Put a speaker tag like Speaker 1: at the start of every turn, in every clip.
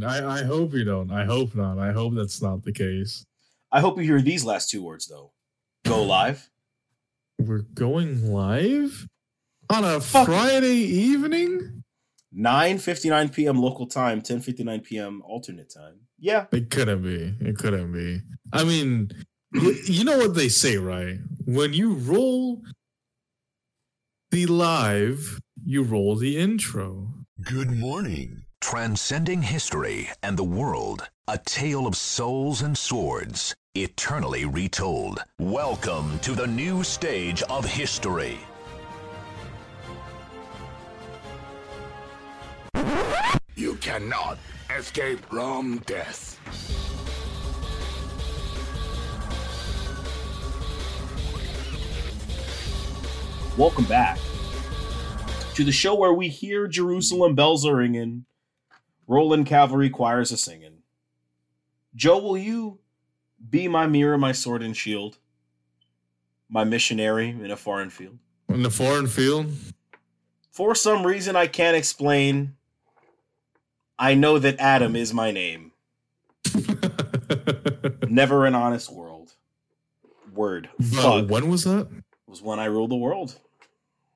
Speaker 1: mean, I, I hope you don't. I hope not. I hope that's not the case.
Speaker 2: I hope you hear these last two words though. Go live.
Speaker 1: We're going live on a
Speaker 2: Fuck.
Speaker 1: Friday evening.
Speaker 2: 9:59 p.m. local time, 10:59 p.m. alternate time. Yeah.
Speaker 1: It couldn't be. It couldn't be. I mean, you know what they say, right? When you roll the live, you roll the intro.
Speaker 3: Good morning.
Speaker 4: Transcending history and the world, a tale of souls and swords, eternally retold. Welcome to the new stage of history.
Speaker 3: You cannot escape from death.
Speaker 2: Welcome back to the show where we hear Jerusalem bells are ringing, Roland cavalry choirs a singing. Joe, will you be my mirror, my sword and shield, my missionary in a foreign field?
Speaker 1: In the foreign field,
Speaker 2: For some reason I can't explain, I know that Adam is my name. Never an honest world. Word. Fuck.
Speaker 1: when was that?
Speaker 2: was when I ruled the world.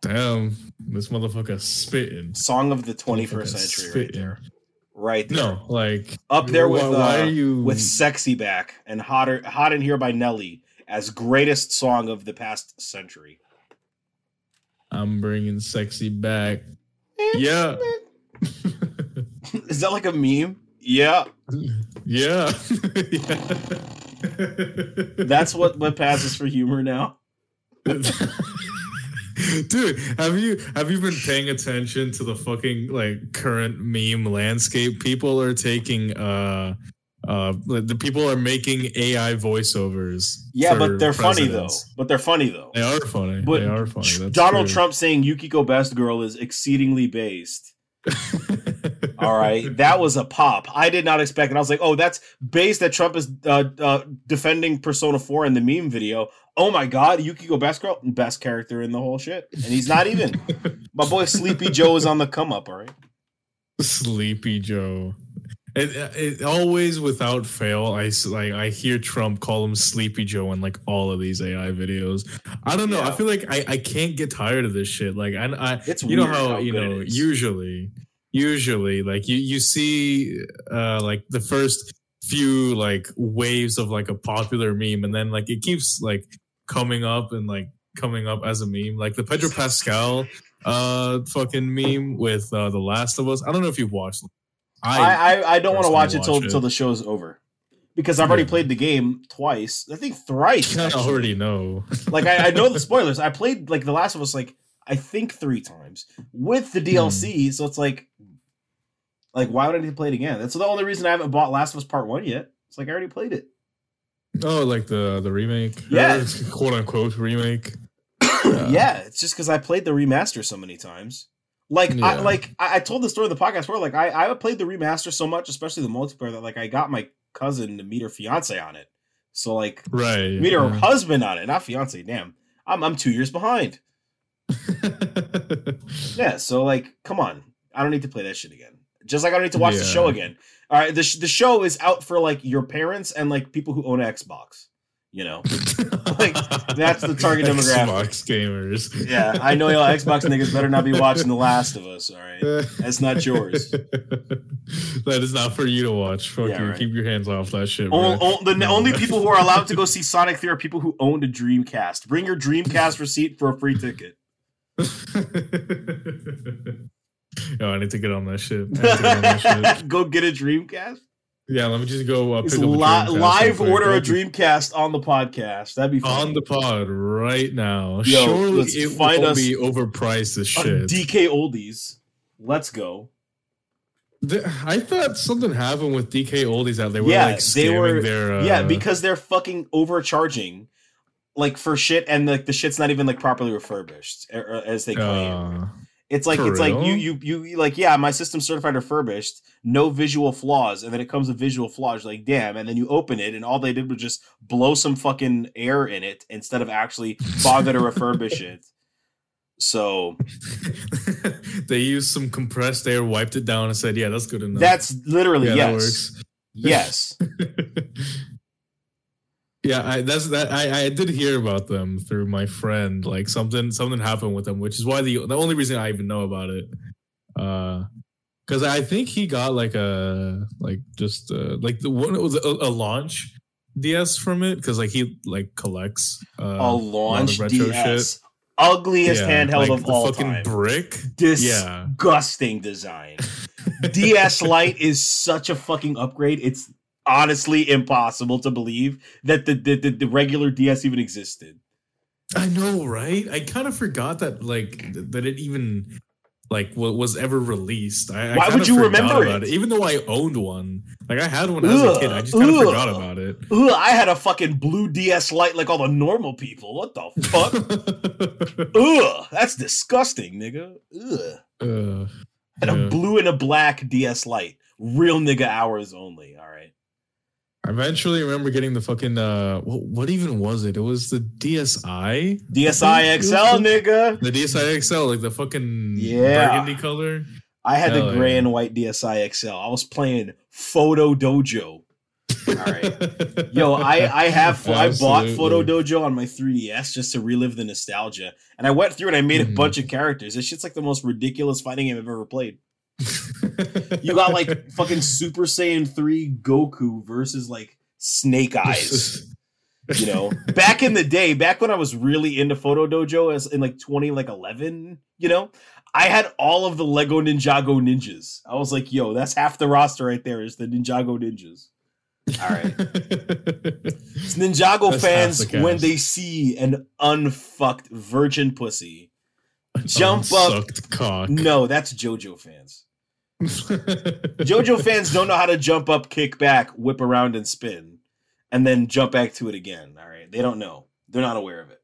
Speaker 1: Damn, this motherfucker spitting.
Speaker 2: Song of the 21st
Speaker 1: Motherfucker
Speaker 2: century, right
Speaker 1: spitting.
Speaker 2: there. Right there.
Speaker 1: No, like
Speaker 2: Up there with
Speaker 1: why, why
Speaker 2: uh,
Speaker 1: are you
Speaker 2: with "Sexy Back" and "Hotter Hot in Here" by Nelly as greatest song of the past century.
Speaker 1: I'm bringing sexy back. Yeah,
Speaker 2: Is that like a meme? Yeah,
Speaker 1: yeah.
Speaker 2: that's what what passes for humor now.
Speaker 1: Dude, have you have you been paying attention to the fucking like current meme landscape? People are taking uh uh the people are making AI voiceovers.
Speaker 2: Yeah, but they're funny though. But they're funny though.
Speaker 1: They are funny.
Speaker 2: But
Speaker 1: they are funny. That's
Speaker 2: Donald
Speaker 1: true.
Speaker 2: Trump saying Yukiko Best Girl is exceedingly based. All right, that was a pop. I did not expect and I was like, oh, that's based that Trump is uh, uh, defending Persona 4 in the meme video. Oh my God, Yukiko Best Girl, best character in the whole shit. And he's not even. My boy Sleepy Joe is on the come up, all right?
Speaker 1: Sleepy Joe. It, it always without fail. I like I hear Trump call him Sleepy Joe in like all of these AI videos. I don't know. I feel like I, I can't get tired of this shit. Like I, I
Speaker 2: It's
Speaker 1: you know how,
Speaker 2: how
Speaker 1: you know usually usually like you you see uh like the first few like waves of like a popular meme and then like it keeps like coming up and like coming up as a meme like the Pedro Pascal uh fucking meme with uh the last of us i don't know if you've watched
Speaker 2: I, I, I don't want to watch it till, till the show's over. Because I've already played the game twice. I think thrice. actually.
Speaker 1: already know
Speaker 2: like I, I know the spoilers. I played like The Last of Us like I think three times with the DLC. So it's like, like why would I need to play it again? That's the only reason I haven't bought Last of Us Part One yet. It's like I already played it.
Speaker 1: oh like the the remake
Speaker 2: Yeah.
Speaker 1: Quote unquote remake
Speaker 2: yeah, it's just because I played the remaster so many times. Like I like I, I told the story of the podcast where like I I played the remaster so much, especially the multiplayer, that like I got my cousin to meet her fiance on it. So like
Speaker 1: right
Speaker 2: meet her
Speaker 1: yeah.
Speaker 2: husband on it, not fiance. Damn, I'm I'm two years behind. Yeah, so like, come on, I don't need to play that shit again. Just like I don't need to watch the show again. All right, the sh- the show is out for like your parents and like people who own an Xbox. You know, Like, that's the target demographic.
Speaker 1: Xbox gamers.
Speaker 2: yeah, I know y'all Xbox niggas better not be watching The Last of Us. All right, that's not yours.
Speaker 1: that is not for you to watch. Fuck
Speaker 2: Yeah,
Speaker 1: you.
Speaker 2: right.
Speaker 1: Keep your hands off that shit.
Speaker 2: O-
Speaker 1: bro.
Speaker 2: o- the n- only people who are allowed to go see Sonic 3 are people who owned a Dreamcast. Bring your Dreamcast receipt for a free ticket.
Speaker 1: Yo, I need to get on that shit. I need to get on that shit.
Speaker 2: go get a Dreamcast.
Speaker 1: Yeah, let me just go uh, pick
Speaker 2: It's
Speaker 1: up a
Speaker 2: li- live order a Dreamcast on the podcast. That'd be fun.
Speaker 1: on the pod right now.
Speaker 2: Yo,
Speaker 1: Surely it
Speaker 2: find
Speaker 1: will
Speaker 2: us
Speaker 1: be overpriced as shit.
Speaker 2: DK Oldies. Let's go.
Speaker 1: The- I thought something happened with DK Oldies out. They were
Speaker 2: Yeah,
Speaker 1: like
Speaker 2: they were-
Speaker 1: their uh,
Speaker 2: yeah, because they're fucking overcharging, like for shit, and like the shit's not even like properly refurbished, er- er, as they claim.
Speaker 1: uh,
Speaker 2: it's like
Speaker 1: for
Speaker 2: it's like you you you like yeah, my system's certified refurbished, no visual flaws, and then it comes with visual flaws. Like damn, and then you open it, and all they did was just blow some fucking air in it instead of actually bother to refurbish it. So
Speaker 1: they used some compressed air, wiped it down, and said, "Yeah, that's good enough."
Speaker 2: that's literally
Speaker 1: yeah,
Speaker 2: yes. Yes.
Speaker 1: yeah, I that's that I, I did hear about them through my friend. Like something something happened with them, which is why the the only reason I even know about it. Uh because I think he got like a like just uh, like the one it was a, a launch DS from it because like he like collects uh,
Speaker 2: a launch
Speaker 1: retro
Speaker 2: DS. Ugliest
Speaker 1: Yeah,
Speaker 2: handheld
Speaker 1: like
Speaker 2: of all
Speaker 1: fucking
Speaker 2: time.
Speaker 1: brick. Yeah.
Speaker 2: Disgusting design. DS Lite is such a fucking upgrade. It's honestly impossible to believe that the the, the, the regular DS even existed.
Speaker 1: I know, right? I kind of forgot that like that it even like wa- was ever released. I, I
Speaker 2: Why
Speaker 1: kinda
Speaker 2: would you remember
Speaker 1: about
Speaker 2: it?
Speaker 1: Even though I owned one, like I had one as a kid, I just kind of forgot about it.
Speaker 2: Ugh, I had a fucking blue DS light like all the normal people. What the fuck? Ugh, that's disgusting, nigga. Ugh.
Speaker 1: Uh,
Speaker 2: And a blue and a black DS light. Real nigga hours only. All right.
Speaker 1: I eventually remember getting the fucking uh, what, what even was it? It was the DSi,
Speaker 2: DSi XL, nigga.
Speaker 1: the DSi XL, like the fucking
Speaker 2: Yeah.
Speaker 1: burgundy color.
Speaker 2: I had
Speaker 1: Hell
Speaker 2: the gray
Speaker 1: yeah.
Speaker 2: and white DSi XL. I was playing Photo Dojo. All right. Yo, I I have I bought Photo Dojo on my 3DS just to relive the nostalgia, and I went through and I made a
Speaker 1: Mhm.
Speaker 2: bunch of characters. This shit's like the most ridiculous fighting game I've ever played. You got like fucking Super Saiyan 3 Goku versus like Snake Eyes. You know, back in the day, back when I was really into Photo Dojo, as in like 20 like 11, you know, I had all of the Lego Ninjago ninjas. I was like, yo, that's half the roster right there is the Ninjago ninjas. All right. It's Ninjago
Speaker 1: That's
Speaker 2: fans
Speaker 1: the
Speaker 2: when they see an unfucked virgin pussy jump up.
Speaker 1: Cock.
Speaker 2: No, that's JoJo fans. JoJo fans don't know how to jump up, kick back, whip around, and spin, and then jump back to it again. All right, they don't know. They're not aware of it.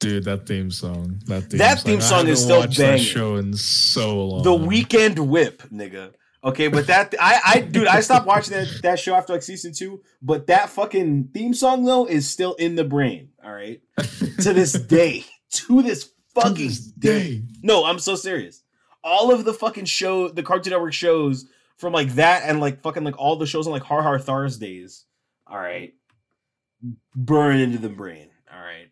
Speaker 1: Dude, that theme song. That theme
Speaker 2: That
Speaker 1: song,
Speaker 2: theme
Speaker 1: I
Speaker 2: song is still
Speaker 1: watched that show in so long.
Speaker 2: The Weekend Whip, nigga. Okay, but that I, I, dude, I stopped watching that that show after like season two. But that fucking theme song though is still in the brain. All right, to this day, to this
Speaker 1: To
Speaker 2: fucking
Speaker 1: this
Speaker 2: day.
Speaker 1: day.
Speaker 2: No, I'm so serious. All of the fucking show, the Cartoon Network shows from like that and like fucking like all the shows on like Har Har Thursdays. All right, burn into the brain. All right,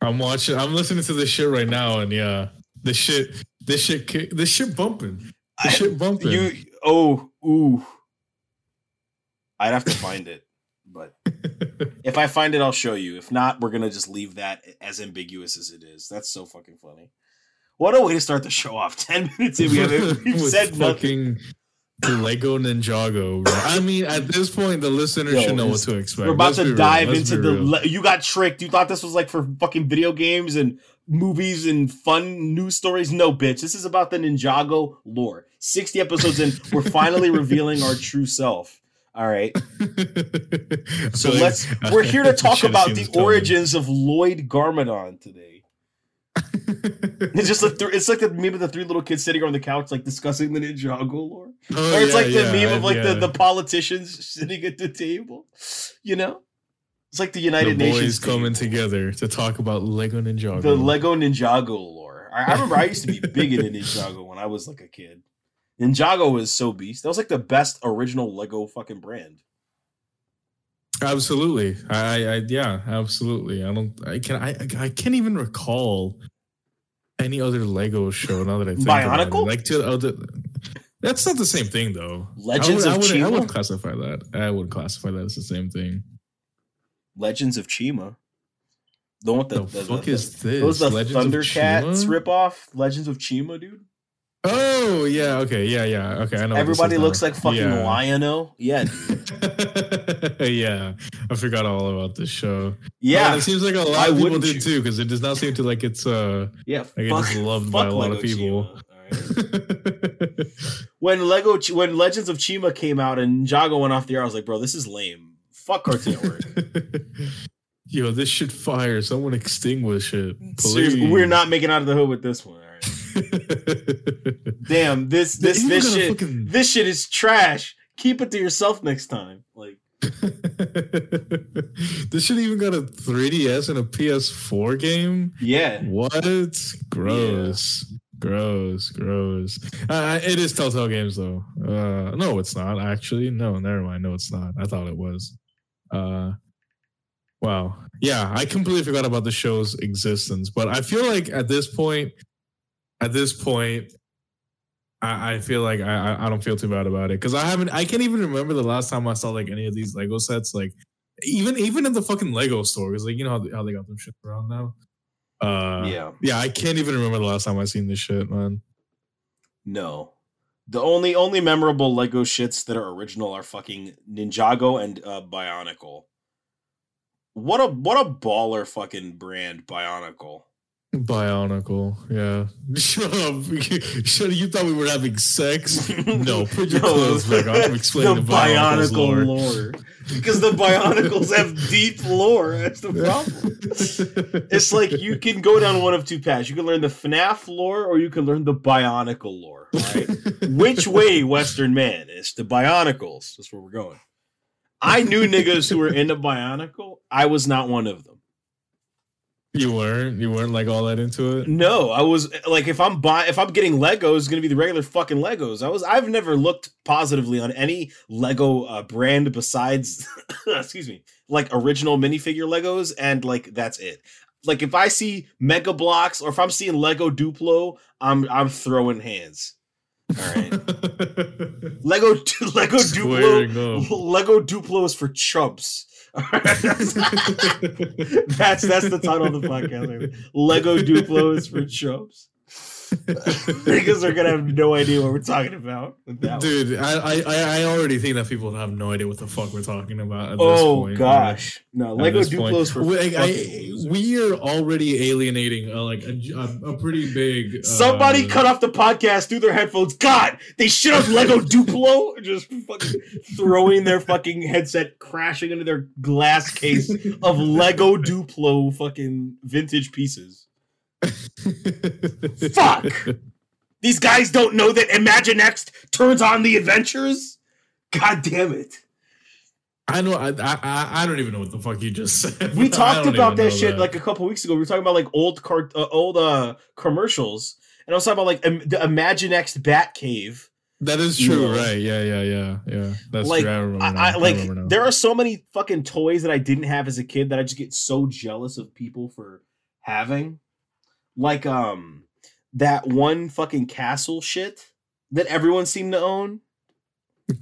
Speaker 1: I'm watching. I'm listening to this shit right now, and yeah, this shit, this shit, this shit bumping. This
Speaker 2: I-
Speaker 1: shit bumping.
Speaker 2: you oh ooh. I'd have to find it, but if I find it, I'll show you. If not, we're gonna just leave that as ambiguous as it is. That's so fucking funny. What a way to start the show off. Ten minutes in, we haven't we've said nothing.
Speaker 1: fucking Lego Ninjago. Bro. I mean, at this point, the listener
Speaker 2: Yo,
Speaker 1: should know what to expect.
Speaker 2: We're about
Speaker 1: Let's
Speaker 2: to dive into the. Le- you got tricked. You thought this was like for fucking video games and movies and fun news stories. No, bitch. This is about the Ninjago lore. Sixty episodes in, we're finally revealing our true self. All right. So let's. We're here to talk about the origins of Lloyd Garmadon today. It's just like th- it's like the meme of the three little kids sitting on the couch, like discussing the Ninjago lore.
Speaker 1: Oh,
Speaker 2: or it's
Speaker 1: yeah,
Speaker 2: like the
Speaker 1: yeah,
Speaker 2: meme of like the,
Speaker 1: yeah.
Speaker 2: the politicians sitting at the table. You know, it's like the
Speaker 1: the
Speaker 2: United
Speaker 1: boys
Speaker 2: Nations
Speaker 1: coming
Speaker 2: table.
Speaker 1: together to talk about Lego Ninjago.
Speaker 2: The Lego Ninjago lore. I, I remember I used to be big into Ninjago when I was like a kid. Ninjago was so beast. That was like the best original Lego fucking brand.
Speaker 1: Absolutely. I, I, yeah, absolutely. I don't. I can. I, I can't even recall any other Lego show now that I think about it. Like to other. That's not the same thing, though.
Speaker 2: Legends
Speaker 1: I
Speaker 2: of
Speaker 1: would, I would, I would classify that. I would classify that as the same thing.
Speaker 2: Legends of Chima. The one the,
Speaker 1: The,
Speaker 2: the,
Speaker 1: fuck
Speaker 2: the,
Speaker 1: is this?
Speaker 2: Was the
Speaker 1: Legends
Speaker 2: Thundercats
Speaker 1: Chima?
Speaker 2: ripoff. Legends of Chima, dude.
Speaker 1: Oh yeah. Okay. Yeah. Yeah. Okay. I know.
Speaker 2: Everybody looks
Speaker 1: now.
Speaker 2: like fucking
Speaker 1: yeah.
Speaker 2: Lion-O. Yeah.
Speaker 1: yeah, I forgot all about this show.
Speaker 2: yeah,
Speaker 1: it seems like a lot of people did
Speaker 2: you?
Speaker 1: too, because it does not seem to like it's uh
Speaker 2: yeah.
Speaker 1: like it
Speaker 2: fuck-
Speaker 1: is loved by a lot
Speaker 2: Lego
Speaker 1: of people.
Speaker 2: Chima, right? when Lego, when Legends of Chima came out and Jago went off the air, I was like, bro, this is lame. Fuck Cartoon Network.
Speaker 1: Yo, this should fire. Someone extinguish it.
Speaker 2: Seriously, we're not making out of the hood with this one. Right. Damn, this this this shit
Speaker 1: fucking-
Speaker 2: this shit is trash. Keep it to yourself next time. Like
Speaker 1: this shit even got a 3DS and a PS4 game.
Speaker 2: Yeah.
Speaker 1: What? Gross. Gross. Gross. Uh, it is Telltale Games though. Uh, no, it's not actually. No, never mind. No, it's not. I thought it was. Uh, wow. Yeah, I completely forgot about the show's existence. But I feel like at this point, at this point, I, I feel like I, I- don't feel too bad about it because I haven't. I can't even remember the last time I saw like any of these Lego sets. Like even even in the fucking Lego store, because like you know how they, how they got them shit around now. Uh,
Speaker 2: Yeah.
Speaker 1: yeah. I can't even remember the last time I seen this shit, man.
Speaker 2: No. The only only memorable Lego shits that are original are fucking Ninjago and uh, Bionicle. What a what a baller fucking brand Bionicle.
Speaker 1: Bionicle, yeah. Shut up. Shut You thought we were having sex? No, put your
Speaker 2: No,
Speaker 1: clothes back on. I'm explaining the, Bionicle's lore.
Speaker 2: lore. Because the Bionicles have deep lore. That's the problem. It's like you can go down one of two paths. You can learn the FNAF lore or you can learn the Bionicle lore. Right? Which way, Western man? It's the Bionicles. That's where we're going. I knew niggas who were into Bionicle. I was not one of them.
Speaker 1: You weren't. You weren't like all that into it.
Speaker 2: No, I was like, if I'm buying, if I'm getting Legos, it's gonna be the regular fucking Legos. I was, I've never looked positively on any Lego uh, brand besides, excuse me, like original minifigure Legos, and like that's it. Like if I see Mega Blocks or if I'm seeing Lego Duplo, I'm I'm throwing hands. All right, Lego Lego Duplo. Lego Duplo is for chumps. that's that's the title of the podcast. Lego Duplo is for chumps. Niggas are gonna have no idea what we're talking about. with that one.
Speaker 1: Dude, I, I I already think that people have no idea what the fuck we're talking about. At this
Speaker 2: Oh
Speaker 1: point.
Speaker 2: gosh, no Lego
Speaker 1: this point.
Speaker 2: Duplo
Speaker 1: I, we are already alienating uh, like a, a, a pretty big. Uh,
Speaker 2: Somebody cut off the podcast through their headphones. God, they shit up Lego Duplo, just fucking throwing their fucking headset crashing into their glass case of Lego Duplo fucking vintage pieces. Fuck! These guys don't know that Imaginext turns on the adventures. God damn it!
Speaker 1: I know. I, I I don't even know what the fuck you just said.
Speaker 2: We talked about that shit like a couple weeks ago. We were talking about like old cart, uh, old uh commercials, and I was talking about like the Imaginext Bat Cave.
Speaker 1: that is true, right? Yeah, yeah, yeah, yeah. That's
Speaker 2: like
Speaker 1: true. I remember.
Speaker 2: I. I- like
Speaker 1: remember
Speaker 2: there are so many fucking toys that I didn't have as a kid that I just get so jealous of people for having. Like um that one fucking castle shit that everyone seemed to own.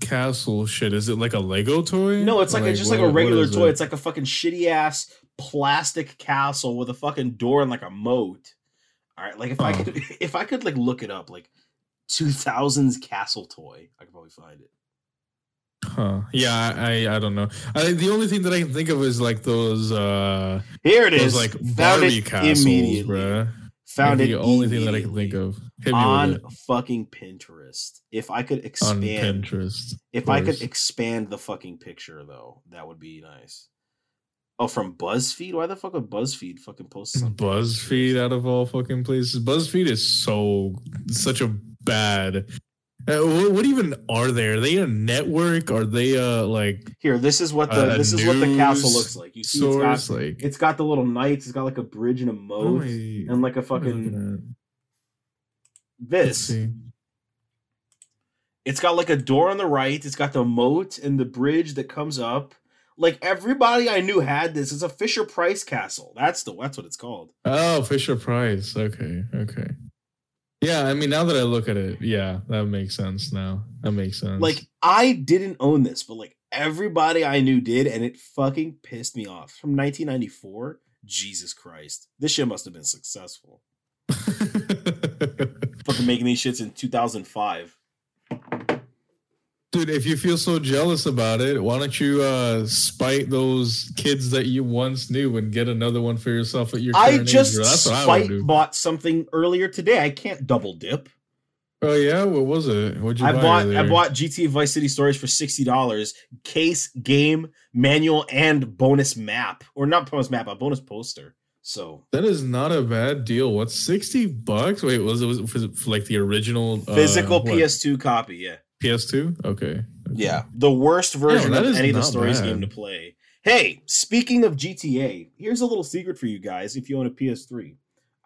Speaker 1: castle shit. Is it like a Lego toy?
Speaker 2: No, it's like, a, just like a regular toy.
Speaker 1: it?
Speaker 2: It's like a fucking shitty ass plastic castle with a fucking door and like a moat. All right, like if I
Speaker 1: Oh.
Speaker 2: could if I could like look it up like 2000s castle toy, I could probably find it.
Speaker 1: Huh. Yeah, I, I don't know. I the only thing that I can think of is like those uh
Speaker 2: Here it
Speaker 1: those
Speaker 2: is.
Speaker 1: like
Speaker 2: Found
Speaker 1: Barbie castles,
Speaker 2: immediately. Found it
Speaker 1: the only thing that I can think of.
Speaker 2: On fucking Pinterest. If I could
Speaker 1: on
Speaker 2: expand,
Speaker 1: Pinterest.
Speaker 2: if I could expand the fucking picture though, that would be nice. Oh, from BuzzFeed? Why the fuck would BuzzFeed fucking post something?
Speaker 1: BuzzFeed out of all fucking places. BuzzFeed is so such a bad. Uh, what, what even are they? Are they a network? Are they uh like
Speaker 2: Here, this is what the
Speaker 1: a
Speaker 2: this is what the castle looks like. You see, it's got.
Speaker 1: Like
Speaker 2: it's got the little knights. It's got like a bridge and a moat and like a
Speaker 1: what am I
Speaker 2: fucking
Speaker 1: looking at? Let's
Speaker 2: this. It's got like a door on the right. It's got the moat and the bridge that comes up. Like everybody I knew had this. It's a Fisher Price castle. That's the that's what it's called.
Speaker 1: Oh, Fisher Price. Okay, okay. Yeah, I mean, now that I look at it, yeah, that makes sense. Now that makes sense.
Speaker 2: Like I didn't own this, but like everybody I knew did, and it fucking pissed me off. From 1994, Jesus Christ, this shit must have been successful. Fucking making these shits in 2005.
Speaker 1: Dude, if you feel so jealous about it, why don't you uh spite those kids that you once knew and get another one for yourself at your
Speaker 2: I just
Speaker 1: what I
Speaker 2: spite
Speaker 1: do.
Speaker 2: bought something earlier today. I can't double dip.
Speaker 1: Oh yeah, what was it? What'd you
Speaker 2: I
Speaker 1: buy
Speaker 2: bought I bought GTA Vice City Stories for sixty dollars, case, game, manual, and bonus map, or not bonus map, a bonus poster. So
Speaker 1: That is not a bad deal. What's sixty bucks? Wait, was it was it like the original uh,
Speaker 2: physical
Speaker 1: what,
Speaker 2: PS2 copy, yeah.
Speaker 1: PS2? Okay, okay.
Speaker 2: Yeah, the worst version
Speaker 1: that
Speaker 2: of any of the stories
Speaker 1: bad.
Speaker 2: game to play. Hey, speaking of GTA, here's a little secret for you guys if you own a PS3.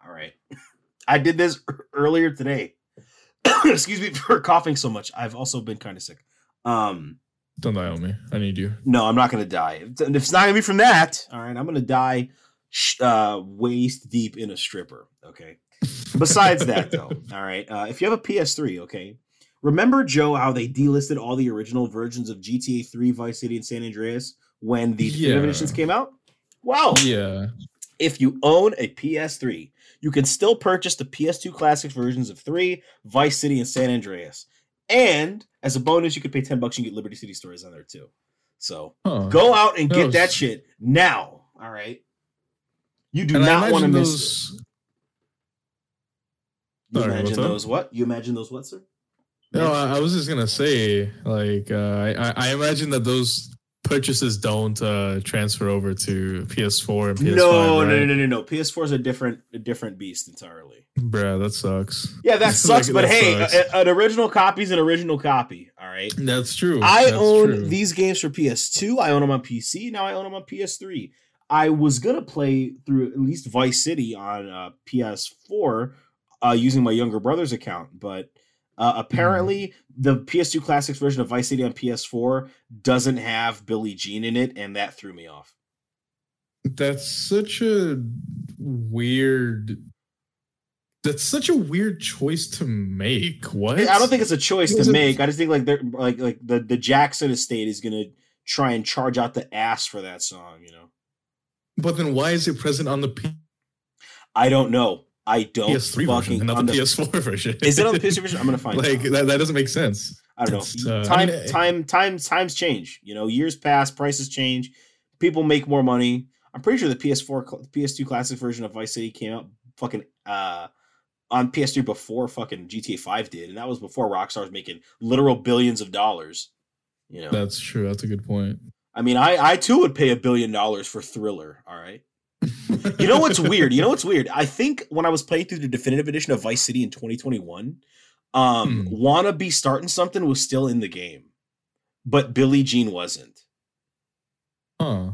Speaker 2: All right. I did this earlier today. Excuse me for coughing so much. I've also been kind of sick. Um,
Speaker 1: Don't die on me. I need you.
Speaker 2: no, I'm not going to die. If it's not going to be from that, all right, I'm going to die sh- uh, waist deep in a stripper. Okay. Besides that, though, all right, uh, if you have a PS3, okay, remember Joe how they delisted all the original versions of GTA 3, Vice City, and San Andreas when the
Speaker 1: Yeah.
Speaker 2: editions came out? Well,
Speaker 1: Yeah.
Speaker 2: if you own a PS3, you can still purchase the PS2 classic versions of 3, Vice City, and San Andreas. And as a bonus, you could pay 10 bucks and get Liberty City stories on there too. So
Speaker 1: Huh.
Speaker 2: go out and
Speaker 1: That
Speaker 2: get
Speaker 1: was-
Speaker 2: that shit now. All right. You do
Speaker 1: And
Speaker 2: not want to
Speaker 1: imagine
Speaker 2: miss
Speaker 1: those-
Speaker 2: it. You
Speaker 1: Sorry,
Speaker 2: imagine
Speaker 1: up?
Speaker 2: those what? You imagine those what, sir?
Speaker 1: No, I, I was just gonna say, like, uh, I, I- imagine that those purchases don't uh, transfer over to PS4 and PS5.
Speaker 2: no,
Speaker 1: right?
Speaker 2: no, no, no, no, no. PS4 is a different, a different beast entirely.
Speaker 1: Bruh, that sucks.
Speaker 2: Yeah, that
Speaker 1: Like,
Speaker 2: sucks. but
Speaker 1: that
Speaker 2: hey,
Speaker 1: sucks.
Speaker 2: a- an original copy is an original copy. All right.
Speaker 1: That's true.
Speaker 2: I
Speaker 1: That's
Speaker 2: own
Speaker 1: true.
Speaker 2: these games for PS2. I own them on PC. Now I own them on PS3. I was gonna play through at least Vice City on uh, PS4 uh, using my younger brother's account, but uh, apparently the PS2 Classics version of Vice City on PS4 doesn't have Billie Jean in it, and that threw me off.
Speaker 1: That's such a weird. That's such a weird choice to make. What?
Speaker 2: I don't think it's a choice to make. I just think like they're like like the the Jackson estate is gonna try and charge out the ass for that song. You know,
Speaker 1: But then why is it present on the P-
Speaker 2: I don't know. I don't
Speaker 1: PS3
Speaker 2: fucking
Speaker 1: version not the
Speaker 2: the-
Speaker 1: PS4 version?
Speaker 2: Is it on the PS3 version? I'm gonna find
Speaker 1: it.
Speaker 2: like
Speaker 1: that, that doesn't make sense.
Speaker 2: I don't
Speaker 1: It's,
Speaker 2: know.
Speaker 1: uh, I
Speaker 2: time,
Speaker 1: mean,
Speaker 2: time, time, times change. You know, years pass, prices change, people make more money. I'm pretty sure the PS4, PS2 classic version of Vice City came out fucking uh on PS3 before fucking GTA 5 did, and that was before Rockstar was making literal billions of dollars. You know,
Speaker 1: That's true. That's a good point.
Speaker 2: I mean, I I too would pay a billion dollars for Thriller. All right. You know what's weird? You know what's weird? I think when I was playing through the definitive edition of Vice City in 2021, um,
Speaker 1: Hmm.
Speaker 2: "Wanna Be Starting Something" was still in the game, but Billie Jean wasn't.
Speaker 1: Huh.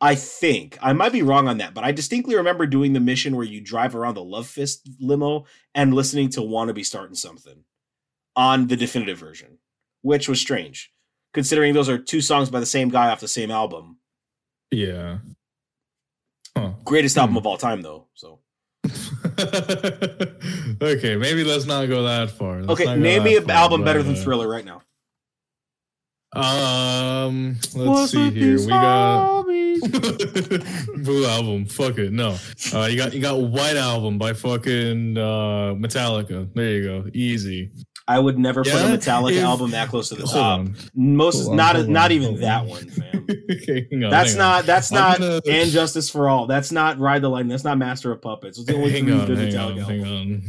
Speaker 2: I think I might be wrong on that, but I distinctly remember doing the mission where you drive around the Love Fist limo and listening to "Wanna Be Starting Something" on the definitive version, which was strange, considering those are two songs by the same guy off the same album.
Speaker 1: Yeah. Huh.
Speaker 2: Greatest album
Speaker 1: Hmm.
Speaker 2: of all time, though. So
Speaker 1: okay, maybe let's not go that far. Let's
Speaker 2: okay, name me an
Speaker 1: far,
Speaker 2: album better than
Speaker 1: uh,
Speaker 2: Thriller right now.
Speaker 1: Um, let's see here. We got Blue album. Fuck it. No. Uh, you got you got White album by fucking uh Metallica. There you go. Easy.
Speaker 2: I would never put a Metallica
Speaker 1: if-
Speaker 2: album that close to the top.
Speaker 1: on.
Speaker 2: Most
Speaker 1: on,
Speaker 2: not not
Speaker 1: on,
Speaker 2: even that
Speaker 1: on.
Speaker 2: one, fam.
Speaker 1: Okay, on,
Speaker 2: That's not that's not
Speaker 1: gonna-
Speaker 2: and Justice for All. That's not Ride the Lightning. That's not Master of Puppets. It's the only
Speaker 1: hang
Speaker 2: three
Speaker 1: on,
Speaker 2: good
Speaker 1: hang
Speaker 2: Metallica
Speaker 1: on, on.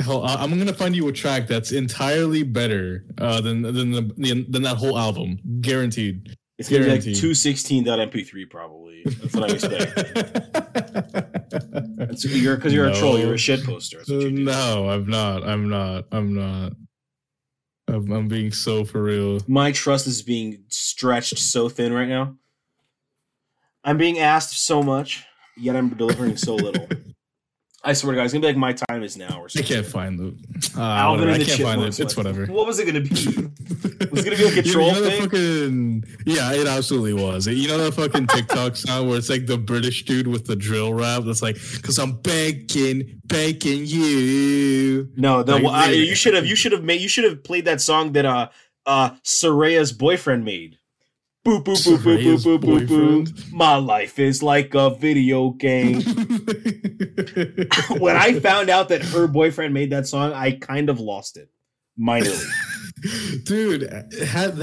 Speaker 1: Hell, I'm gonna find you a track that's entirely better uh, than than the, than that whole album, guaranteed.
Speaker 2: It's gonna be like
Speaker 1: Guaranteed.
Speaker 2: 216.mp3 probably. That's what I expect. It's- you're because you're a troll. You're a shit poster. You
Speaker 1: no, I'm not. I'm not. I'm not. I'm, I'm being so for real.
Speaker 2: My trust is being stretched so thin right now. I'm being asked so much, yet I'm delivering so little. I swear to God, it's gonna be like my time is now or
Speaker 1: I
Speaker 2: something.
Speaker 1: can't find the. Uh,
Speaker 2: Alvin
Speaker 1: whatever,
Speaker 2: and
Speaker 1: I
Speaker 2: the
Speaker 1: can't find it.
Speaker 2: Chipmunks.
Speaker 1: It's whatever.
Speaker 2: What was it gonna be? Was it gonna be like a
Speaker 1: You-
Speaker 2: troll
Speaker 1: you know
Speaker 2: thing?
Speaker 1: Fucking, yeah, it absolutely was. You know that fucking TikTok sound where it's like the British dude with the drill rap that's like, "Cause I'm begging, begging you."
Speaker 2: No, the
Speaker 1: Like,
Speaker 2: well, I- you should have you should have made you should have played that song that uh uh Soraya's boyfriend made. Boop boop boop boop boop boop boop boop. My life is like a video game. when I found out that her boyfriend made that song, I kind of lost it minorly.
Speaker 1: Dude, have,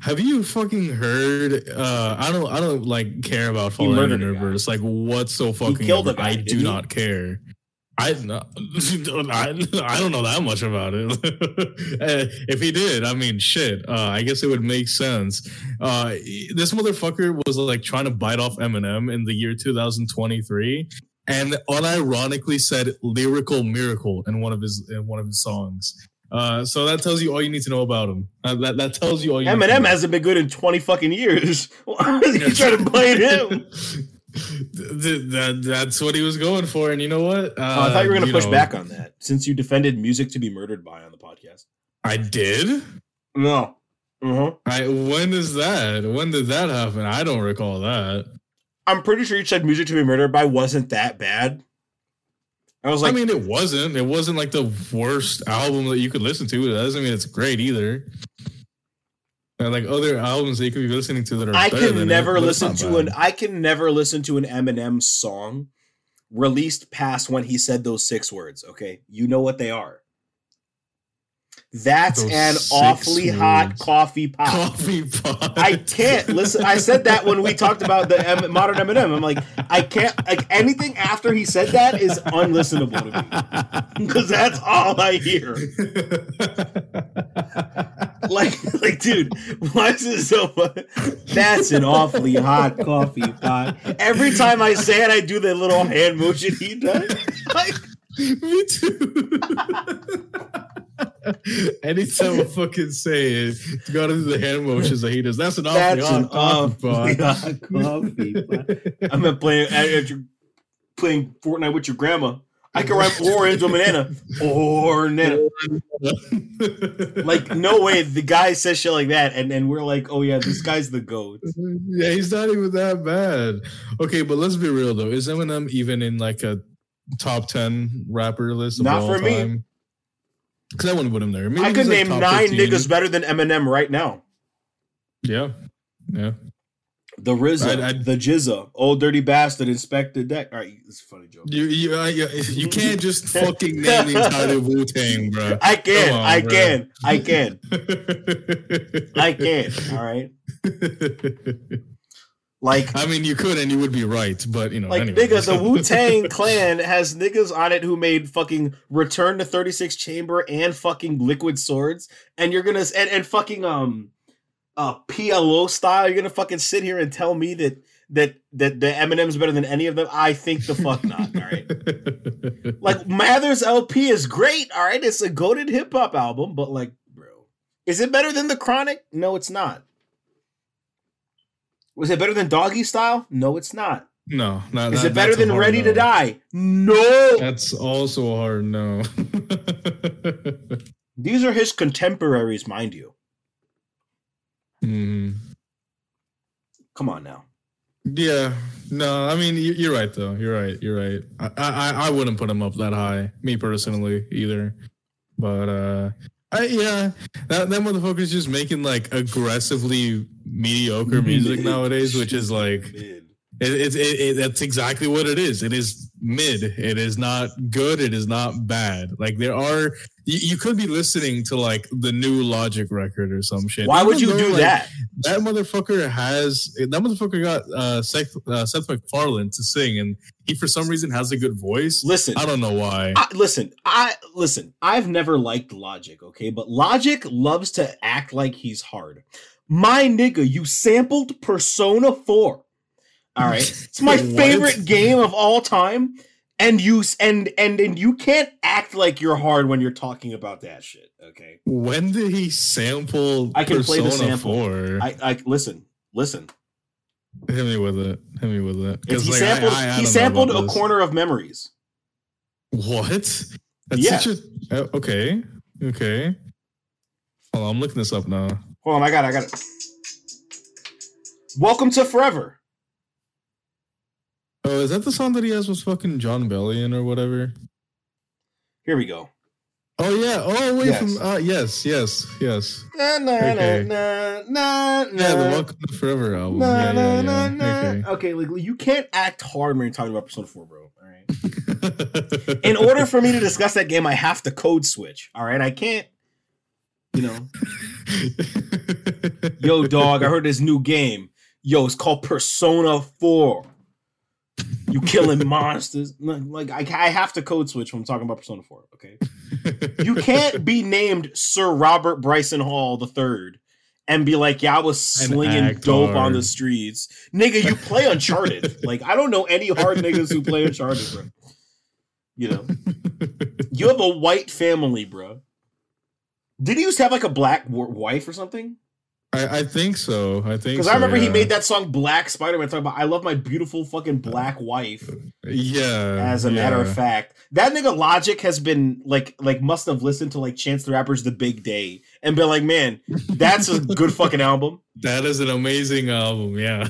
Speaker 1: have you fucking heard? Uh, I don't, I don't like care about
Speaker 2: murdered
Speaker 1: universe. Like, what's so fucking?
Speaker 2: killed guy,
Speaker 1: I do
Speaker 2: he?
Speaker 1: not care. I, no, I I don't know that much about it. Eh, if he did, I mean, shit. Uh, I guess it would make sense. Uh, this motherfucker was like trying to bite off Eminem in the year 2023, and unironically said "lyrical miracle" in one of his in one of his songs. Uh, so that tells you all you need to know about him. Uh, that that tells you all you. need to
Speaker 2: Eminem
Speaker 1: know.
Speaker 2: hasn't been good in twenty fucking years. you trying to blame him?
Speaker 1: Th- that, that's what he was going for, and you know what? Uh,
Speaker 2: Oh, I thought you were going to push
Speaker 1: know,
Speaker 2: back on that since you defended music to be murdered by on the podcast.
Speaker 1: I did.
Speaker 2: No. Uh-huh.
Speaker 1: I when is that? When did that happen? I don't recall that.
Speaker 2: I'm pretty sure you said music to be murdered by wasn't that bad. I was like,
Speaker 1: I mean, it wasn't. It wasn't like the worst album that you could listen to. It doesn't mean it's great either. And like other albums that you could be listening to that are
Speaker 2: I
Speaker 1: better
Speaker 2: can
Speaker 1: than
Speaker 2: never
Speaker 1: it,
Speaker 2: listen to
Speaker 1: bad.
Speaker 2: an I can never listen to an Eminem song released past when he said those six words. Okay, you know what they are. That's
Speaker 1: Those
Speaker 2: an awfully hot coffee pot.
Speaker 1: coffee pot.
Speaker 2: I can't listen. I said that when we talked about the M- modern Eminem. I'm like, I can't like anything after he said that is unlistenable to me because that's all I hear. Like, like, dude, why is it so? fun? That's an awfully hot coffee pot. Every time I say it, I do the little hand motion he does. Like,
Speaker 1: Me too. Anytime I fucking say it, you gotta do the hand motions that he does. That's an
Speaker 2: that's an
Speaker 1: hot coffee.
Speaker 2: I'm not playing at, at your, playing Fortnite with your grandma. I can rhyme orange or banana or banana. Like, no way. The guy says shit like that, and then we're like, oh yeah, this guy's the goat.
Speaker 1: yeah, he's not even that bad. Okay, but let's be real though. Is Eminem even in like a top ten rapper list? Of
Speaker 2: Not
Speaker 1: all
Speaker 2: for me.
Speaker 1: Time? Because I wouldn't put him there. Maybe
Speaker 2: I could
Speaker 1: like,
Speaker 2: name nine
Speaker 1: 15.
Speaker 2: niggas better than Eminem right now.
Speaker 1: Yeah, yeah.
Speaker 2: The RZA,
Speaker 1: I'd- I'd-
Speaker 2: the Jizza, old dirty bastard, Inspector Deck. All right, it's a funny joke.
Speaker 1: You you uh, you, you can't just fucking name the entire Wu Tang, bro.
Speaker 2: I can,
Speaker 1: Come on,
Speaker 2: I
Speaker 1: bro.
Speaker 2: can, I can, I can. All right, like,
Speaker 1: I mean, you could and you would be right, but you know,
Speaker 2: like
Speaker 1: anyway.
Speaker 2: nigga, the Wu Tang Clan has niggas on it who made fucking Return to Thirty Six Chamber and fucking Liquid Swords, and you're gonna and, and fucking um, uh, PLO style. You're gonna fucking sit here and tell me that that that the Eminem's better than any of them? I think the fuck not. All right. Like Mathers LP is great. All right, it's a goaded hip hop album, but like, bro, is it better than the Chronic? No, it's not. Was it better than Doggy Style? No, it's not.
Speaker 1: no, not,
Speaker 2: Is
Speaker 1: that-
Speaker 2: it better than Ready
Speaker 1: no.
Speaker 2: to Die? No.
Speaker 1: That's also a hard no.
Speaker 2: These are his contemporaries, mind you.
Speaker 1: Mhm.
Speaker 2: Come on now.
Speaker 1: Yeah, no, I mean you- you're right though. You're right. You're right. I, I I wouldn't put him up that high, me personally either. But uh, I yeah, that that motherfucker's just making like aggressively mediocre music nowadays, which is like it, it, it, it that's exactly what it is. It is mid. It is not good. It is not bad. Like there are you, you could be listening to like the new Logic record or some shit.
Speaker 2: Why would you
Speaker 1: though,
Speaker 2: do
Speaker 1: like,
Speaker 2: that?
Speaker 1: that motherfucker has that motherfucker got uh Seth, uh, Seth MacFarlane to sing, and he for some reason has a good voice.
Speaker 2: Listen,
Speaker 1: I don't know why.
Speaker 2: I, listen, I listen. I've never liked Logic, okay, but Logic loves to act like he's hard. My nigga, you sampled Persona Four. All right, it's my favorite game of all time, and you and and and you can't act like you're hard when you're talking about that shit. Okay,
Speaker 1: When did he sample
Speaker 2: I can play the sample.
Speaker 1: 4?
Speaker 2: I I listen, listen.
Speaker 1: Hit me with it. Hit me with it.
Speaker 2: He
Speaker 1: like,
Speaker 2: sampled
Speaker 1: I- I
Speaker 2: he sampled a
Speaker 1: this.
Speaker 2: corner of memories.
Speaker 1: What? That's
Speaker 2: Yeah.
Speaker 1: such a uh, okay. Okay. Hold on, I'm looking this up now.
Speaker 2: Hold on, I got it, I got it. Welcome to Forever.
Speaker 1: Oh, is that the song that he has with fucking John Bellion or whatever?
Speaker 2: Here we go.
Speaker 1: Oh yeah. Oh wait
Speaker 2: Yes.
Speaker 1: from uh yes, yes, yes.
Speaker 2: Na, na,
Speaker 1: Okay.
Speaker 2: na, na, na,
Speaker 1: Yeah, the. Welcome to Forever album.
Speaker 2: Na,
Speaker 1: yeah,
Speaker 2: na,
Speaker 1: yeah,
Speaker 2: na,
Speaker 1: yeah.
Speaker 2: na.
Speaker 1: Okay.
Speaker 2: Okay, like you can't act hard when you're talking about Persona 4, bro. All right. In order for me to discuss that game, I have to code switch. All right, I can't. You know, yo, dog, I heard this new game. Yo, it's called Persona 4. You killing monsters. Like, I, I have to code switch when I'm talking about Persona 4. Okay. You can't be named Sir Robert Bryson Hall the third and be like, yeah, I was slinging
Speaker 1: act
Speaker 2: dope on the streets. Nigga, you play Uncharted. like, I don't know any hard niggas who play Uncharted, bro. You know, you have a white family, bro. Did he used to have like a black w- wife or something?
Speaker 1: I, I think so. I think
Speaker 2: Because
Speaker 1: so,
Speaker 2: I remember he made that song Black Spider Man talking about I love my beautiful fucking black wife.
Speaker 1: Yeah.
Speaker 2: As a matter of fact, that nigga Logic has been like like must have listened to like Chance the Rapper's The Big Day and been like, man, that's a good fucking album.
Speaker 1: that is an amazing album. Yeah.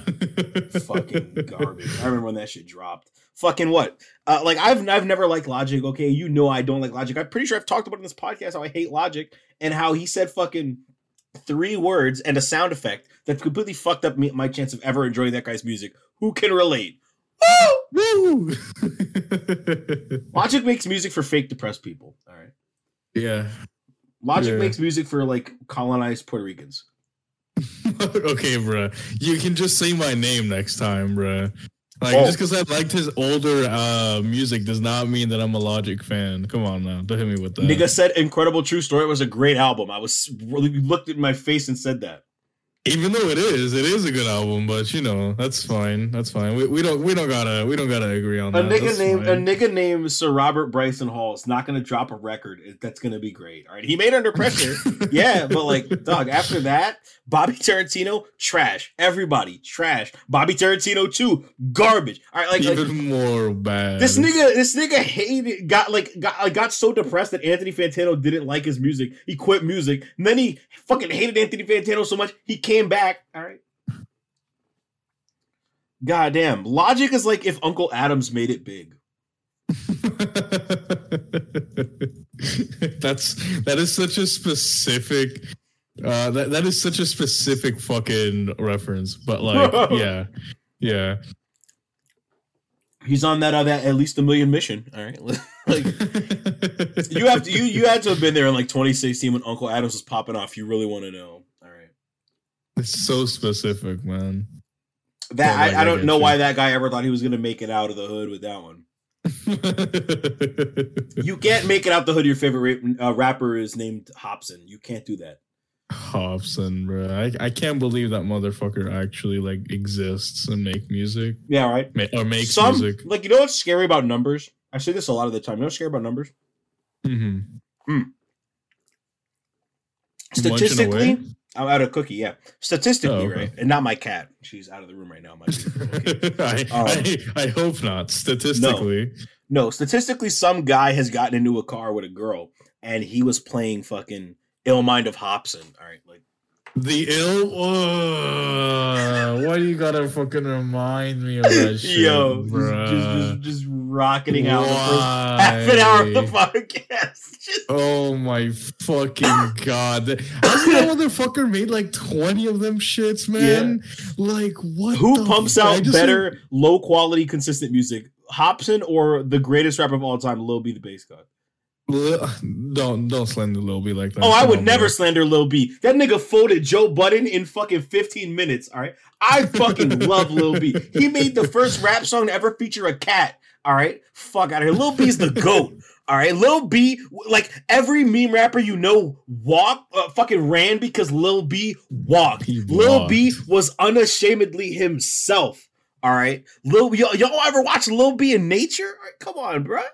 Speaker 2: fucking garbage. I remember when that shit dropped. Fucking what? Uh, like I've I've never liked Logic. Okay, you know I don't like Logic. I'm pretty sure I've talked about it in this podcast how I hate Logic and how he said fucking three words and a sound effect that completely fucked up me, my chance of ever enjoying that guy's music. Who can relate? Woo!
Speaker 1: Woo!
Speaker 2: Logic makes music for fake depressed people. All right.
Speaker 1: yeah.
Speaker 2: Logic
Speaker 1: Yeah.
Speaker 2: makes music for like colonized Puerto Ricans.
Speaker 1: okay, bruh. You can just say my name next time, bruh. Like
Speaker 2: Oh.
Speaker 1: just because I liked his older uh music does not mean that I'm a Logic fan. Come on now, don't hit me with that.
Speaker 2: Nigga said "Incredible True Story" was a great album. I was really looked at my face and said that.
Speaker 1: Even though it is, it is a good album, but you know that's fine. That's fine. We, we don't we don't gotta we don't gotta agree on that.
Speaker 2: A
Speaker 1: that.
Speaker 2: nigga named a nigga named Sir Robert Bryson Hall is not to drop a record. That's to be great. All right, he made Under Pressure. yeah, but like, dog. After that, Bobby Tarantino, trash. Everybody, trash. Bobby Tarantino too, garbage. All right, like, like
Speaker 1: even more bad.
Speaker 2: this nigga, this nigga hated, got like, got like, got so depressed that Anthony Fantano didn't like his music. He quit music, and then he fucking hated Anthony Fantano so much he came back. All right. God damn. Logic is like if Uncle Adams made it big.
Speaker 1: That's that is such a specific uh that, that is such a specific fucking reference. But like yeah. Yeah.
Speaker 2: He's on that uh, that at least a million mission. All right, like you have to you you had to have been there in like 2016 when Uncle Adams was popping off. You really want to know?
Speaker 1: It's so specific, man.
Speaker 2: that
Speaker 1: like,
Speaker 2: I, I don't know why that guy ever thought he was gonna make it out of the hood with that one. You can't make it out the hood. Your favorite uh, rapper is named Hobson. You can't do that.
Speaker 1: Hobson, bro. I, I can't believe that motherfucker actually like exists and make music
Speaker 2: Yeah, right.
Speaker 1: ma- or makes
Speaker 2: Some
Speaker 1: music.
Speaker 2: like you know what's scary about numbers? I say this a lot of the time. You know what's scary about numbers?
Speaker 1: hmm
Speaker 2: Statistically, I'm out of cookie. Yeah, statistically,
Speaker 1: Oh, okay.
Speaker 2: right, and not my cat. She's out of the room right now. My
Speaker 1: I,
Speaker 2: Um,
Speaker 1: I, I hope not. Statistically,
Speaker 2: no, statistically, some guy has gotten into a car with a girl, and he was playing fucking "Ill Mind of Hobson." All right, like
Speaker 1: the ill. Uh, why do you gotta fucking remind me of that shit,
Speaker 2: yo, just, just, just, just rocketing out the first half an hour of the podcast. Just-
Speaker 1: Oh my fucking god! Hasn't that motherfucker made like twenty of them shits, man? Like what?
Speaker 2: Who
Speaker 1: the
Speaker 2: pumps
Speaker 1: fuck?
Speaker 2: Out
Speaker 1: just-
Speaker 2: better, low quality, consistent music? Hobson or the greatest rapper of all time, Lil B, the bass god?
Speaker 1: Don't don't slander Lil B like that.
Speaker 2: Oh, I would
Speaker 1: on,
Speaker 2: never
Speaker 1: bro.
Speaker 2: slander Lil B. That nigga folded Joe Budden in fucking 15 minutes. All right. I fucking love Lil B. He made the first rap song to ever feature a cat. All right. Fuck out of here. Lil B's the GOAT. All right. Lil B, like every meme rapper you know, walk, uh, fucking ran because Lil B walked.
Speaker 1: He
Speaker 2: Lil B was unashamedly himself. All right. Lil, y'all, y'all ever watch Lil B in nature? Right, come on, bruh.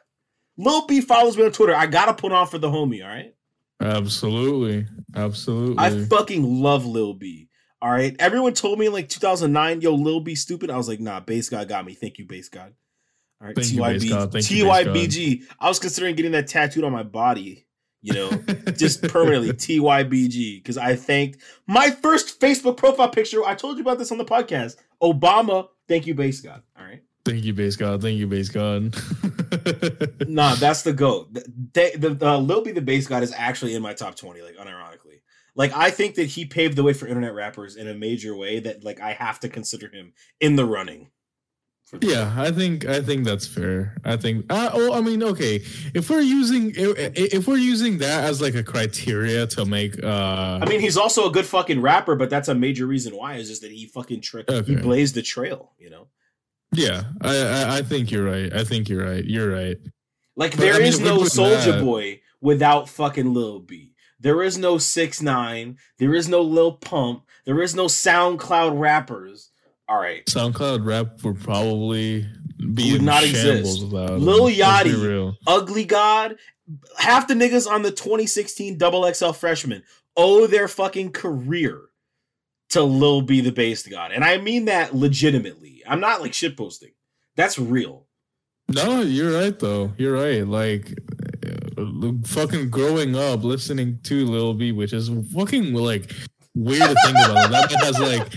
Speaker 2: Lil B follows me on Twitter. I gotta put on for the homie. All right.
Speaker 1: Absolutely, absolutely.
Speaker 2: I fucking love Lil B. All right. Everyone told me in like 2009, yo, Lil B stupid. I was like, nah, Base God got me. Thank you, Base God. All right.
Speaker 1: Thank you, Bass God. Thank you, Bass God.
Speaker 2: TYBG. I was considering getting that tattooed on my body, you know, just permanently TYBG because I thanked my first Facebook profile picture. I told you about this on the podcast. Obama, thank you, Base God. All right.
Speaker 1: Thank you, base god. Thank you, base god.
Speaker 2: Nah, that's the goat. The, the, the, uh, Lil B the base god is actually in my top 20, like unironically. Like I think that he paved the way for internet rappers in a major way that like I have to consider him in the running.
Speaker 1: Yeah, I think I think that's fair. I think. Uh, oh, I mean, okay. If we're using if, if we're using that as like a criteria to make, uh,
Speaker 2: I mean, he's also a good fucking rapper, but that's a major reason why is just that he fucking tra- he blazed the trail, you know.
Speaker 1: yeah, I, I I think you're right. I think you're right. You're right.
Speaker 2: Like
Speaker 1: But,
Speaker 2: there
Speaker 1: I mean,
Speaker 2: is no Soldier Boy without fucking Lil B. There is no Six Nine. There is no Lil Pump. There is no SoundCloud rappers. All right.
Speaker 1: SoundCloud rap would probably be
Speaker 2: Would not exist. Lil Yachty. Ugly God, half the niggas on the 2016 double XL freshman owe their fucking career to Lil B the bass god. And I mean that legitimately. I'm not like shitposting. That's real.
Speaker 1: No, you're right though. You're right. Like uh, fucking growing up listening to Lil B, which is fucking like weird to think about. That man has like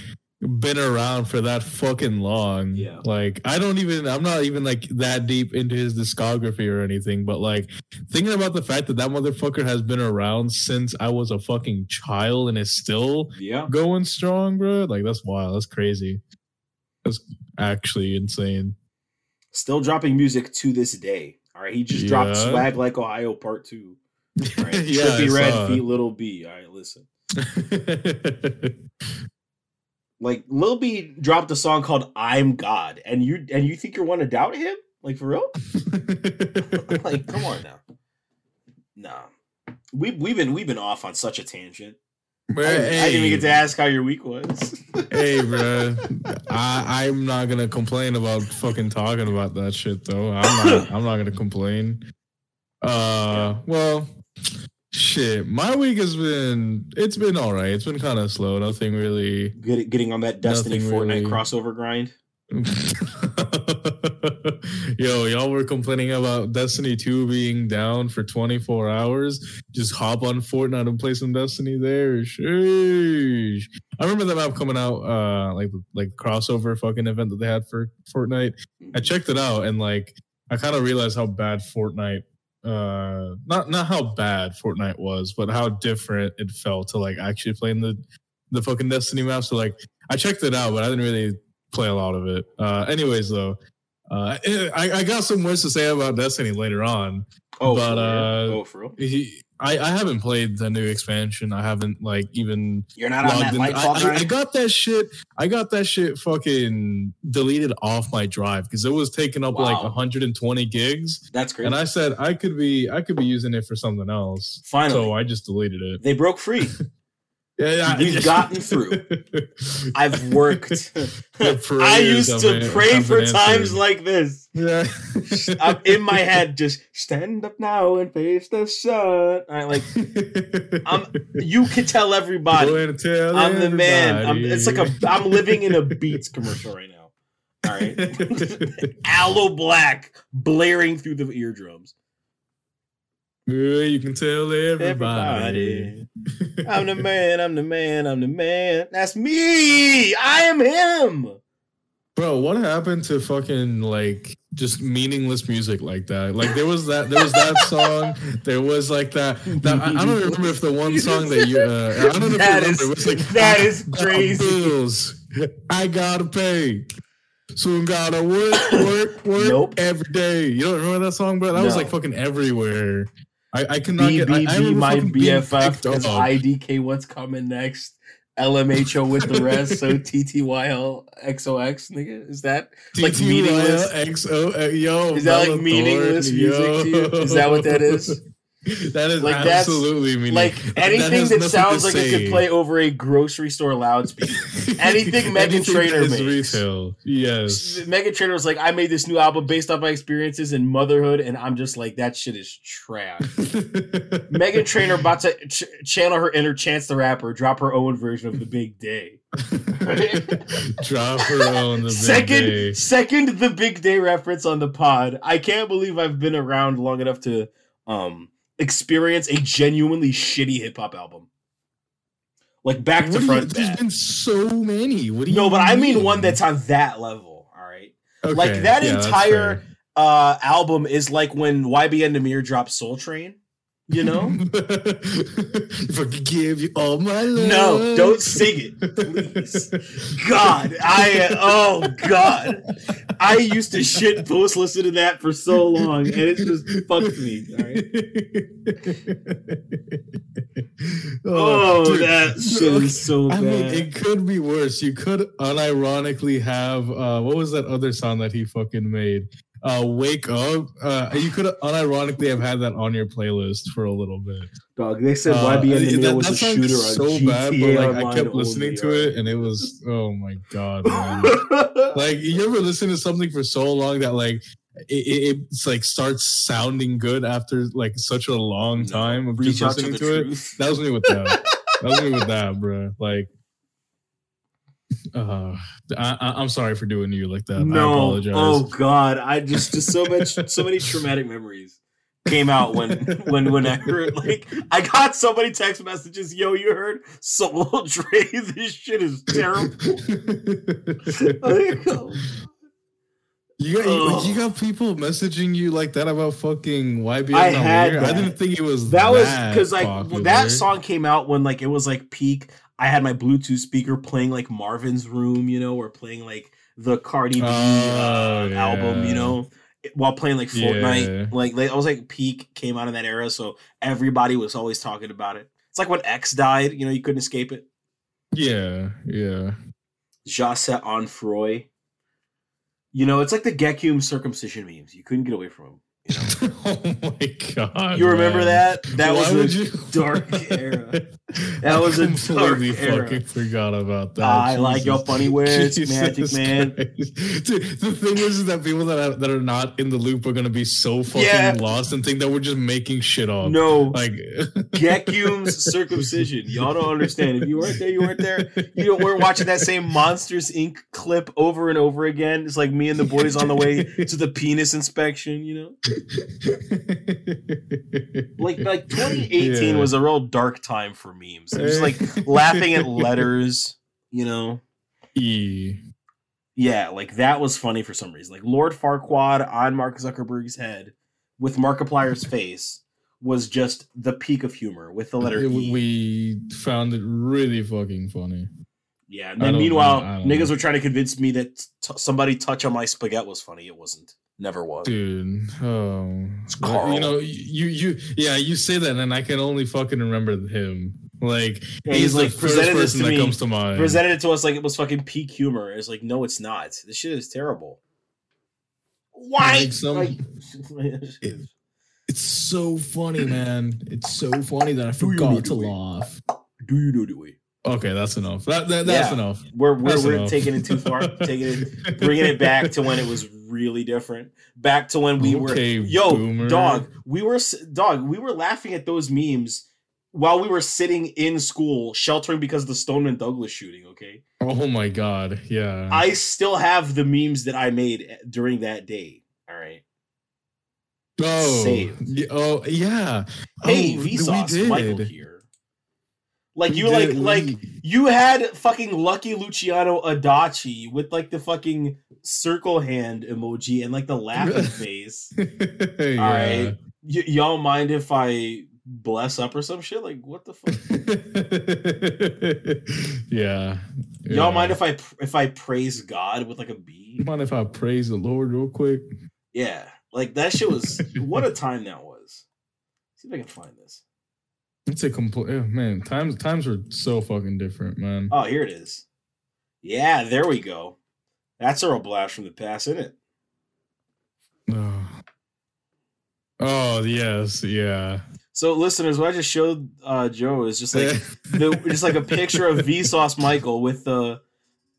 Speaker 1: been around for that fucking long.
Speaker 2: Yeah.
Speaker 1: Like I don't even I'm not even like that deep into his discography or anything, but like thinking about the fact that that motherfucker has been around since I was a fucking child and is still
Speaker 2: Yeah.
Speaker 1: going strong, bro. Like that's wild. That's crazy. That's actually insane.
Speaker 2: Still dropping music to this day. All right. He just dropped Swag Like Ohio Part 2. All right.
Speaker 1: Yeah,
Speaker 2: Trippie
Speaker 1: Redd.
Speaker 2: Feet Lil B. All right, listen. Like Lil B dropped a song called I'm God. And you and you think you're one to doubt him? Like for real? like, come on now. Nah. We we've been we've been off on such a tangent.
Speaker 1: Bro,
Speaker 2: I, didn't- I didn't even get to ask how your week was.
Speaker 1: hey, bro, I I'm not gonna complain about fucking talking about that shit though. I'm not. I'm not gonna complain. Uh, well, shit. My week has been. It's been all right. It's been kind of slow. Nothing really.
Speaker 2: Get, getting on that Destiny Fortnite
Speaker 1: really.
Speaker 2: crossover grind.
Speaker 1: Yo, y'all were complaining about Destiny 2 being down for 24 hours. Just hop on Fortnite and play some Destiny there. Sheesh. I remember that map coming out, uh, like like crossover fucking event that they had for Fortnite. I checked it out and like I kind of realized how bad Fortnite uh not not how bad Fortnite was, but how different it felt to like actually playing the the fucking Destiny map. So like I checked it out, but I didn't really play a lot of it. Uh anyways though, uh I, I got some words to say about Destiny later on.
Speaker 2: Oh,
Speaker 1: But,
Speaker 2: for real?
Speaker 1: uh,
Speaker 2: oh, for real?
Speaker 1: He, I, I haven't played the new expansion. I haven't like even
Speaker 2: You're not on that
Speaker 1: in. I, I. I got that shit. I got that shit fucking deleted off my drive because it was taking up like 120 gigs.
Speaker 2: That's crazy.
Speaker 1: And I said I could be I could be using it for something else.
Speaker 2: Finally,
Speaker 1: So I just deleted it.
Speaker 2: they broke free.
Speaker 1: Yeah, yeah,
Speaker 2: We've gotten through. I've worked. I used to pray for times like this.
Speaker 1: yeah.
Speaker 2: I'm in my head, just stand up now and face the sun. I like I'm. You can tell everybody
Speaker 1: tell
Speaker 2: I'm the man. I'm, it's like a. I'm living in a Beats commercial right now. All right, Aloe Blacc blaring through the eardrums.
Speaker 1: Yeah, you can tell everybody.
Speaker 2: Everybody, I'm the man. I'm the man. I'm the man. That's me. I am him.
Speaker 1: Bro, what happened to fucking like just meaningless music like that? Like there was that there was that song, there was like that, that I, I don't remember if the one song that you uh, I don't know if
Speaker 2: That
Speaker 1: you remember
Speaker 2: is-
Speaker 1: it was like
Speaker 2: that is
Speaker 1: I
Speaker 2: crazy.
Speaker 1: Bills, I gotta pay. Soon gotta work, work, work
Speaker 2: Nope.
Speaker 1: every day. You don't remember that song, bro? That was like fucking everywhere. I, I could not
Speaker 2: B
Speaker 1: get I, I
Speaker 2: B
Speaker 1: remember
Speaker 2: my BFF.
Speaker 1: up.
Speaker 2: IDK. What's coming next? LMHO with the rest. So TTYL XOX. Nigga, is that like meaningless?
Speaker 1: XO, yo,
Speaker 2: Is that like meaningless music? Is that what that is?
Speaker 1: That is
Speaker 2: Like,
Speaker 1: absolutely meaningless.
Speaker 2: Like anything that, sounds like it could play over a grocery store loudspeaker. anything Meghan
Speaker 1: Anything
Speaker 2: Trainor
Speaker 1: that is
Speaker 2: makes.
Speaker 1: retail. Yes.
Speaker 2: Meghan Trainor was like, I made this new album based off my experiences in motherhood, and I'm just like, that shit is trash. Meghan Trainor about to ch- channel her inner Chance the Rapper, drop her own version of the Big Day.
Speaker 1: Drop her on the big
Speaker 2: second,
Speaker 1: day.
Speaker 2: second, the Big Day reference on the pod. I can't believe I've been around long enough to um experience a genuinely shitty hip hop album, like back
Speaker 1: What
Speaker 2: to
Speaker 1: do you-
Speaker 2: front.
Speaker 1: there's
Speaker 2: bad.
Speaker 1: been so many. What do you
Speaker 2: No, but I mean one that's on that level. All right. like that
Speaker 1: yeah,
Speaker 2: entire uh album is like when YBN Nahmir dropped Soul Train. You know?
Speaker 1: if I could give you all my love.
Speaker 2: No, don't sing it, please. God, I oh God, I used to shit post listen to that for so long, and it just fucked me. Right. Oh,
Speaker 1: dude.
Speaker 2: that shit is so
Speaker 1: I
Speaker 2: bad.
Speaker 1: mean, it could be worse. You could unironically have uh what was that other song that he fucking made? Uh Wake Up. Uh you could unironically have had that on your playlist for a little bit.
Speaker 2: Dog, they said
Speaker 1: Uh,
Speaker 2: YBN Nahmir
Speaker 1: that-
Speaker 2: was
Speaker 1: that
Speaker 2: a shooter
Speaker 1: so
Speaker 2: GTA
Speaker 1: bad, but like I kept listening to it and it was oh my god, man. like you ever listen to something for so long that like it, it, it's like starts sounding good after like such a long time of
Speaker 2: Reach
Speaker 1: just
Speaker 2: out to
Speaker 1: listening to, it. That was me with that. that was me with that, bro. Like, uh, I, I, I'm sorry for doing you like that. I
Speaker 2: no.
Speaker 1: apologize.
Speaker 2: Oh God. I just just so much so many traumatic memories came out when when when I heard like I got so many text messages. Yo, you heard Soul Dre? This shit is terrible. Like, oh,
Speaker 1: You got you, you got people messaging you like that about fucking YBN.
Speaker 2: I had
Speaker 1: Weird? I didn't think it was
Speaker 2: that was
Speaker 1: because
Speaker 2: because like when that song came out when like it was like peak. I had my Bluetooth speaker playing like Marvin's Room, you know, or playing like the Cardi B
Speaker 1: Oh,
Speaker 2: uh,
Speaker 1: yeah.
Speaker 2: album, you know, while playing like Fortnite.
Speaker 1: Yeah.
Speaker 2: Like, like I was like peak came out in that era, so everybody was always talking about it. It's like when X died, you know, you couldn't escape it.
Speaker 1: Yeah, yeah.
Speaker 2: Jahseh Onfroy. You know, it's like the Gekyume circumcision memes. You couldn't get away from them.
Speaker 1: Oh my god!
Speaker 2: you remember
Speaker 1: man.
Speaker 2: that? That
Speaker 1: Why
Speaker 2: was a
Speaker 1: you-
Speaker 2: dark era. That was a dark era.
Speaker 1: fucking forgot about that.
Speaker 2: Ah, I like your funny words,
Speaker 1: Jesus
Speaker 2: Magic Man.
Speaker 1: Dude, the thing is, is that people that are, that are not in the loop are gonna be so fucking
Speaker 2: Yeah.
Speaker 1: lost and think that we're just making shit up.
Speaker 2: No,
Speaker 1: like
Speaker 2: Gekyume's circumcision. Y'all don't understand. If you weren't there, you weren't there. You know, we're watching that same Monsters Inc. clip over and over again. It's like me and the boys on the way to the penis inspection. You know, like like 2018
Speaker 1: Yeah.
Speaker 2: was a real dark time for memes. It was like laughing at letters. You know,
Speaker 1: E.
Speaker 2: yeah, like that was funny for some reason. Like Lord Farquaad on Mark Zuckerberg's head with Markiplier's face was just the peak of humor with the letter
Speaker 1: It-
Speaker 2: E.
Speaker 1: we found it really fucking funny.
Speaker 2: Yeah, and then meanwhile,
Speaker 1: know,
Speaker 2: niggas
Speaker 1: know.
Speaker 2: were trying to convince me that t- somebody touch on my spaghetti was funny. It wasn't. Never was.
Speaker 1: Dude, oh,
Speaker 2: Carl.
Speaker 1: you know, you you yeah, you say that, and I can only fucking remember him. Like
Speaker 2: Yeah,
Speaker 1: he's,
Speaker 2: he's,
Speaker 1: like
Speaker 2: like,
Speaker 1: first
Speaker 2: presented this
Speaker 1: person
Speaker 2: to
Speaker 1: that
Speaker 2: me-
Speaker 1: comes to mind.
Speaker 2: Presented it to us like it was fucking peak humor. It's like, no, it's not. This shit is terrible. Why?
Speaker 1: Like some-
Speaker 2: Like-
Speaker 1: It's so funny, man. It's so funny that I forgot
Speaker 2: know
Speaker 1: to laugh.
Speaker 2: do you know the way?
Speaker 1: Okay, that's enough. That, that that's
Speaker 2: Yeah.
Speaker 1: enough.
Speaker 2: We're we're,
Speaker 1: That's
Speaker 2: we're
Speaker 1: enough.
Speaker 2: taking it too far. taking it, bringing it back to when it was really different. Back to when we
Speaker 1: Okay,
Speaker 2: were yo
Speaker 1: boomer.
Speaker 2: dog. We were dog. We were laughing at those memes while we were sitting in school sheltering because of the Stoneman Douglas shooting. Okay,
Speaker 1: Oh my god, yeah.
Speaker 2: I still have the memes that I made eh, during that day. All right.
Speaker 1: oh,
Speaker 2: saved.
Speaker 1: oh yeah.
Speaker 2: Hey,
Speaker 1: oh, we
Speaker 2: Vsauce, Michael here. Like you, like like you had fucking Lucky Luciano Adachi with like the fucking circle hand emoji and like the laughing face.
Speaker 1: yeah.
Speaker 2: All right. Y- y'all mind if I bless up or some shit? Like what the fuck?
Speaker 1: yeah.
Speaker 2: Y'all mind if I if I praise God with like a B?
Speaker 1: mind if I praise the Lord real quick?
Speaker 2: Yeah, like that shit was what a time that was. See if I can find this.
Speaker 1: It's a complete man. Times times were so fucking different, man.
Speaker 2: Oh, here it is. Yeah, there we go. That's a real blast from the past, isn't it?
Speaker 1: Oh. oh yes, yeah.
Speaker 2: So, listeners, what I just showed uh, Joe is just like the, just like a picture of Vsauce Michael with the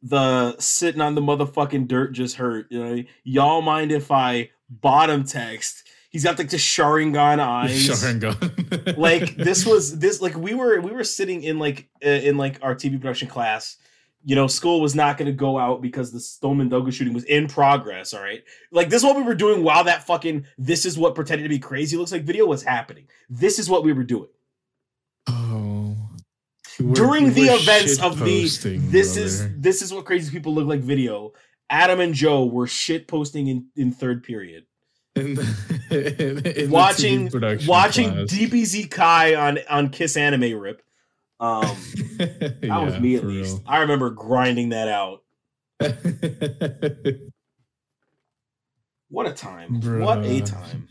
Speaker 2: the sitting on the motherfucking dirt just hurt. You know, y'all mind if I bottom text? He's got like the Sharingan eyes.
Speaker 1: Sharingan.
Speaker 2: like this was this like we were we were sitting in like uh, in like our TV production class. You know, school was not going to go out because the Stoneman Douglas shooting was in progress. All right, like this is what we were doing while that fucking this is what pretended to be crazy looks like video was happening. This is what we were doing
Speaker 1: Oh. We were-
Speaker 2: during
Speaker 1: we
Speaker 2: the events of the this is this is what crazy people look like video. Adam and Joe were shit posting in in third period,
Speaker 1: In the- in- in
Speaker 2: watching
Speaker 1: production
Speaker 2: watching
Speaker 1: class.
Speaker 2: DBZ Kai on on Kiss Anime Rip. Um, that was me at least.
Speaker 1: real.
Speaker 2: I remember grinding that out. What a time! What a time!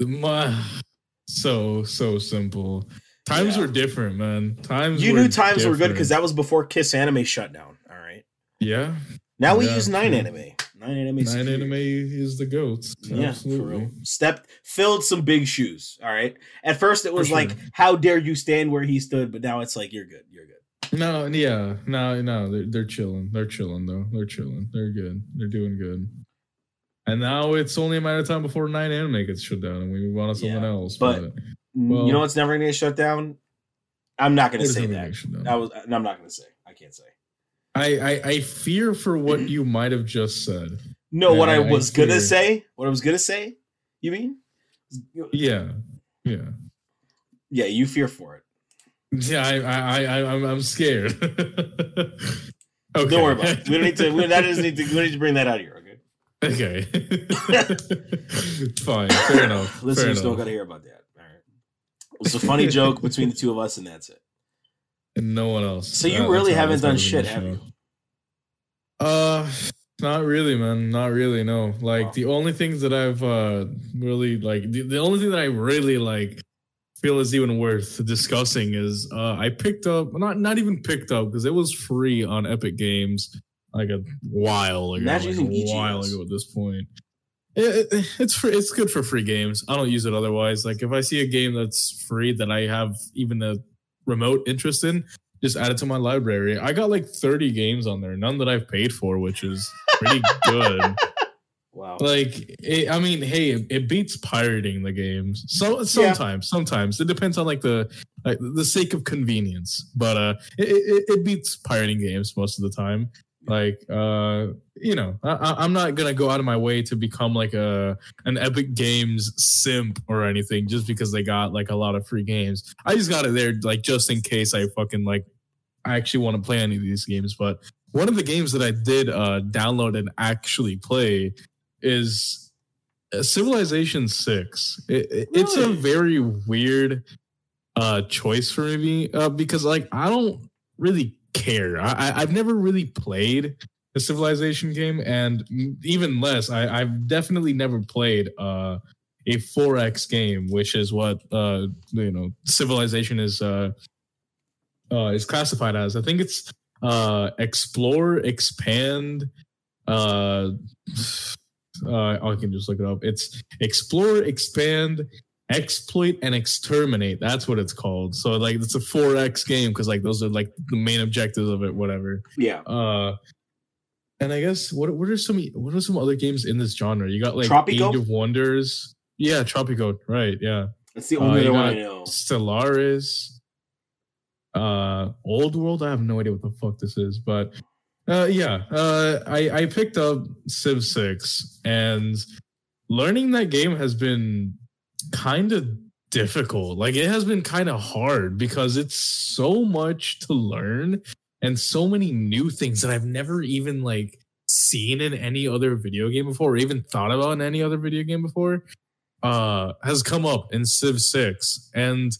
Speaker 1: My, so so simple. Times
Speaker 2: Yeah.
Speaker 1: were different, man. Times
Speaker 2: You knew times were good because that was before Kiss Anime shut down. All right.
Speaker 1: yeah,
Speaker 2: Now we
Speaker 1: Yeah,
Speaker 2: use Nine
Speaker 1: true.
Speaker 2: Anime. Nine Anime.
Speaker 1: nine
Speaker 2: superior.
Speaker 1: anime is the goats.
Speaker 2: Yeah, for
Speaker 1: Absolutely.
Speaker 2: real. Stepped, filled some big shoes. All right. At first, it was like. "How dare you stand where he stood?" But now it's like, "You're good. You're good."
Speaker 1: No, yeah, no, no, they're they're chilling. They're chilling though. They're chilling. They're good. They're doing good. And now it's only a matter of time before nine anime gets shut down and we move on to something
Speaker 2: Yeah,
Speaker 1: else.
Speaker 2: but-
Speaker 1: Well-
Speaker 2: you know what's never gonna get shut down? I'm not gonna say
Speaker 1: never
Speaker 2: that.
Speaker 1: gonna get shut down?
Speaker 2: I was. I'm not gonna say. I can't say.
Speaker 1: I, I I fear for what you might have just said.
Speaker 2: No, what I
Speaker 1: I
Speaker 2: was gonna say. What I was gonna say. You mean?
Speaker 1: Yeah, yeah,
Speaker 2: Yeah, you fear for it.
Speaker 1: yeah. I I I I'm, I'm scared. okay.
Speaker 2: Don't worry about it. We don't need to. We, that doesn't need to. We don't need to bring that out here. Okay.
Speaker 1: Okay. Fine. Fair enough. Fair
Speaker 2: Listeners don't got to hear about that. All right. It's a funny joke between the two of us, and that's it.
Speaker 1: And no one else.
Speaker 2: So you really haven't done
Speaker 1: it is in
Speaker 2: shit, have you?
Speaker 1: Uh, not really, man. Not really. No. Like
Speaker 2: Wow.
Speaker 1: the only things that I've uh really like the, the only thing that I really like feel is even worth discussing is uh I picked up not not even picked up because it was free on Epic Games like a while ago. Like a while ago at this point. It, it- it's free, it's good for free games. I don't use it otherwise. Like if I see a game that's free that I have even a remote interest in, just add it to my library. I got like 30 games on there, none that I've paid for, which is pretty good.
Speaker 2: Wow.
Speaker 1: Like, it, I mean, hey, it, it beats pirating the games. So sometimes, sometimes it depends on like the like the sake of convenience, but uh, it, it, it beats pirating games most of the time. Like, uh, you know, I, I'm not gonna go out of my way to become like a an Epic Games simp or anything just because they got like a lot of free games. I just got it there like just in case I fucking like I actually want to play any of these games. But one of the games that I did uh, download and actually play is uh, Civilization Six. It, it- It's a very weird uh, choice for me uh, because like I don't really care. I, I I've never really played a Civilization game, and even less, I, I've definitely never played uh, a 4X game, which is what uh, you know Civilization is uh, uh, is classified as. I think it's uh, explore, expand. Uh, uh, I can just look it up. It's explore, expand, exploit, and exterminate. That's what it's called. So like it's a 4X game because like those are like the main objectives of it. Whatever.
Speaker 2: yeah.
Speaker 1: Uh, and I guess what what are some what are some other games in this genre? You got like
Speaker 2: Tropico?
Speaker 1: Age of Wonders. Yeah, Tropico. Right. Yeah.
Speaker 2: That's the
Speaker 1: Uh,
Speaker 2: only other one I know.
Speaker 1: Stellaris. Uh, Old World. I have no idea what the fuck this is, but uh, yeah. Uh, I I picked up Civ Six, and learning that game has been kind of difficult. Like it has been kind of hard because it's so much to learn and so many new things that I've never even like seen in any other video game before or even thought about in any other video game before uh has come up in Civ 6 and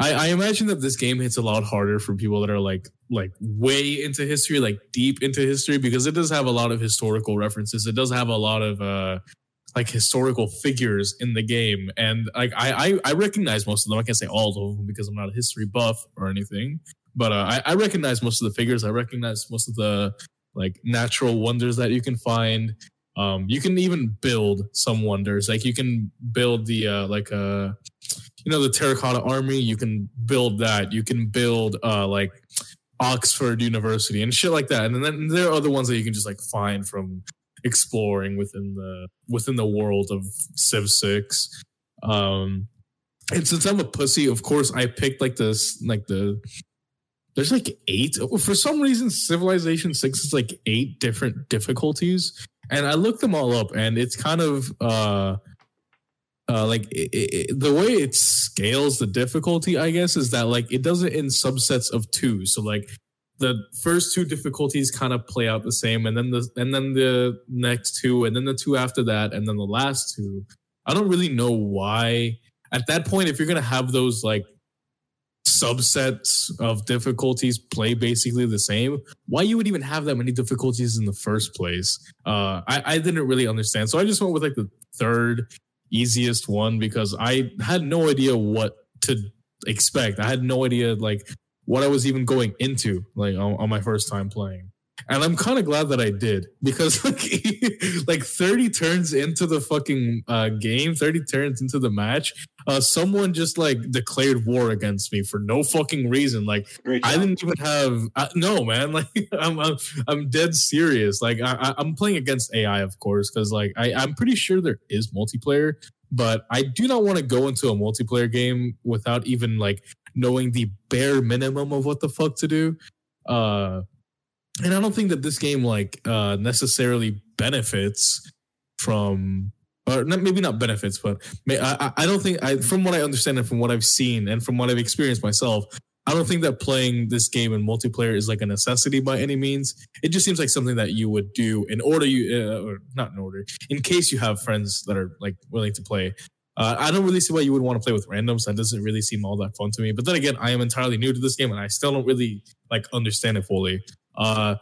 Speaker 1: I, I imagine that this game hits a lot harder for people that are like like way into history, like deep into history, because it does have a lot of historical references. It does have a lot of uh like historical figures in the game. And like I I, I recognize most of them. I can't say all of them because I'm not a history buff or anything. But uh, I, I recognize most of the figures. I recognize most of the like natural wonders that you can find. Um, you can even build some wonders. Like you can build the uh, like uh, you know the terracotta army. You can build that. You can build uh, like Oxford University and shit like that. And then there are other ones that you can just like find from exploring within the within the world of Civ Six. Um, and since I'm a pussy, of course I picked like this like the there's like eight for some reason civilization 6 is like eight different difficulties and i looked them all up and it's kind of uh uh like it, it, the way it scales the difficulty i guess is that like it does it in subsets of two so like the first two difficulties kind of play out the same and then the and then the next two and then the two after that and then the last two. I don't really know why. At that point if you're gonna have those like subsets of difficulties play basically the same why you would even have that many difficulties in the first place? Uh I, I didn't really understand. So i just went with like the third easiest one because i had no idea what to expect. I had no idea like what i was even going into like on, on my first time playing and I'm kind of glad that I did because like like 30 turns into the fucking uh, game, 30 turns into the match, uh, someone just like declared war against me for no fucking reason. Like I didn't even have uh, no man. Like I'm, I'm I'm dead serious. Like I, I'm playing against AI, of course, because like I I'm pretty sure there is multiplayer, but I do not want to go into a multiplayer game without even like knowing the bare minimum of what the fuck to do. Uh, and I don't think that this game like uh necessarily benefits from or not, maybe not benefits, but may, I, I- don't think I from what I understand and from what I've seen and from what I've experienced myself, I don't think that playing this game in multiplayer is like a necessity by any means. It just seems like something that you would do in order you, uh, or not in order, in case you have friends that are like willing to play. Uh, I don't really see why you would want to play with randoms. That doesn't really seem all that fun to me. But then again, I am entirely new to this game and I still don't really like understand it fully. Uh,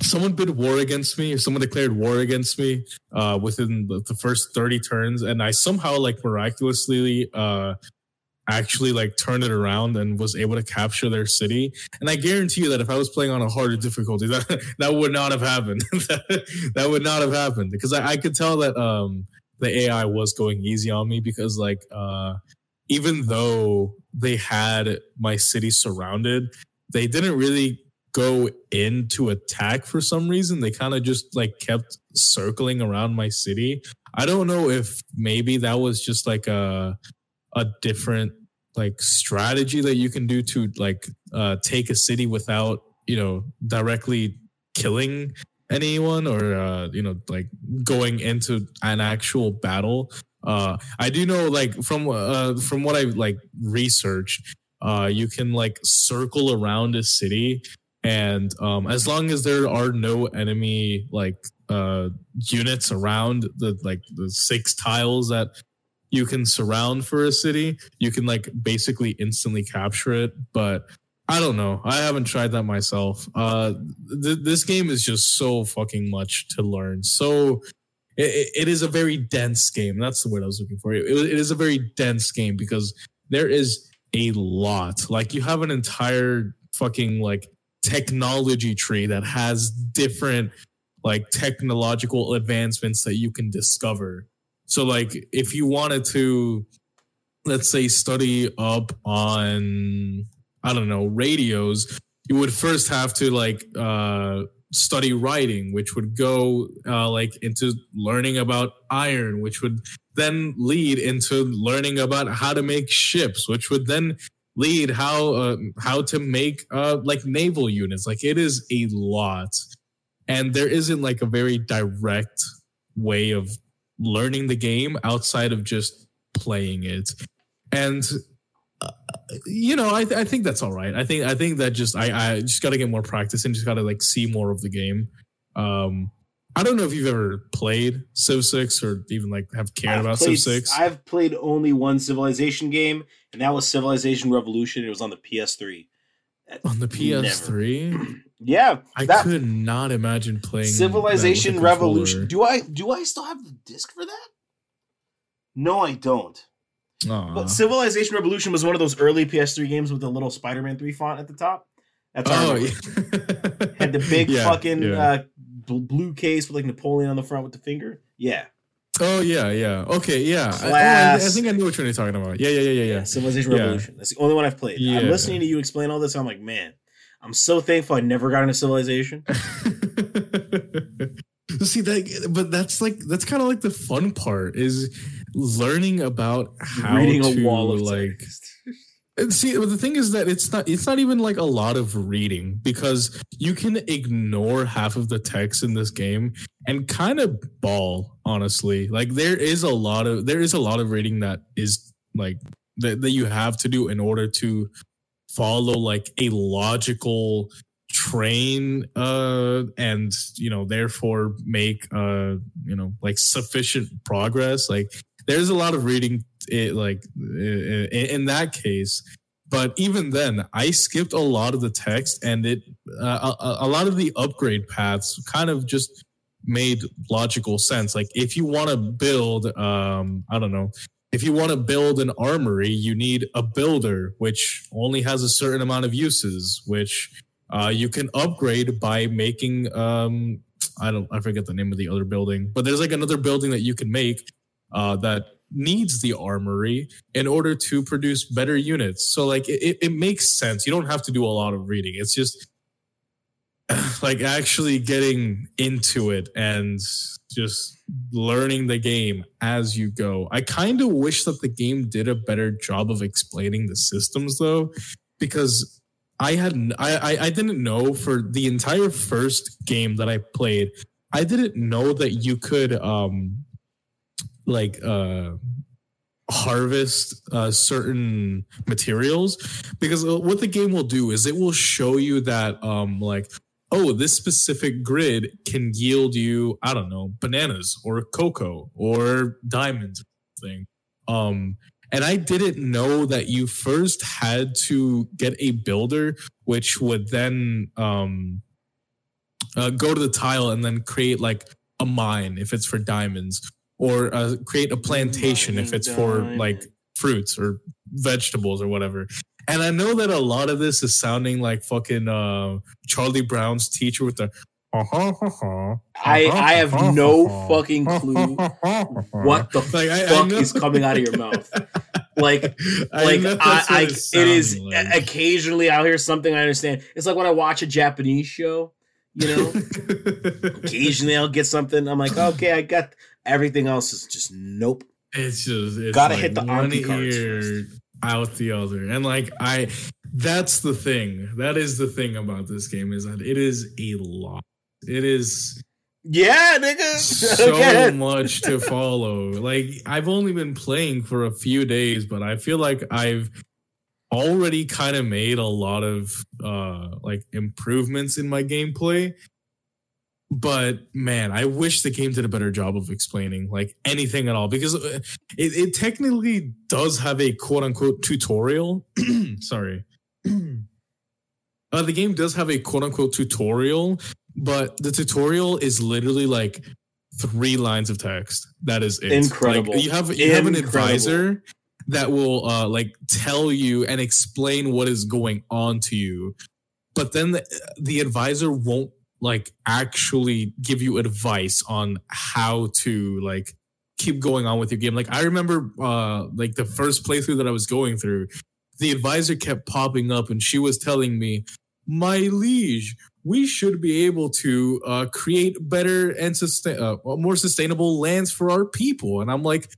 Speaker 1: someone bid war against me, someone declared war against me uh, within the, the first 30 turns, and I somehow like miraculously uh, actually like turned it around and was able to capture their city. And I guarantee you that if I was playing on a harder difficulty, that that would not have happened. that, that would not have happened because I, I could tell that um, the AI was going easy on me because like uh, even though they had my city surrounded, they didn't really go in to attack for some reason. They kind of just like kept circling around my city. I don't know if maybe that was just like a a different like strategy that you can do to like uh take a city without, you know, directly killing anyone or uh you know like going into an actual battle. Uh I do know like from uh from what I like researched uh you can like circle around a city and um, as long as there are no enemy like uh, units around the like the six tiles that you can surround for a city, you can like basically instantly capture it. But I don't know. I haven't tried that myself. Uh, th- this game is just so fucking much to learn. So it, it is a very dense game. That's the word I was looking for. It, it is a very dense game because there is a lot. Like you have an entire fucking like technology tree that has different like technological advancements that you can discover. So like if you wanted to let's say study up on I don't know, radios, you would first have to like uh study writing, which would go uh like into learning about iron, which would then lead into learning about how to make ships, which would then lead how uh, how to make uh like naval units. Like it is a lot. And there isn't like a very direct way of learning the game outside of just playing it. And uh, you know, I, th- I think that's all right. I think I think that just I, I just got to get more practice and just got to like see more of the game. Um, I don't know if you've ever played Civ Six or even like have cared
Speaker 2: I've
Speaker 1: about
Speaker 2: played,
Speaker 1: Civ Six.
Speaker 2: I've played only one Civilization game, and that was Civilization Revolution. It was on the PS3.
Speaker 1: on the PS3,
Speaker 2: Yeah,
Speaker 1: I
Speaker 2: that
Speaker 1: could not imagine playing
Speaker 2: Civilization. Revolution. Do I do I still have the disc for that? No, I don't. But Civilization Revolution was one of those early PS3 games with the little Spider-Man 3 font at the top. That's
Speaker 1: oh, yeah.
Speaker 2: had the big
Speaker 1: Yeah,
Speaker 2: fucking
Speaker 1: yeah.
Speaker 2: uh, bl- blue case with like Napoleon on the front with the finger. Yeah,
Speaker 1: oh yeah, yeah. Okay, yeah. I, oh, I, I think I know what you're talking about. Yeah, yeah, yeah, yeah, yeah.
Speaker 2: Civilization. Revolution. That's the only one I've played. I'm listening to you explain all this. I'm like, man, I'm so thankful I never got into Civilization.
Speaker 1: See that, but that's like that's kind of like the fun part is learning about how
Speaker 2: Reading
Speaker 1: to
Speaker 2: a wall of
Speaker 1: like.
Speaker 2: text.
Speaker 1: And see, but the thing is that it's not it's not even like a lot of reading because you can ignore half of the text in this game and kind of ball. Honestly, like there is a lot of there is a lot of reading that is like that, that you have to do in order to follow like a logical train uh and you know therefore make uh you know like sufficient progress like there's a lot of reading it like in, in that case. But even then i skipped a lot of the text and it uh, a, a lot of the upgrade paths kind of just made logical sense. Like if you want to build um i don't know if you want to build an armory you need a builder which only has a certain amount of uses which uh, you can upgrade by making um, I don't I forget the name of the other building, but there's like another building that you can make uh, that needs the armory in order to produce better units. So like it, it makes sense. You don't have to do a lot of reading. It's just like actually getting into it and just learning the game as you go. I kind of wish that the game did a better job of explaining the systems though, because I had I I didn't know for the entire first game that I played, I didn't know that you could um like uh harvest uh, certain materials because what the game will do is it will show you that um like oh this specific grid can yield you i don't know bananas or cocoa or diamonds or thing um and I didn't know that you first had to get a builder, which would then um, uh, go to the tile and then create like a mine if it's for diamonds, or uh, create a plantation if it's for like fruits or vegetables or whatever. And I know that a lot of this is sounding like fucking uh, Charlie Brown's teacher with the
Speaker 2: I I have no fucking clue what the like, I, fuck I is coming out of your mouth. Like like I, I, I it, it is like. occasionally I'll hear something I understand. It's like when I watch a Japanese show, you know. occasionally I'll get something. I'm like, okay, I got everything else is just nope.
Speaker 1: It's just it's
Speaker 2: gotta like hit the Anki
Speaker 1: cards out the other, and like I, that's the thing. That is the thing about this game is that it is a lot it is
Speaker 2: yeah, nigga.
Speaker 1: So much to follow. Like I've only been playing for a few days, but I feel like I've already kind of made a lot of uh like improvements in my gameplay. But man, I wish the game did a better job of explaining like anything at all because uh, it, it technically does have a quote unquote tutorial. Sorry. Uh, the game does have a quote unquote tutorial, but the tutorial is literally like three lines of text. That is it.
Speaker 2: Incredible.
Speaker 1: Like, you have you Incredible. have an advisor that will uh, like tell you and explain what is going on to you, but then the, the advisor won't like actually give you advice on how to like keep going on with your game. Like I remember uh like the first playthrough that I was going through, the advisor kept popping up and she was telling me, "My liege, we should be able to uh, create better and sustain, uh, more sustainable lands for our people. And I'm like,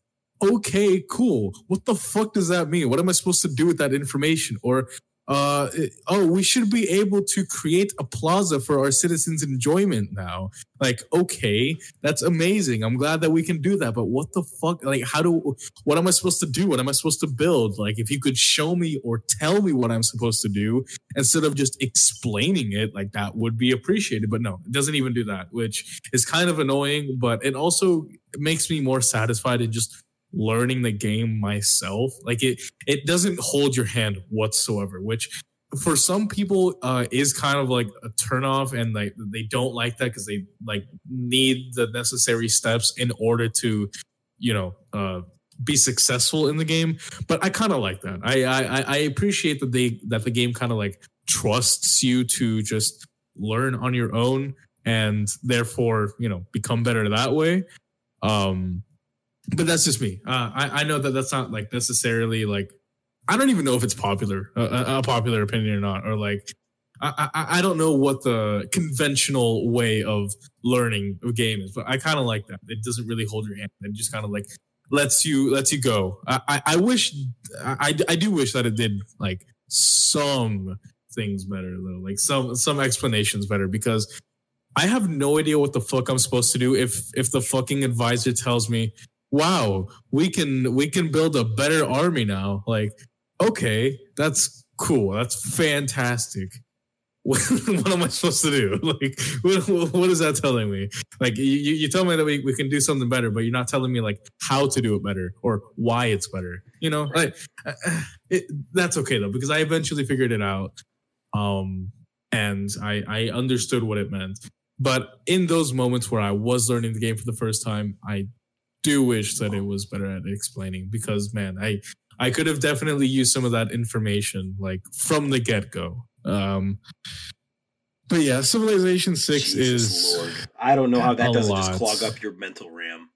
Speaker 1: okay, cool. What the fuck does that mean? What am I supposed to do with that information? Or uh, oh, we should be able to create a plaza for our citizens' enjoyment now. Like, okay, that's amazing. I'm glad that we can do that. But what the fuck? Like, how do, what am I supposed to do? What am I supposed to build? Like, if you could show me or tell me what I'm supposed to do instead of just explaining it, like that would be appreciated. But no, it doesn't even do that, which is kind of annoying, but it also makes me more satisfied in just learning the game myself. Like it, it doesn't hold your hand whatsoever, which for some people uh, is kind of like a turnoff, and like they don't like that because they like need the necessary steps in order to, you know, uh, be successful in the game. But I kind of like that. I, I I appreciate that they that the game kind of like trusts you to just learn on your own and therefore you know become better that way um but that's just me. Uh, I, I know that that's not like necessarily like I don't even know if it's popular uh, a popular opinion or not, or like I, I, I don't know what the conventional way of learning a game is, but I kind of like that. It doesn't really hold your hand. It just kind of like lets you lets you go. I, I, I wish I, I do wish that it did like some things better though, like some some explanations better because I have no idea what the fuck I'm supposed to do if if the fucking advisor tells me wow, we can we can build a better army now. Like, okay, that's cool. That's fantastic. What, what am I supposed to do? Like, what, what is that telling me? Like, you, you tell me that we, we can do something better, but you're not telling me like how to do it better or why it's better. You know, like it, that's okay though because I eventually figured it out, um, and I I understood what it meant. But in those moments where I was learning the game for the first time, I do wish that it was better at explaining because man, I I could have definitely used some of that information like from the get go. Um, but yeah, Civilization Six
Speaker 2: Jesus
Speaker 1: is
Speaker 2: Lord. I don't know how that doesn't just clog up your mental RAM.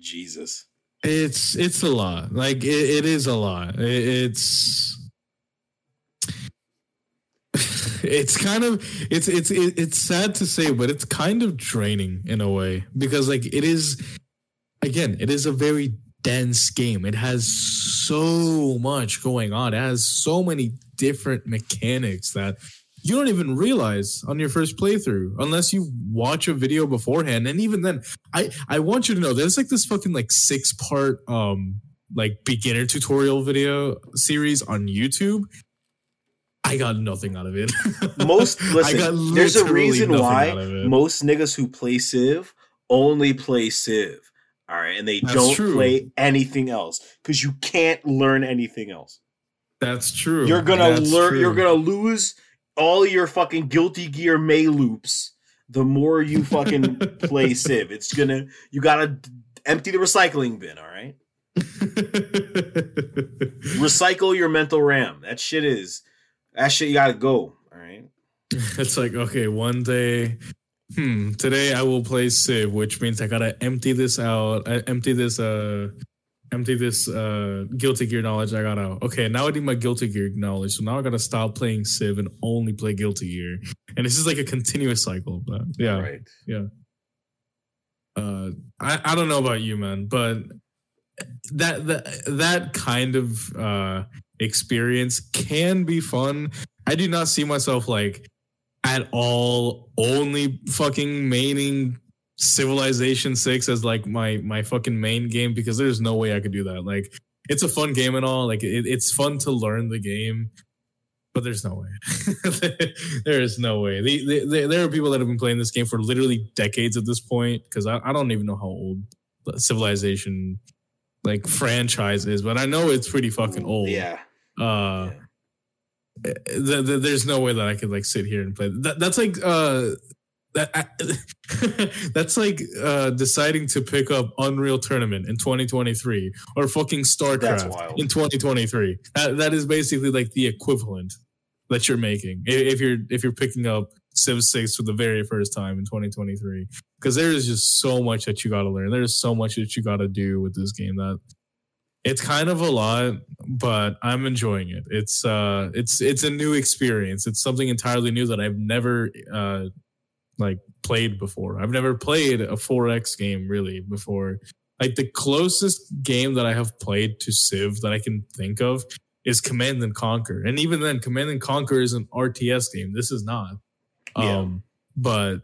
Speaker 2: Jesus.
Speaker 1: it's it's a lot. Like it, it is a lot. It, it's it's kind of it's it's it's sad to say, but it's kind of draining in a way because like it is again, it is a very dense game. It has so much going on. It has so many different mechanics that you don't even realize on your first playthrough unless you watch a video beforehand. And even then, I I want you to know there's like this fucking like six part um like beginner tutorial video series on YouTube. I got nothing out of it.
Speaker 2: Most
Speaker 1: I
Speaker 2: listen,
Speaker 1: got
Speaker 2: there's a reason why
Speaker 1: out of it.
Speaker 2: most niggas who play Civ only play Civ. All right, and they
Speaker 1: That's
Speaker 2: don't
Speaker 1: true.
Speaker 2: play anything else because you can't learn anything else.
Speaker 1: That's true.
Speaker 2: You're gonna learn. You're gonna lose all your fucking guilty gear May loops. The more you fucking play Civ, it's gonna. You gotta empty the recycling bin. All right, recycle your mental RAM. That shit is. That shit you gotta go. All right.
Speaker 1: it's like okay, one day, hmm, today I will play Civ, which means I gotta empty this out. I empty this uh empty this uh guilty gear knowledge I got out. Okay, now I need my guilty gear knowledge. So now I gotta stop playing Civ and only play guilty gear. And this is like a continuous cycle that. Yeah.
Speaker 2: Right. Yeah.
Speaker 1: Uh I, I don't know about you man but that that that kind of uh experience can be fun i do not see myself like at all only fucking maining civilization 6 as like my my fucking main game because there's no way i could do that. Like it's a fun game and all like it, it's fun to learn the game but there's no way. There is no way. The, the, the, there are people that have been playing this game for literally decades at this point because I, I don't even know how old the civilization like franchise is but i know it's pretty fucking old.
Speaker 2: Yeah.
Speaker 1: uh th- th- there's no way that i could like sit here and play that, that's like uh that that's like uh deciding to pick up unreal tournament in 2023 or fucking starcraft in 2023 that, that is basically like the equivalent that you're making i- if you're if you're picking up civ 6 for the very first time in 2023 because there is just so much that you got to learn there's so much that you got to do with this game that it's kind of a lot but i'm enjoying it. It's uh it's it's a new experience. It's something entirely new that i've never uh like played before. I've never played a 4x game really before. Like the closest game that i have played to civ that i can think of is command and conquer. And even then command and conquer is an rts game. This is not.
Speaker 2: Yeah.
Speaker 1: um but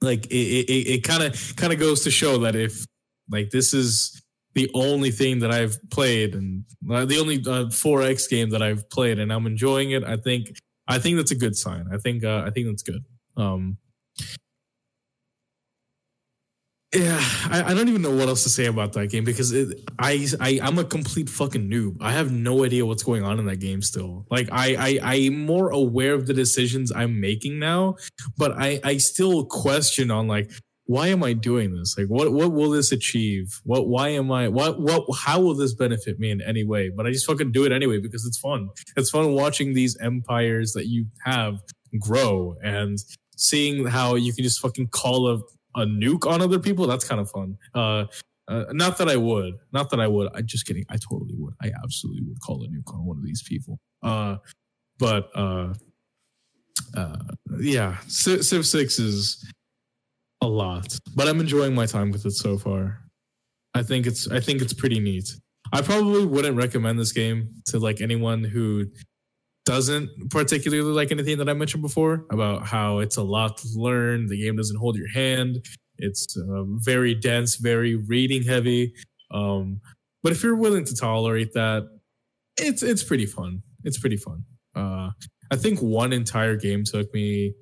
Speaker 1: like it it kind of kind of goes to show that if like this is the only thing that I've played and uh, the only uh, 4X game that I've played and I'm enjoying it. I think I think that's a good sign. I think uh, I think that's good. Um, yeah, I, I don't even know what else to say about that game because it, I, I I'm a complete fucking noob. I have no idea what's going on in that game still. Like I, I I'm more aware of the decisions I'm making now, but I I still question on like why am I doing this? Like what what will this achieve? What why am I what what how will this benefit me in any way? But I just fucking do it anyway because it's fun. It's fun watching these empires that you have grow and seeing how you can just fucking call a a nuke on other people. That's kind of fun. Uh, uh, not that I would, not that I would. I'm just kidding. I totally would. I absolutely would call a nuke on one of these people. Uh, but uh, uh, yeah, Civ, Six is a lot, but I'm enjoying my time with it so far. I think it's I think it's pretty neat. I probably wouldn't recommend this game to like anyone who doesn't particularly like anything that I mentioned before about how it's a lot to learn. The game doesn't hold your hand. It's uh, very dense, very reading heavy. Um, but if you're willing to tolerate that, it's it's pretty fun. It's pretty fun. Uh, I think one entire game took me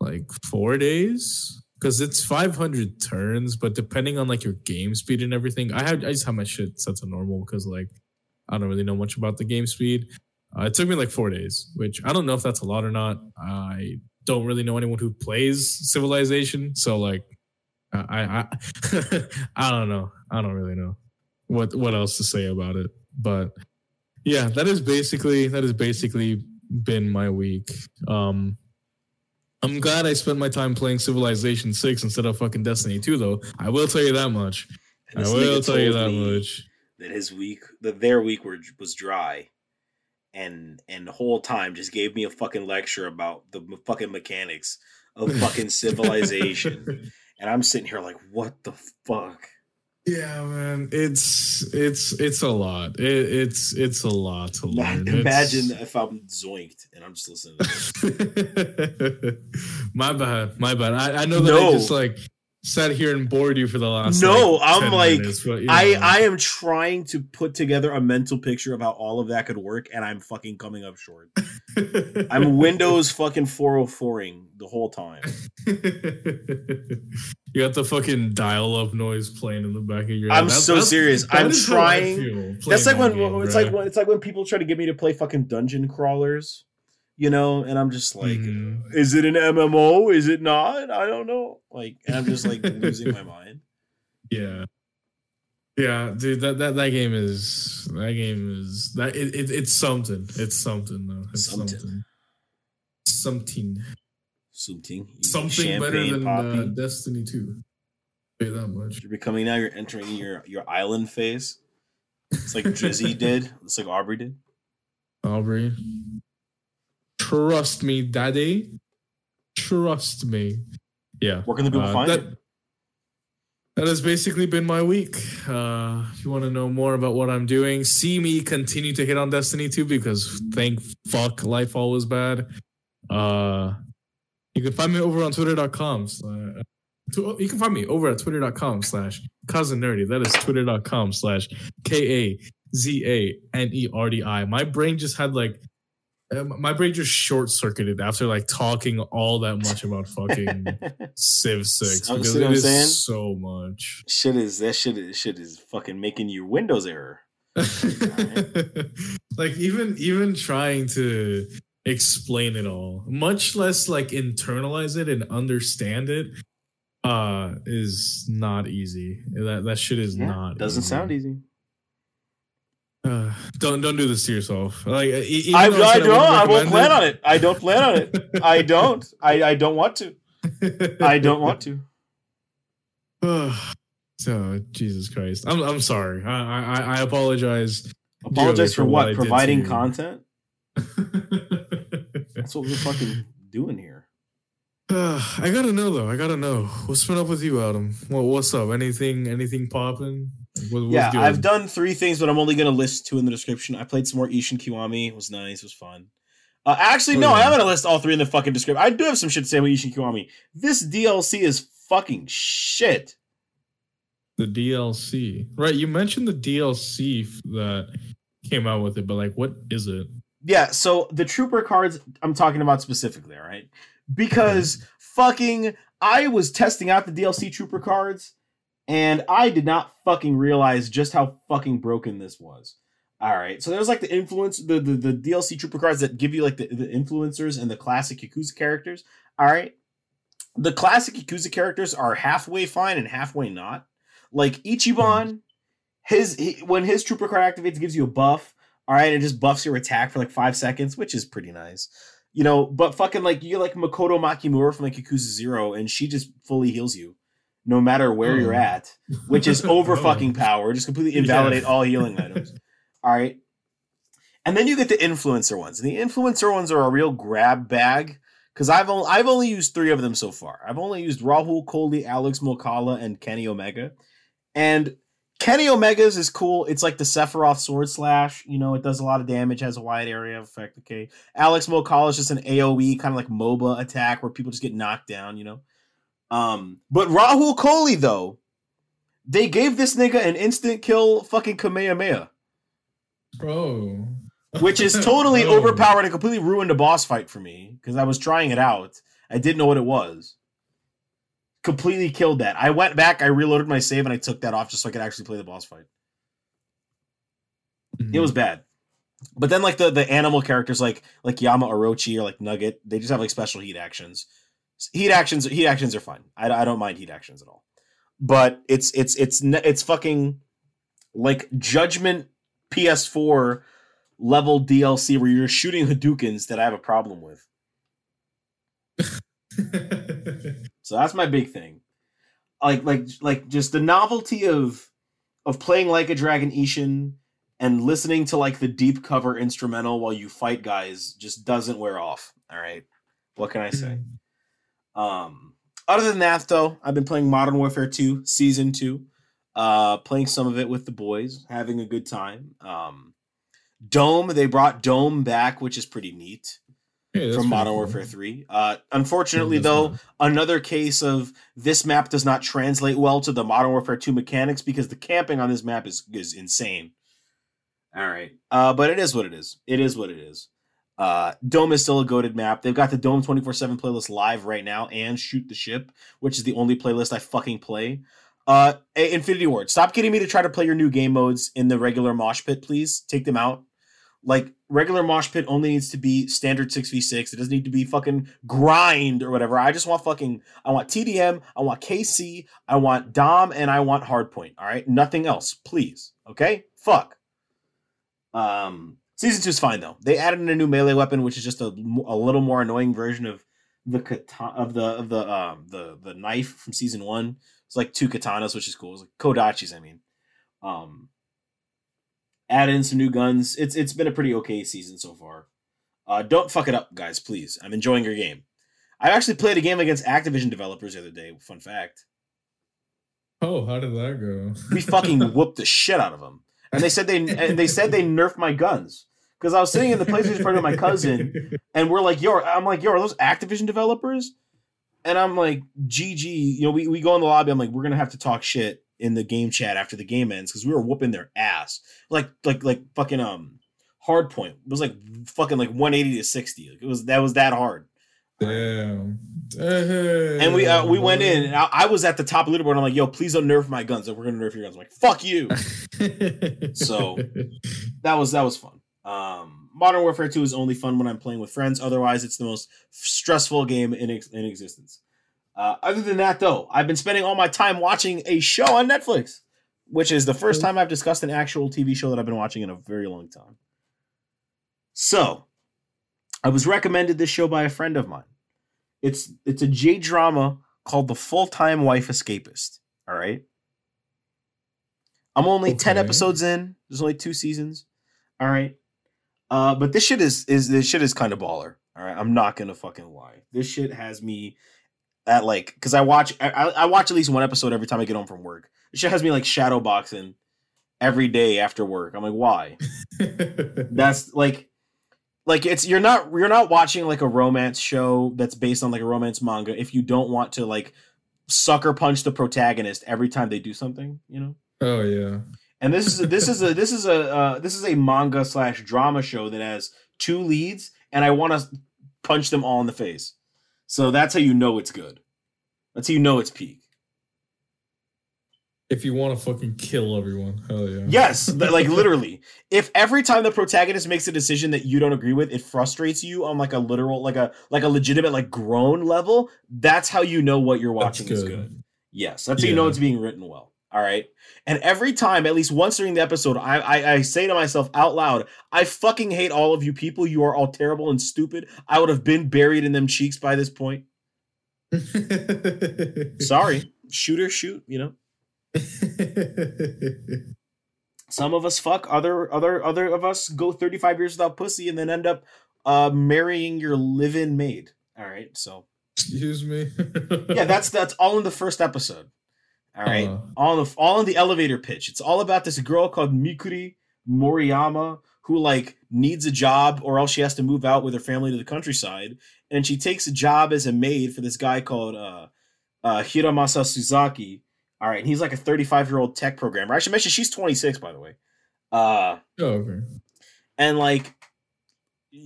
Speaker 1: like four days because it's 500 turns. But depending on like your game speed and everything, I had I just have my shit set to normal because like I don't really know much about the game speed. Uh, it took me like four days, which I don't know if that's a lot or not. I don't really know anyone who plays Civilization, so like, I I I don't know. I don't really know what what else to say about it. But yeah, that is basically that has basically been my week. Um, I'm glad I spent my time playing Civilization 6 instead of fucking Destiny 2, though. I will tell you that much. I will tell you that much.
Speaker 2: That his week, that their week were, was dry, and and the whole time just gave me a fucking lecture about the m- fucking mechanics of fucking civilization, and I'm sitting here like, what the fuck?
Speaker 1: Yeah, man, it's it's it's a lot. It, it's it's a lot to learn. It's-
Speaker 2: Imagine if I'm zoinked and I'm just listening. To this.
Speaker 1: my bad, my bad. I, I know that
Speaker 2: No.
Speaker 1: I just like sat here and bored you for the last.
Speaker 2: No,
Speaker 1: like,
Speaker 2: I'm
Speaker 1: 10
Speaker 2: like,
Speaker 1: minutes, but, you
Speaker 2: I
Speaker 1: know.
Speaker 2: I am trying to put together a mental picture of how all of that could work, and I'm fucking coming up short. I'm Windows fucking 404ing the whole time.
Speaker 1: you got the fucking dial-up noise playing in the back of your head.
Speaker 2: I'm so serious.
Speaker 1: that
Speaker 2: I'm
Speaker 1: is how I
Speaker 2: trying-
Speaker 1: feel
Speaker 2: That's like when
Speaker 1: game,
Speaker 2: it's
Speaker 1: bruh.
Speaker 2: like when it's like when people try to get me to play fucking dungeon crawlers, you know, and I'm just like,
Speaker 1: Mhm.
Speaker 2: is it an MMO? Is it not? I don't know. Like, and I'm just like losing my mind.
Speaker 1: Yeah. Yeah, dude, that, that that game is that game is that it, it it's something. It's something though. It's
Speaker 2: Something.
Speaker 1: something. Something.
Speaker 2: Something,
Speaker 1: Something better than uh. Destiny 2. Pay that much.
Speaker 2: You're becoming now. You're entering your your island phase. It's like Drizzy did. It's like Aubrey did.
Speaker 1: Aubrey. Trust me, daddy. Trust me. Yeah.
Speaker 2: Where can the people
Speaker 1: Uh,
Speaker 2: find
Speaker 1: that,
Speaker 2: it?
Speaker 1: that has basically been my week. Uh, if you want to know more about what I'm doing, see me continue to hit on Destiny 2 because thank fuck life always bad. Uh, you can find me over on twitter.com. slash- You can find me over at twitter.com slash cousin nerdy. That is twitter.com slash K A Z A N E R D I. My brain just had like, my brain just short circuited after like talking all that much about fucking Civ 6
Speaker 2: So-
Speaker 1: because
Speaker 2: I'm
Speaker 1: is
Speaker 2: saying?
Speaker 1: so much.
Speaker 2: shit is that shit is shit is fucking making you Windows error.
Speaker 1: like even even trying to explain it all, much less like internalize it and understand it, uh, is not easy. That that shit is
Speaker 2: Yeah,
Speaker 1: not.
Speaker 2: doesn't sound easy.
Speaker 1: Uh, don't don't do this to yourself. Like
Speaker 2: I, I don't. I won't plan on it. I don't plan on it. I don't. I, I don't want to. I don't want to.
Speaker 1: so Jesus Christ, I'm I'm sorry. I I, I apologize.
Speaker 2: Apologize
Speaker 1: for what
Speaker 2: what? Providing content. That's what we're fucking doing here.
Speaker 1: I gotta know though. I gotta know what's been up with you, Adam. What what's up? Anything anything popping? What,
Speaker 2: yeah? I've done three things, but I'm only gonna list two in the description. I played some more Ishin Kiwami. It was nice. It was fun. Uh, actually,
Speaker 1: Oh,
Speaker 2: no,
Speaker 1: yeah.
Speaker 2: I'm gonna list all three in the fucking description. I do have some shit to say about Ishin Kiwami. This DLC is fucking shit.
Speaker 1: the DLC, right? You mentioned the DLC that came out with it, but like, what is it?
Speaker 2: Yeah, so the trooper cards I'm talking about specifically, all right? Because fucking I was testing out the DLC trooper cards and I did not fucking realize just how fucking broken this was. All right. So there's like the influence the the, the DLC trooper cards that give you like the, the influencers and the classic Yakuza characters. All right. The classic Yakuza characters are halfway fine and halfway not. Like Ichiban his he, when his trooper card activates gives you a buff all right, it just buffs your attack for like five seconds, which is pretty nice. You know, but fucking like you get like Makoto Makimura from like Yakuza Zero, and she just fully heals you, no matter where you're hmm. at, which is over fucking power. Just completely
Speaker 1: Yeah.
Speaker 2: invalidate all healing items. All right, and then you get the influencer ones. And the influencer ones are a real grab bag because I've only I've only used three of them so far. I've only used Rahul Kohli, Alex Moukala, and Kenny Omega, and Kenny Omega's is cool. It's like the Sephiroth sword slash. You know, it does a lot of damage, has a wide area of effect. Okay. Alex Moukala is just an AoE kind of like MOBA attack where people just get knocked down, you know. Um, but Rahul Kohli, though, they gave this nigga an instant kill fucking Kamehameha,
Speaker 1: Bro.
Speaker 2: which is totally
Speaker 1: Bro.
Speaker 2: overpowered and completely ruined a boss fight for me because I was trying it out. I didn't know what it was. Completely killed that. I went back, I reloaded my save, and I took that off just so I could actually play the boss fight. It was bad. But then like the the animal characters like like Yama Orochi or like Nugget, they just have like special heat actions. Heat actions heat actions are fine. I, I don't mind heat actions at all. But it's it's it's it's fucking like Judgment PS4 level DLC where you're shooting Hadoukens that I have a problem with. So that's my big thing. Like like like just the novelty of of playing like a Dragon Ishin and listening to like the deep cover instrumental while you fight guys just doesn't wear off. All right. What can I say? Mm. Um other than that though, I've been playing Modern Warfare 2 season 2. Uh playing some of it with the boys, having a good time. Um Dome, they brought Dome back, which is pretty neat
Speaker 1: Yeah, that's
Speaker 2: from Modern
Speaker 1: cool.
Speaker 2: Warfare 3. Uh, unfortunately,
Speaker 1: That's
Speaker 2: though,
Speaker 1: nice.
Speaker 2: another case of this map does not translate well to the Modern Warfare 2 mechanics because the camping on this map is, is insane. All right. Uh, but it is what it is. It is what it is. Uh, Dome is still a goaded map. They've got the Dome 24 7 playlist live right now and Shoot the Ship, which is the only playlist I fucking play. Uh, Infinity Ward, stop getting me to try to play your new game modes in the regular mosh pit, please. Take them out. Like regular mosh pit only needs to be standard 6v6. It doesn't need to be fucking grind or whatever. I just want fucking I want TDM, I want KC, I want Dom, and I want hardpoint. All right. Nothing else, please. Okay? Fuck. Um season two is fine though. They added in a new melee weapon, which is just a, a little more annoying version of the kata- of the of the um the the knife from season one. It's like two katanas, which is cool. It's like kodachis, I mean. Um add in some new guns. It's it's been a pretty okay season so far. Uh, don't fuck it up, guys, please. I'm enjoying your game. I actually played a game against Activision developers the other day. Fun fact:
Speaker 1: Oh, how did that go?
Speaker 2: we fucking whooped the shit out of them, and they said they and they said they nerfed my guns because I was sitting in the PlayStation party with my cousin, and we're like, "Yo," I'm like, "Yo, are those Activision developers?" And I'm like, "GG," you know, we we go in the lobby. I'm like, "We're gonna have to talk shit." In the game chat after the game ends because we were whooping their ass like like like fucking um hard point it was like fucking like 180 to 60 like it was that was that hard
Speaker 1: Damn.
Speaker 2: and we uh, we went in and I, I was at the top of the leaderboard i'm like yo please don't nerf my guns. Like, we're gonna nerf your guns. I'm like fuck you. So- that was that was fun. Um modern warfare 2 is only fun when i'm playing with friends. Otherwise it's the most stressful game in, ex- in existence. Uh, other than that though i've been spending all my time watching a show on netflix which is the first time i've discussed an actual tv show that i've been watching in a very long time. So i was recommended this show by a friend of mine. It's it's a j drama called the full-time wife escapist all right? I'm only 10 episodes in. There's only two seasons all right? Uh but this shit is is this shit is kind of baller all right? I'm not gonna fucking lie. This shit has me at like because i watch I, I I watch at least one episode every time i get home from work. This shit has me like shadow boxing every day after work. I'm like why? That's like like it's you're not you're not watching like a romance show that's based on like a romance manga if you don't want to like sucker punch the protagonist every time they do something you know?
Speaker 1: Oh yeah.
Speaker 2: and this is a, this is a this is a uh, this is a manga slash drama show that has two leads and i want to punch them all in the face. So that's how you know it's good. That's how you know it's peak
Speaker 1: If you want to fucking kill everyone, hell yeah.
Speaker 2: Yes, like literally. If every time the protagonist makes a decision that you don't agree with, it frustrates you on like a literal, like a like a legitimate like grown level, that's how you know what you're watching is
Speaker 1: good.
Speaker 2: good. Yes, that's how you know it's being written well. All right. And every time, at least once during the episode, I, I I say to myself out loud, I fucking hate all of you people. You are all terrible and stupid. I would have been buried in them cheeks by this point. Sorry. Shooter, shoot, you know. some of us fuck other other other of us go 35 years without pussy and then end up uh marrying your live-in maid. All right so.
Speaker 1: Excuse me.
Speaker 2: yeah that's that's all in the first episode. All right
Speaker 1: Uh,
Speaker 2: all in the all in the elevator pitch. It's all about this girl called mikuri moriyama who like needs a job or else she has to move out with her family to the countryside. And she takes a job as a maid for this guy called uh uh hiramasa tsuzaki all right and he's like a 35 year old tech programmer. I should mention she's 26 by the way. Uh
Speaker 1: oh, okay.
Speaker 2: and like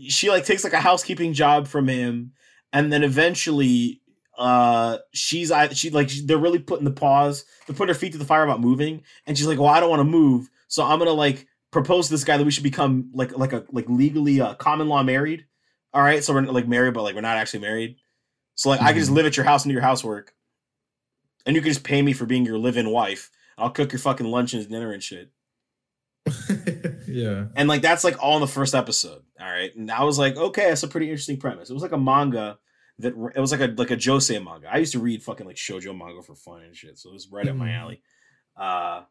Speaker 2: she like takes like a housekeeping job from him and then eventually uh she's I she like she- they're really putting the pause they're putting her feet to the fire about moving and she's like well i don't want to move so i'm gonna like propose to this guy that we should become like like a like legally uh common law married. All right so we're like married but like we're not actually married. So like i can just
Speaker 1: Mhm.
Speaker 2: live at your house and do your housework and you can just pay me for being your live-in wife i'll cook your fucking lunch and dinner and shit
Speaker 1: yeah.
Speaker 2: and like that's like all in the first episode all right and i was like okay that's a pretty interesting premise it was like a manga that it was like a like a Josei manga. I used to read fucking like shojo manga for fun and shit, so it was right up my
Speaker 1: Mhm.
Speaker 2: alley. Uh,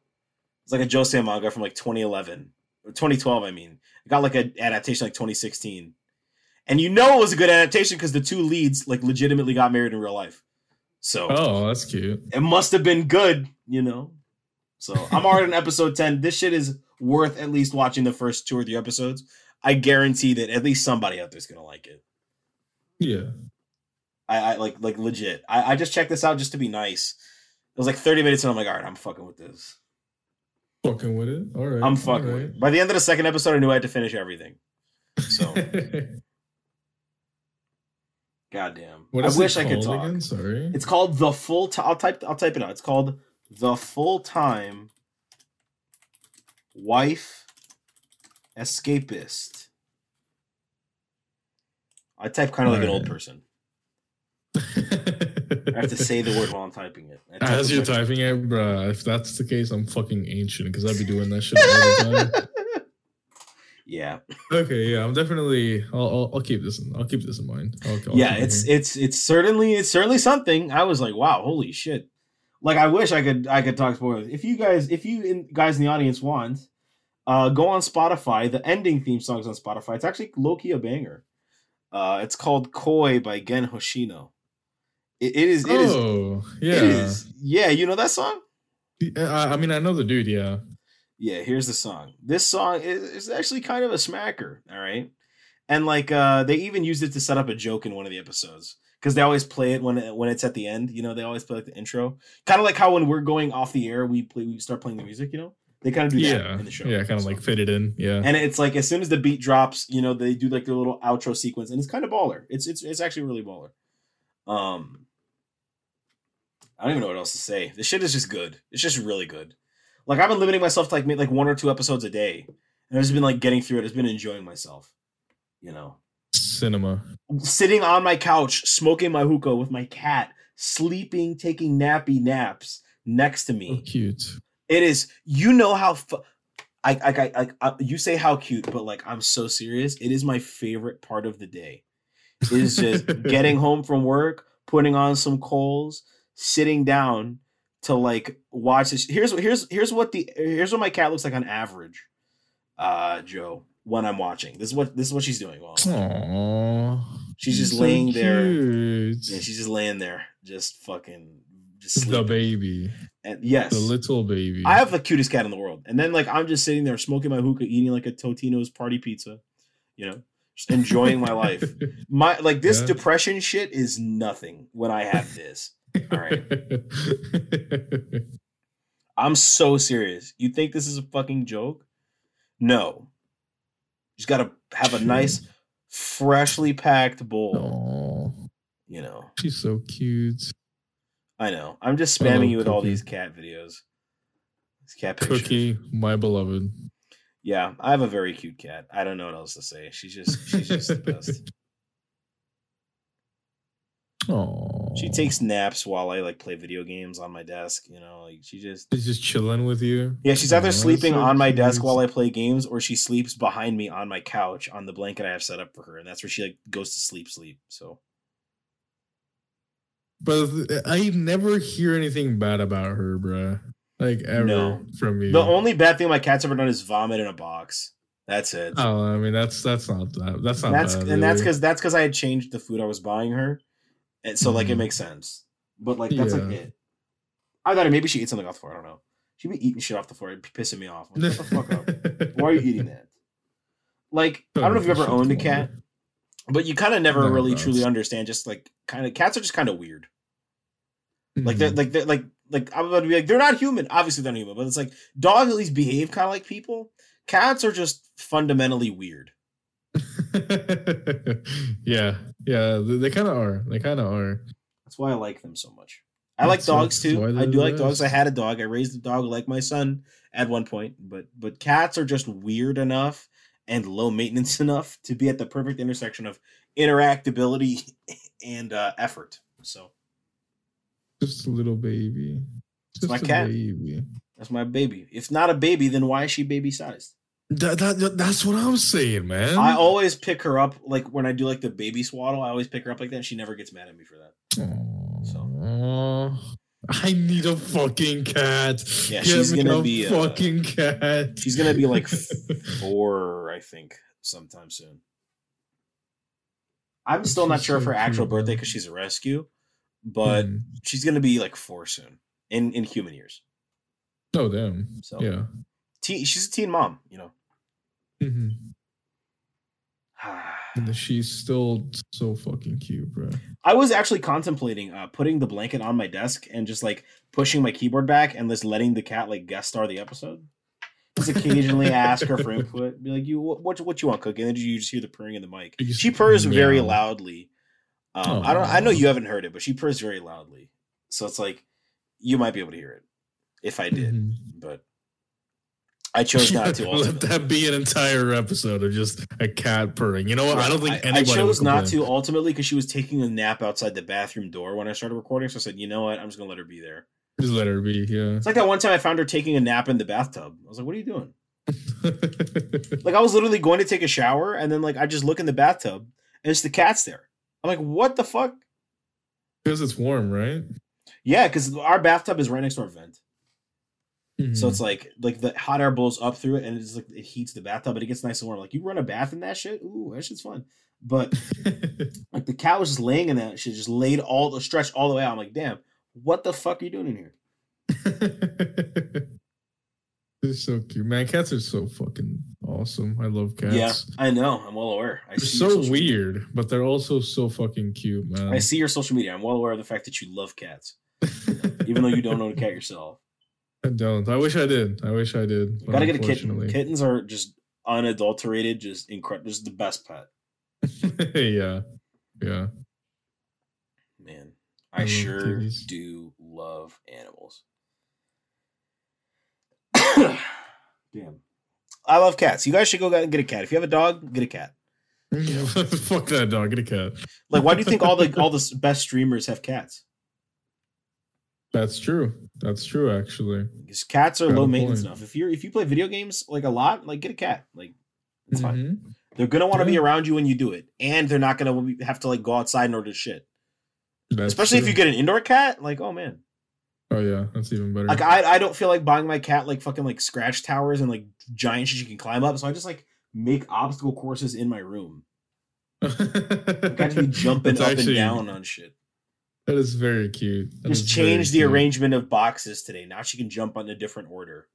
Speaker 2: it's like a Josei manga from like 2011 or 2012. I mean, it got like an adaptation like 2016, and you know it was a good adaptation because the two leads like legitimately got married in real life. So
Speaker 1: Oh, that's cute.
Speaker 2: it must have been good, you know. So I'm already on episode 10. This shit is worth at least watching the first two or three episodes. I guarantee that at least somebody out there's gonna like it.
Speaker 1: Yeah.
Speaker 2: I, I like like legit. I, I just checked this out just to be nice. It was like 30 minutes and I'm like, all right, I'm fucking with this.
Speaker 1: Fucking with it. All right.
Speaker 2: I'm fucking it. By the end of the second episode, I knew I had to finish everything. So
Speaker 1: right.
Speaker 2: goddamn.
Speaker 1: what
Speaker 2: I wish I could talk.
Speaker 1: again? Sorry.
Speaker 2: It's called the full time. I'll type. I'll type it out. It's called the full time wife escapist. I type kind of like an old person. I have to say the word while I'm typing it.
Speaker 1: As you're typing it, bruh, if that's the case, I'm fucking ancient because I'd be doing that shit all the time.
Speaker 2: yeah,
Speaker 1: Okay, yeah, I'm definitely. I'll, I'll, I'll keep this. In, I'll keep this in mind. I'll,
Speaker 2: yeah.
Speaker 1: keep it
Speaker 2: It's it's it's certainly it's certainly something. I was like, wow, holy shit. Like I wish I could I could talk spoilers. If you guys if you in, guys in the audience want, uh, go on Spotify. The ending theme song's on Spotify. It's actually Loki a banger. Uh, it's called Koi by Gen Hoshino. It, it is. It is.
Speaker 1: oh, yeah.
Speaker 2: It is. Yeah, you know that song.
Speaker 1: I, I mean, I know the dude. Yeah.
Speaker 2: Yeah, here's the song. This song is, is actually kind of a smacker, all right? And like uh they even used it to set up a joke in one of the episodes cuz they always play it when when it's at the end, you know, they always play like the intro. Kind of like how when we're going off the air, we play we start playing the music, you know? They kind of do that
Speaker 1: Yeah.
Speaker 2: in the show.
Speaker 1: Yeah. Kind of like fit it in. Yeah.
Speaker 2: And it's like as soon as the beat drops, you know, they do like their little outro sequence and it's kind of baller. It's it's it's actually really baller. Um I don't even know what else to say. This shit is just good. It's just really good. Like I've been limiting myself to like like one or two episodes a day. And I've just been like getting through it. I've been enjoying myself. You know.
Speaker 1: Cinema.
Speaker 2: Sitting on my couch, smoking my hookah with my cat, sleeping, taking nappy naps next to me.
Speaker 1: So cute.
Speaker 2: It is. You know how. Fu- I, I, I, I, I, you say how cute, but like I'm so serious. It is my favorite part of the day. It is just getting home from work, putting on some coals, sitting down to like watch this. Here's here's here's what the here's what my cat looks like on average. Uh, Joe, when I'm watching, this is what this is what she's doing.
Speaker 1: Aww.
Speaker 2: She's just
Speaker 1: so
Speaker 2: laying there. Yeah, she's just laying there, just fucking, just
Speaker 1: the baby.
Speaker 2: And yes,
Speaker 1: The little baby.
Speaker 2: I have the cutest cat in the world. And then like I'm just sitting there smoking my hookah, eating like a Totino's party pizza, you know, just enjoying my life. My like this
Speaker 1: Yeah.
Speaker 2: depression shit is nothing when I have this. All right. I'm so serious. You think this is a fucking joke? No. You just gotta have a nice, freshly packed bowl.
Speaker 1: Aw,
Speaker 2: You know.
Speaker 1: she's so cute.
Speaker 2: I know. I'm just spamming you with all these cat videos. These cat pictures.
Speaker 1: Cookie, my beloved.
Speaker 2: Yeah, I have a very cute cat. I don't know what else to say. She's just she's just the best.
Speaker 1: Oh,
Speaker 2: She takes naps while I like play video games on my desk, you know, like she just
Speaker 1: She's just chilling with you.
Speaker 2: Yeah, she's either
Speaker 1: Aw,
Speaker 2: sleeping
Speaker 1: so
Speaker 2: on my desk while I play games or she sleeps behind me on my couch on the blanket I have set up for her and that's where she like goes to sleep sleep. So
Speaker 1: But I never hear anything bad about her, bruh. Like ever
Speaker 2: No.
Speaker 1: from you.
Speaker 2: the only bad thing my cat's ever done is vomit in a box. That's it.
Speaker 1: Oh, I mean that's that's not that. That's not.
Speaker 2: that's
Speaker 1: bad,
Speaker 2: and that's because that's because I had changed the food I was buying her, and so like it
Speaker 1: Mhm.
Speaker 2: makes sense. But like that's like it. I thought maybe she ate something off the floor. I don't know. She'd be eating shit off the floor. It'd be pissing me off. Like, Shut the fuck up. Why are you eating that? Like I don't know if you've ever owned a cat, but you kind of never
Speaker 1: No,
Speaker 2: really truly understand. Just like kind of cats are just kind of weird. Like they're
Speaker 1: Mhm.
Speaker 2: like they're like like I'm about to be like they're not human. Obviously they're not human, but it's like dogs at least behave kind of like people. Cats are just fundamentally weird.
Speaker 1: yeah, yeah, they, kind of are. They kind of are.
Speaker 2: That's why I like them so much. I like
Speaker 1: That's-
Speaker 2: dogs too. I do like dogs. I had a dog. I raised a dog like my son at one point, but but cats are just weird enough and low maintenance enough to be at the perfect intersection of interactability and uh, effort. So
Speaker 1: Just a little baby. Just
Speaker 2: my cat.
Speaker 1: baby.
Speaker 2: that's my baby. If not a baby, then why is she baby sized?
Speaker 1: That, that that's what I'm saying, man.
Speaker 2: I always pick her up like when I do like the baby swaddle. I always pick her up like that. and She never gets mad at me for that.
Speaker 1: Aw. I need a fucking cat.
Speaker 2: Yeah,
Speaker 1: Get
Speaker 2: she's gonna be, a
Speaker 1: fucking cat.
Speaker 2: She's gonna be like four, I think, sometime soon. I'm still not
Speaker 1: She's
Speaker 2: sure of
Speaker 1: so
Speaker 2: her actual birthday because she's a rescue, but
Speaker 1: Hmm.
Speaker 2: she's gonna be like four soon in in human years.
Speaker 1: oh damn.
Speaker 2: So
Speaker 1: Yeah.
Speaker 2: teen, she's a teen mom, you know.
Speaker 1: Mhm. And she's still so fucking cute, bro.
Speaker 2: I was actually contemplating uh, putting the blanket on my desk and just like pushing my keyboard back and just letting the cat like guest star the episode. Just occasionally ask her for input. Be like, "You what? What, you want, cooking?" And then you just hear the purring in the mic. She purrs very loudly. Um, I don't. I know you haven't heard it, but she purrs very loudly. So it's like you might be able to hear it if I did,
Speaker 1: Mhm.
Speaker 2: but I chose not to.
Speaker 1: Let that be an entire episode of just a cat purring. You know what? I don't think
Speaker 2: I, I chose not to ultimately because she was taking a nap outside the bathroom door when I started recording. So I said, you know what? I'm just gonna let her be there.
Speaker 1: Just let her be. Yeah.
Speaker 2: It's like that one time I found her taking a nap in the bathtub. I was like, what are you doing? Like I was literally going to take a shower and then like I just look in the bathtub and it's the cat's there. I'm like, what the fuck?
Speaker 1: Because it's warm, right?
Speaker 2: Yeah, because our bathtub is right next to our vent. So
Speaker 1: Mhm.
Speaker 2: it's like like the hot air blows up through it and it's like it heats the bathtub, but it gets nice and warm. Like you run a bath in that shit, ooh, that shit's fun. But like the cat was just laying in that shit, just laid all the stretch all the way out. I'm like, damn, what the fuck are you doing in here?
Speaker 1: They're so cute, man. Cats are so fucking awesome. I love cats.
Speaker 2: Yeah, I know. I'm well aware. I
Speaker 1: They're so weird, but they're also so fucking cute, man.
Speaker 2: I see your social media. I'm well aware of the fact that you love cats, even though you don't own a cat yourself.
Speaker 1: I don't. I wish I did. I wish I did.
Speaker 2: You gotta get a kitten. Kittens are just unadulterated, just incredible. Just the best pet,
Speaker 1: yeah, yeah.
Speaker 2: man.
Speaker 1: I
Speaker 2: I, sure
Speaker 1: kitties.
Speaker 2: do love animals. Damn. I love cats. You guys should go and get a cat. If you have a dog, get a cat.
Speaker 1: Fuck that dog. Get a cat.
Speaker 2: Like, why do you think all the all the best streamers have cats?
Speaker 1: That's true. That's true. Actually,
Speaker 2: Because cats are
Speaker 1: Got
Speaker 2: low maintenance
Speaker 1: point.
Speaker 2: enough. If you're if you play video games like a lot, like get a cat. Like it's fine.
Speaker 1: Mhm.
Speaker 2: They're gonna want to be around you when you do it, and they're not gonna have to like go outside in order to shit.
Speaker 1: That's
Speaker 2: Especially if you get an indoor cat. Like, oh man,
Speaker 1: Oh yeah, that's even better.
Speaker 2: like I I don't feel like buying my cat like fucking like scratch towers and like giant shit you can climb up. So I just like make obstacle courses in my room. Like I just be jumping
Speaker 1: That's
Speaker 2: up
Speaker 1: actually-
Speaker 2: and down on shit.
Speaker 1: That is very cute. That
Speaker 2: Just change the
Speaker 1: cute.
Speaker 2: arrangement of boxes today. Now she can jump on a different order.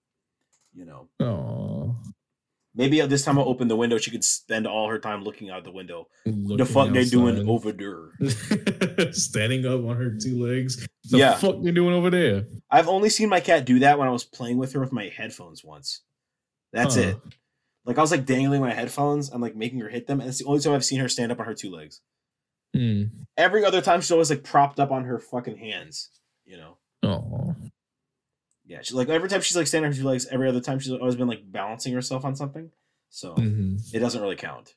Speaker 2: You know,
Speaker 1: Aw,
Speaker 2: maybe this time I'll open the window. She could spend all her time looking out the window. the
Speaker 1: looking
Speaker 2: fuck they doing over there?
Speaker 1: Standing up on her two legs. The
Speaker 2: Yeah.
Speaker 1: fuck they doing over there?
Speaker 2: I've only seen my cat do that when I was playing with her with my headphones once. That's
Speaker 1: Huh.
Speaker 2: it. Like I was like dangling my headphones and like making her hit them, and it's the only time I've seen her stand up on her two legs.
Speaker 1: Hmm.
Speaker 2: Every other time she's always like propped up on her fucking hands. You know.
Speaker 1: Oh.
Speaker 2: Yeah, she's like every time she's like standing on her two legs. Every other time she's always been like balancing herself on something. So
Speaker 1: Mhm.
Speaker 2: it doesn't really count.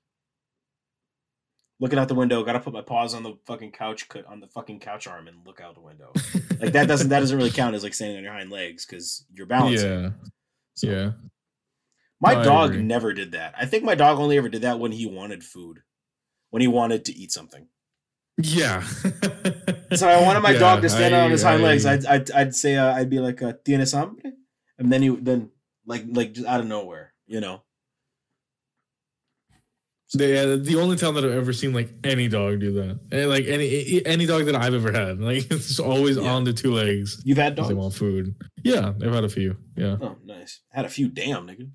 Speaker 2: Looking out the window, gotta put my paws on the fucking couch, cut on the fucking couch arm, and look out the window. Like that doesn't that doesn't really count as like standing on your hind legs because you're balancing.
Speaker 1: Yeah.
Speaker 2: So-
Speaker 1: Yeah.
Speaker 2: My
Speaker 1: No,
Speaker 2: dog never did that. I think my dog only ever did that when he wanted food, when he wanted to eat something.
Speaker 1: Yeah.
Speaker 2: So I wanted my
Speaker 1: Yeah,
Speaker 2: dog to stand
Speaker 1: I-
Speaker 2: on his hind
Speaker 1: I-
Speaker 2: legs. I'd, I'd I'd say uh, I'd be like, uh, "Tienes hambre?" and then he then like like just out of nowhere, you know.
Speaker 1: The, uh, the only time that I've ever seen like any dog do that, Eh, like any any dog that I've ever had, like it's always
Speaker 2: Yeah.
Speaker 1: on the two legs.
Speaker 2: You've had
Speaker 1: 'cause They
Speaker 2: dogs?
Speaker 1: want food. Yeah, I've had a few. Yeah,
Speaker 2: Oh, nice. Had a few. Damn, nigga.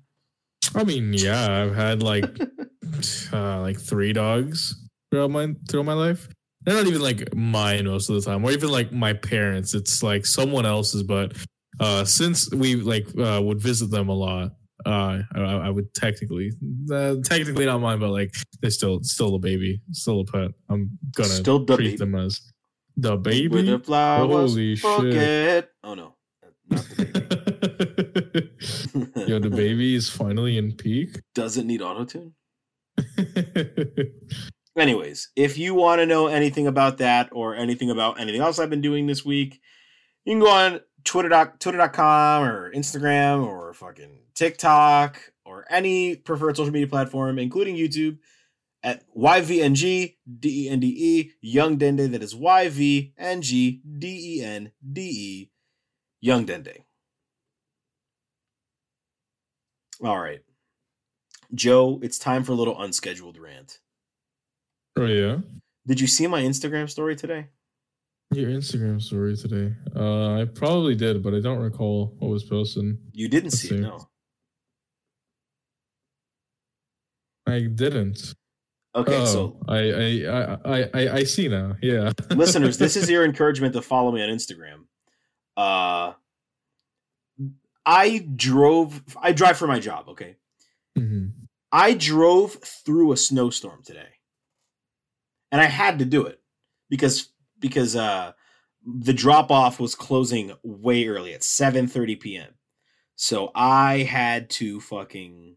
Speaker 1: I mean, yeah, I've had like uh, like three dogs throughout my throughout my life. They're not even like mine most of the time, or even like my parents. It's like someone else's. But uh, since we like uh, would visit them a lot, uh, I, I would technically, uh, technically not mine, but like they're still still a baby, still a pet. I'm gonna
Speaker 2: Still
Speaker 1: treat
Speaker 2: baby.
Speaker 1: them as the
Speaker 2: With
Speaker 1: baby.
Speaker 2: the flowers,
Speaker 1: Holy shit.
Speaker 2: Oh no, not the baby.
Speaker 1: Yo, the baby is finally in peak.
Speaker 2: doesn't need auto tune. Anyways, if you want to know anything about that or anything about anything else I've been doing this week, you can go on Twitter dot, twitter.com or Instagram or fucking TikTok or any preferred social media platform, including YouTube, at YVNG D E N D E Young Dende. That is Y V N G D E N D E Young Dende. All right. Joe, it's time for a little unscheduled rant.
Speaker 1: Oh yeah.
Speaker 2: Did you see my Instagram story today?
Speaker 1: Your Instagram story today. Uh, I probably did, but I don't recall what was posted.
Speaker 2: You didn't
Speaker 1: Let's
Speaker 2: see
Speaker 1: see.
Speaker 2: it, no.
Speaker 1: I didn't.
Speaker 2: Okay,
Speaker 1: oh,
Speaker 2: so
Speaker 1: I, I I I I see now. Yeah.
Speaker 2: listeners, this is your encouragement to follow me on Instagram. Uh I drove I drive for my job, okay?
Speaker 1: Mhm.
Speaker 2: I drove through a snowstorm today. And I had to do it because because uh the drop off was closing way early at 7:30 p.m. So I had to fucking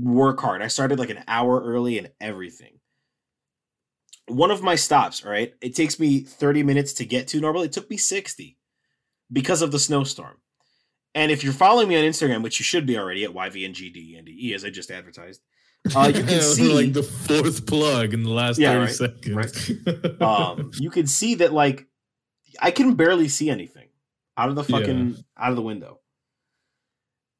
Speaker 2: work hard. I started like an hour early and everything. One of my stops, all right? It takes me 30 minutes to get to normally. It took me 60 because of the snowstorm. And if you're following me on Instagram, which you should be already at YVNGDENDE, E, as I just advertised, uh, you can see
Speaker 1: like the fourth plug in the last
Speaker 2: Yeah,
Speaker 1: thirty
Speaker 2: right,
Speaker 1: seconds.
Speaker 2: um, you can see that like I can barely see anything out of the fucking out of the window.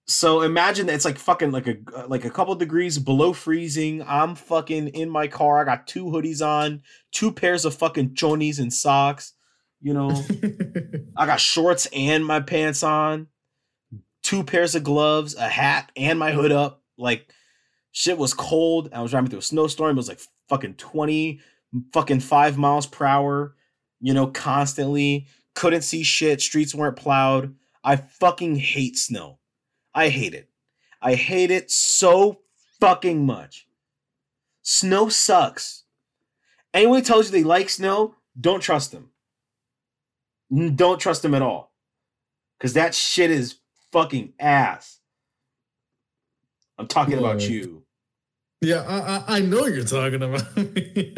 Speaker 2: So imagine that it's like fucking like a like a couple degrees below freezing. I'm fucking in my car. I got two hoodies on, two pairs of fucking chonies and socks. You know, I got shorts and my pants on, two pairs of gloves, a hat, and my hood up. Like shit was cold. I was driving through a snowstorm. It was like fucking 20 fucking five miles per hour, you know, constantly. Couldn't see shit. Streets weren't plowed. I fucking hate snow. I hate it. I hate it so fucking much. Snow sucks. Anyone who tells you they like snow, don't trust them. Don't trust them at all. Because that shit is fucking ass. I'm talking about you.
Speaker 1: Yeah, I, I I know you're talking about. me.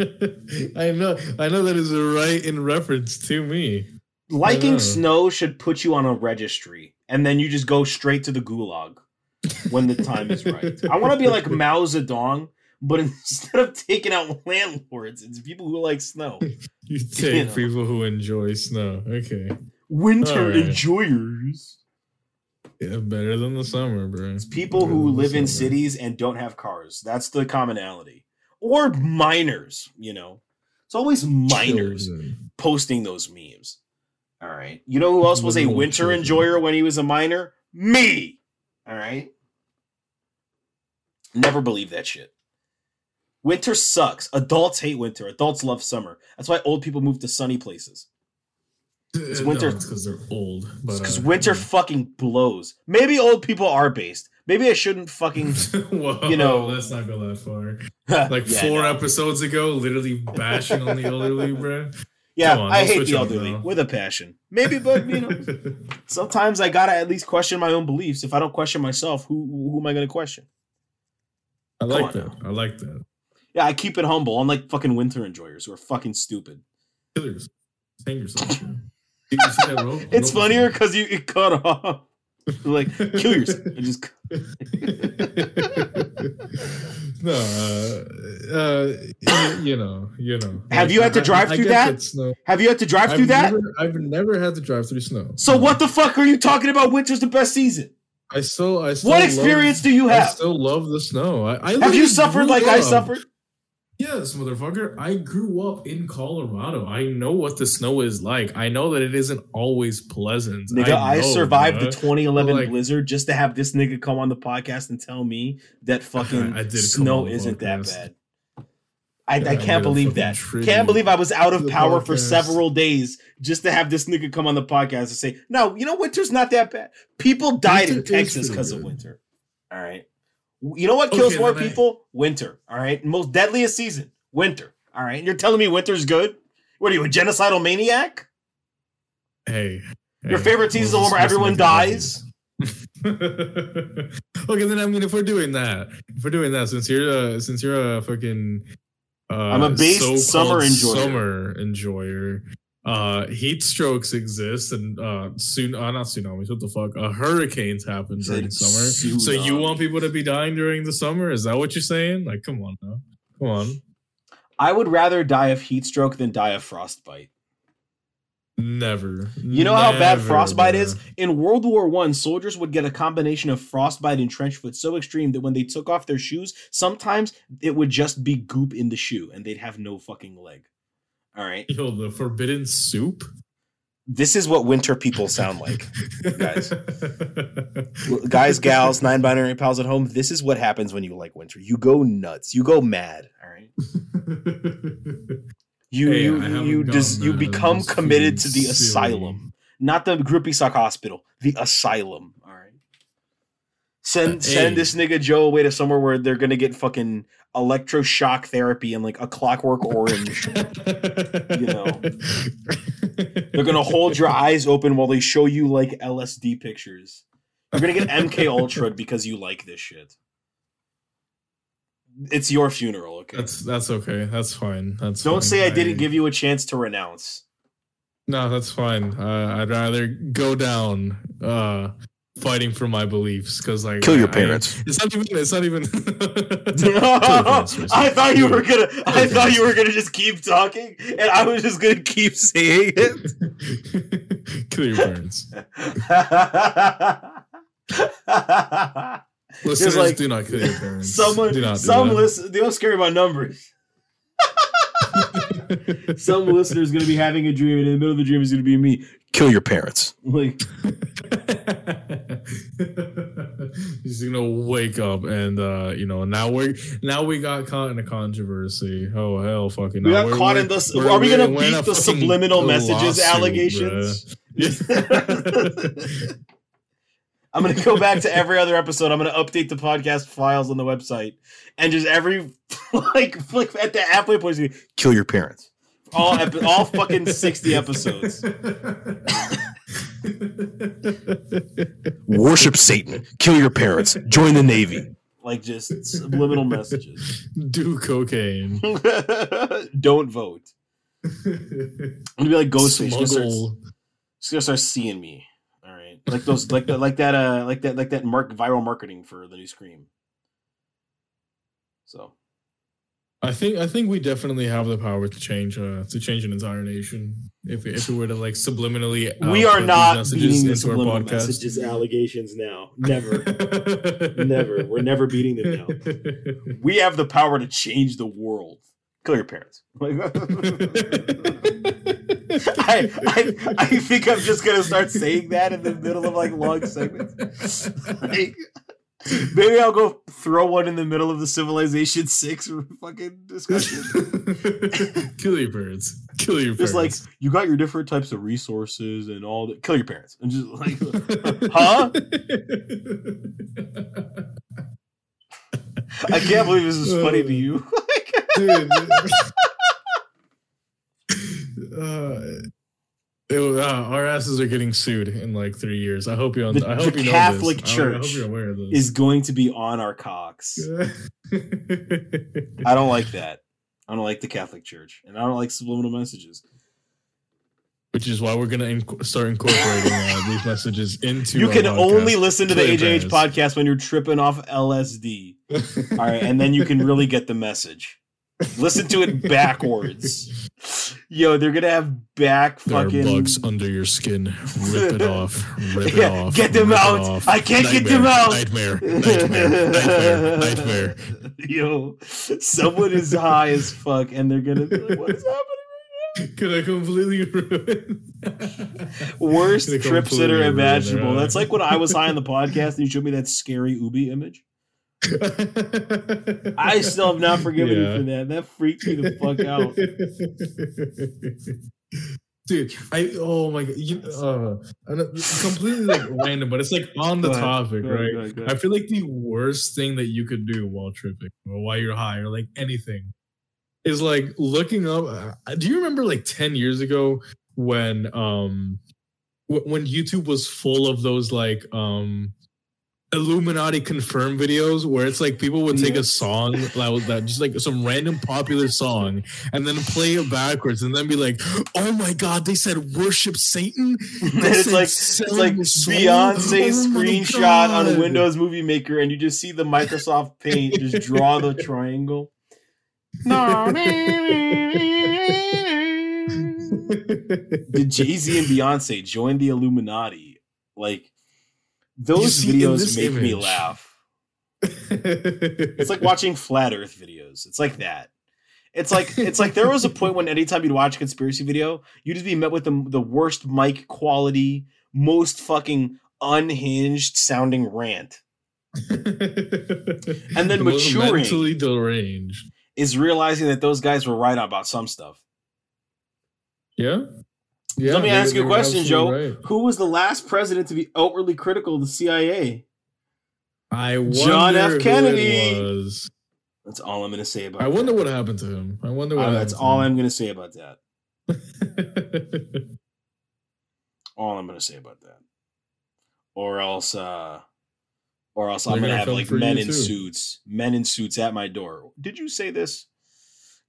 Speaker 1: I know I know that is right in reference to me.
Speaker 2: Liking snow should put you on a registry, and then you just go straight to the gulag when the time is right. I want to be like Mao Zedong, but instead of taking out landlords, it's people who like snow.
Speaker 1: You take
Speaker 2: know.
Speaker 1: people who enjoy snow. Okay,
Speaker 2: Winter
Speaker 1: Alright.
Speaker 2: enjoyers.
Speaker 1: Yeah, better than the summer, bro.
Speaker 2: It's people
Speaker 1: Better
Speaker 2: who live in
Speaker 1: summer.
Speaker 2: cities and don't have cars. That's the commonality. Or minors, you know. It's always minors
Speaker 1: Children.
Speaker 2: posting those memes. All right. You know who else was a winter enjoyer when he was a minor? Me. All right. Never believe that shit. Winter sucks. Adults hate winter. Adults love summer. That's why old people move to sunny places.
Speaker 1: It's
Speaker 2: winter-
Speaker 1: because they're old.
Speaker 2: Because
Speaker 1: uh,
Speaker 2: winter fucking blows. Maybe old people are based. Maybe I shouldn't fucking.
Speaker 1: Whoa,
Speaker 2: you know-
Speaker 1: let's not go that far. Like
Speaker 2: Yeah,
Speaker 1: four
Speaker 2: no.
Speaker 1: episodes ago, literally bashing on the elderly, bro.
Speaker 2: Yeah,
Speaker 1: on,
Speaker 2: I hate the elderly with a passion. Maybe, but you know, sometimes I gotta at least question my own beliefs. If I don't question myself, who who am I gonna question?
Speaker 1: I like
Speaker 2: on
Speaker 1: that. I like that.
Speaker 2: Yeah, I keep it humble, unlike fucking winter enjoyers who are fucking stupid.
Speaker 1: Kill yourself. Hang yourself. Bro. You see that rope?
Speaker 2: It's funnier because you it cut off. like kill yourself. I just
Speaker 1: no, uh, uh, you, know, you know.
Speaker 2: Have you had to drive
Speaker 1: I
Speaker 2: through
Speaker 1: get
Speaker 2: that?
Speaker 1: Snow.
Speaker 2: have you had to drive
Speaker 1: I've
Speaker 2: through that?
Speaker 1: I've never had to drive through snow.
Speaker 2: so
Speaker 1: No.
Speaker 2: what the fuck are you talking about? Winter's the best season.
Speaker 1: I still, I still
Speaker 2: What
Speaker 1: love-
Speaker 2: experience do you have?
Speaker 1: I still love the snow. I, I
Speaker 2: Have you suffered like I suffered?
Speaker 1: Yes, motherfucker. I grew up in Colorado. I know what the snow is like. I know that it isn't always pleasant.
Speaker 2: Nigga, I,
Speaker 1: know,
Speaker 2: survived the 2011
Speaker 1: Like-
Speaker 2: blizzard just to have this nigga come on the podcast and tell me that fucking
Speaker 1: I
Speaker 2: snow isn't that bad. I,
Speaker 1: Yeah,
Speaker 2: I
Speaker 1: I
Speaker 2: can't believe that.
Speaker 1: tribute
Speaker 2: Can't believe I was out of power for several days just to have this nigga come on the podcast and say, "No, you know winter's not that bad. People died in
Speaker 1: Winter is
Speaker 2: Texas because of winter. All right. You know what kills
Speaker 1: Okay,
Speaker 2: more
Speaker 1: then I-
Speaker 2: people? Winter. All right. Most deadliest season. Winter. All right. And you're telling me winter's good? What are you, a genocidal maniac?
Speaker 1: Hey.
Speaker 2: Your
Speaker 1: hey,
Speaker 2: favorite season is the one where everyone dies?
Speaker 1: okay, then I mean, if we're doing that, if we're doing that, since you're a, since you're a fucking, uh,
Speaker 2: I'm a based summer enjoyer.
Speaker 1: Summer enjoyer. Uh heat strokes exist and uh soon uh, not tsunamis what the fuck uh hurricanes happen during summer so you want people to be dying during the summer is that what you're saying like come on now come on
Speaker 2: I would rather die of heat stroke than die of frostbite.
Speaker 1: never
Speaker 2: You know how bad frostbite
Speaker 1: bruh.
Speaker 2: is? In World War One, soldiers would get a combination of frostbite and trench foot so extreme that when they took off their shoes, sometimes it would just be goop in the shoe and they'd have no fucking leg. All right.
Speaker 1: yo the forbidden soup
Speaker 2: This is what winter people sound like. Guys. Guys, gals, nine binary pals at home, this is what happens when you like winter. You go nuts. You go mad. All right. You
Speaker 1: Hey,
Speaker 2: you you
Speaker 1: gone
Speaker 2: you become committed to the asylum, not the groupie sock hospital. The asylum. All right. Send
Speaker 1: Uh,
Speaker 2: send this nigga Joe away to somewhere where they're gonna get fucking electroshock therapy and like a Clockwork Orange. You know. they're gonna hold your eyes open while they show you like LSD pictures. You're gonna get MK Ultra because you like this shit. It's your funeral, okay?
Speaker 1: that's that's okay that's fine that's
Speaker 2: Don't
Speaker 1: fine.
Speaker 2: say I didn't give you a chance to renounce.
Speaker 1: No, that's fine. Uh, I'd rather go down uh, fighting for my beliefs because like
Speaker 2: Kill your
Speaker 1: I-
Speaker 2: parents.
Speaker 1: it's not even. It's not even.
Speaker 2: I thought you were gonna. I thought you were gonna just keep talking, and I was just gonna keep saying it.
Speaker 1: Kill your parents.
Speaker 2: It's
Speaker 1: Listeners,
Speaker 2: like
Speaker 1: do not kill your parents.
Speaker 2: someone,
Speaker 1: do not do
Speaker 2: some
Speaker 1: that.
Speaker 2: listen. They don't scare about numbers. some listener's is gonna be having a dream, and in the middle of the dream is gonna be me. Kill your parents. Like
Speaker 1: He's gonna wake up and uh, you know now we're now we got caught in a controversy. Oh hell, fucking!
Speaker 2: we got
Speaker 1: We're-
Speaker 2: caught
Speaker 1: we're-
Speaker 2: in this.
Speaker 1: we're-
Speaker 2: we gonna
Speaker 1: we're in a
Speaker 2: beat the subliminal messages
Speaker 1: lawsuit,
Speaker 2: allegations? I'm gonna go back to every other episode. I'm gonna update the podcast files on the website, and just every like like at the halfway point, kill your parents. All epi- all fucking sixty episodes. Worship Satan. Kill your parents. Join the navy. Like just subliminal messages.
Speaker 1: Do cocaine.
Speaker 2: Don't vote. I'm gonna be like Ghostface. Just start,
Speaker 1: Smuggle.
Speaker 2: just gonna start seeing me. All right, like those, like that, like that, uh, like that, like that mark viral marketing for the new Scream. So
Speaker 1: I think I think we definitely have the power to change uh to change an entire nation if we, if we were to like subliminally
Speaker 2: we are not
Speaker 1: messages
Speaker 2: beating the
Speaker 1: into our
Speaker 2: subliminal
Speaker 1: podcast.
Speaker 2: messages allegations now. Never, never. We're never beating them now. We have the power to change the world. Kill your parents. I, I, I think I'm just gonna start saying that in the middle of like long segments. Like, maybe I'll go throw one in the middle of the Civilization Six fucking discussion.
Speaker 1: Kill your parents. Kill your parents.
Speaker 2: Just like you got your different types of resources and all that. Kill your parents and just like, huh? I can't believe this is funny to you.
Speaker 1: Dude. uh, it- uh, our asses are getting sued in like three years. I hope you.
Speaker 2: The-
Speaker 1: I hope
Speaker 2: the
Speaker 1: you know
Speaker 2: Catholic
Speaker 1: this. I I hope
Speaker 2: Church
Speaker 1: you're aware of this.
Speaker 2: is going to be on our cocks. I don't like that. I don't like the Catholic Church, and I don't like subliminal messages.
Speaker 1: Which is why we're gonna inc- start incorporating uh, these messages into.
Speaker 2: You can
Speaker 1: podcast.
Speaker 2: only listen to the AJH podcast when you're tripping off LSD. All right, and then you can really get the message. Listen to it backwards. Yo, they're gonna have back
Speaker 1: There are
Speaker 2: fucking.
Speaker 1: bugs under your skin. Rip it off. Rip it
Speaker 2: Yeah,
Speaker 1: off.
Speaker 2: get them out. I can't get them out.
Speaker 1: Nightmare. Nightmare. Nightmare. Nightmare.
Speaker 2: Yo, someone is high as fuck, and they're gonna be like, "What is happening?" Right now?
Speaker 1: Could I completely ruin?
Speaker 2: Worst
Speaker 1: Gonna
Speaker 2: trip sitter imaginable. That's like when I was high on the podcast and you showed me that scary Ubi image. I still have not forgiven you for that. That freaked me the fuck out.
Speaker 1: Dude, I oh my god, you, uh, completely like random, but it's like on the
Speaker 2: Go ahead,
Speaker 1: topic,
Speaker 2: go ahead,
Speaker 1: right?
Speaker 2: go ahead, go
Speaker 1: I feel like the worst thing that you could do while tripping or while you're high or like anything is like looking up. uh, Do you remember like 10 years ago when um wh- when YouTube was full of those like um Illuminati confirmed videos where it's like people would take
Speaker 2: Yeah.
Speaker 1: a song that was that just like some random popular song and then play it backwards and then be like, "Oh my god, they said worship Satan." They
Speaker 2: it's
Speaker 1: said
Speaker 2: like it's like
Speaker 1: your soul?
Speaker 2: Beyonce
Speaker 1: Oh
Speaker 2: screenshot on Windows Movie Maker, and you just see the Microsoft Paint just draw the triangle. Did Jay Z and Beyonce join the Illuminati? Like those videos make me laugh. It's like watching flat Earth videos. It's like that. It's like it's like there was a point when anytime you'd watch a conspiracy video, you'd just be met with the, the worst mic quality, most fucking unhinged sounding rant.
Speaker 1: and
Speaker 2: then maturing.
Speaker 1: mentally deranged.
Speaker 2: Is realizing that those guys were right about some stuff.
Speaker 1: Yeah. Yeah.
Speaker 2: Let me ask you a question, Joe.
Speaker 1: right.
Speaker 2: Who was the last president to be outwardly critical of the CIA?
Speaker 1: I wonder
Speaker 2: John F. Kennedy. That's all I'm going to say about.
Speaker 1: I wonder
Speaker 2: that.
Speaker 1: what happened to him. I wonder what.
Speaker 2: Uh, that's all I'm going to say about that. All I'm going to say about that. Or else, uh, or else
Speaker 1: They're
Speaker 2: I'm going to have like men in
Speaker 1: too.
Speaker 2: suits, men in suits at my door. Did you say this,